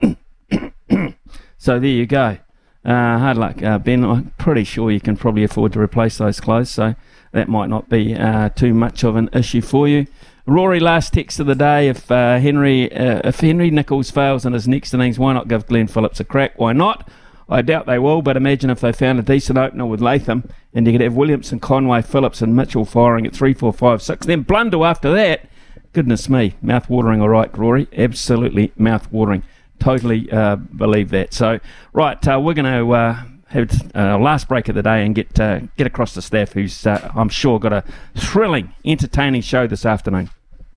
so there you go. Uh, hard luck, uh, Ben. I'm pretty sure you can probably afford to replace those clothes, so that might not be uh, too much of an issue for you. Rory, last text of the day. If uh, Henry, uh, if Henry Nicholls fails in his next innings, why not give Glenn Phillips a crack? Why not? I doubt they will, but imagine if they found a decent opener with Latham and you could have Williamson, Conway, Phillips, and Mitchell firing at 3, 4, 5, 6. Then Blundell after that. Goodness me, mouth watering, all right, Rory. Absolutely mouth watering. Totally uh, believe that. So, right, uh, we're going to uh, have our last break of the day and get uh, get across to staff, who's uh, I'm sure got a thrilling, entertaining show this afternoon.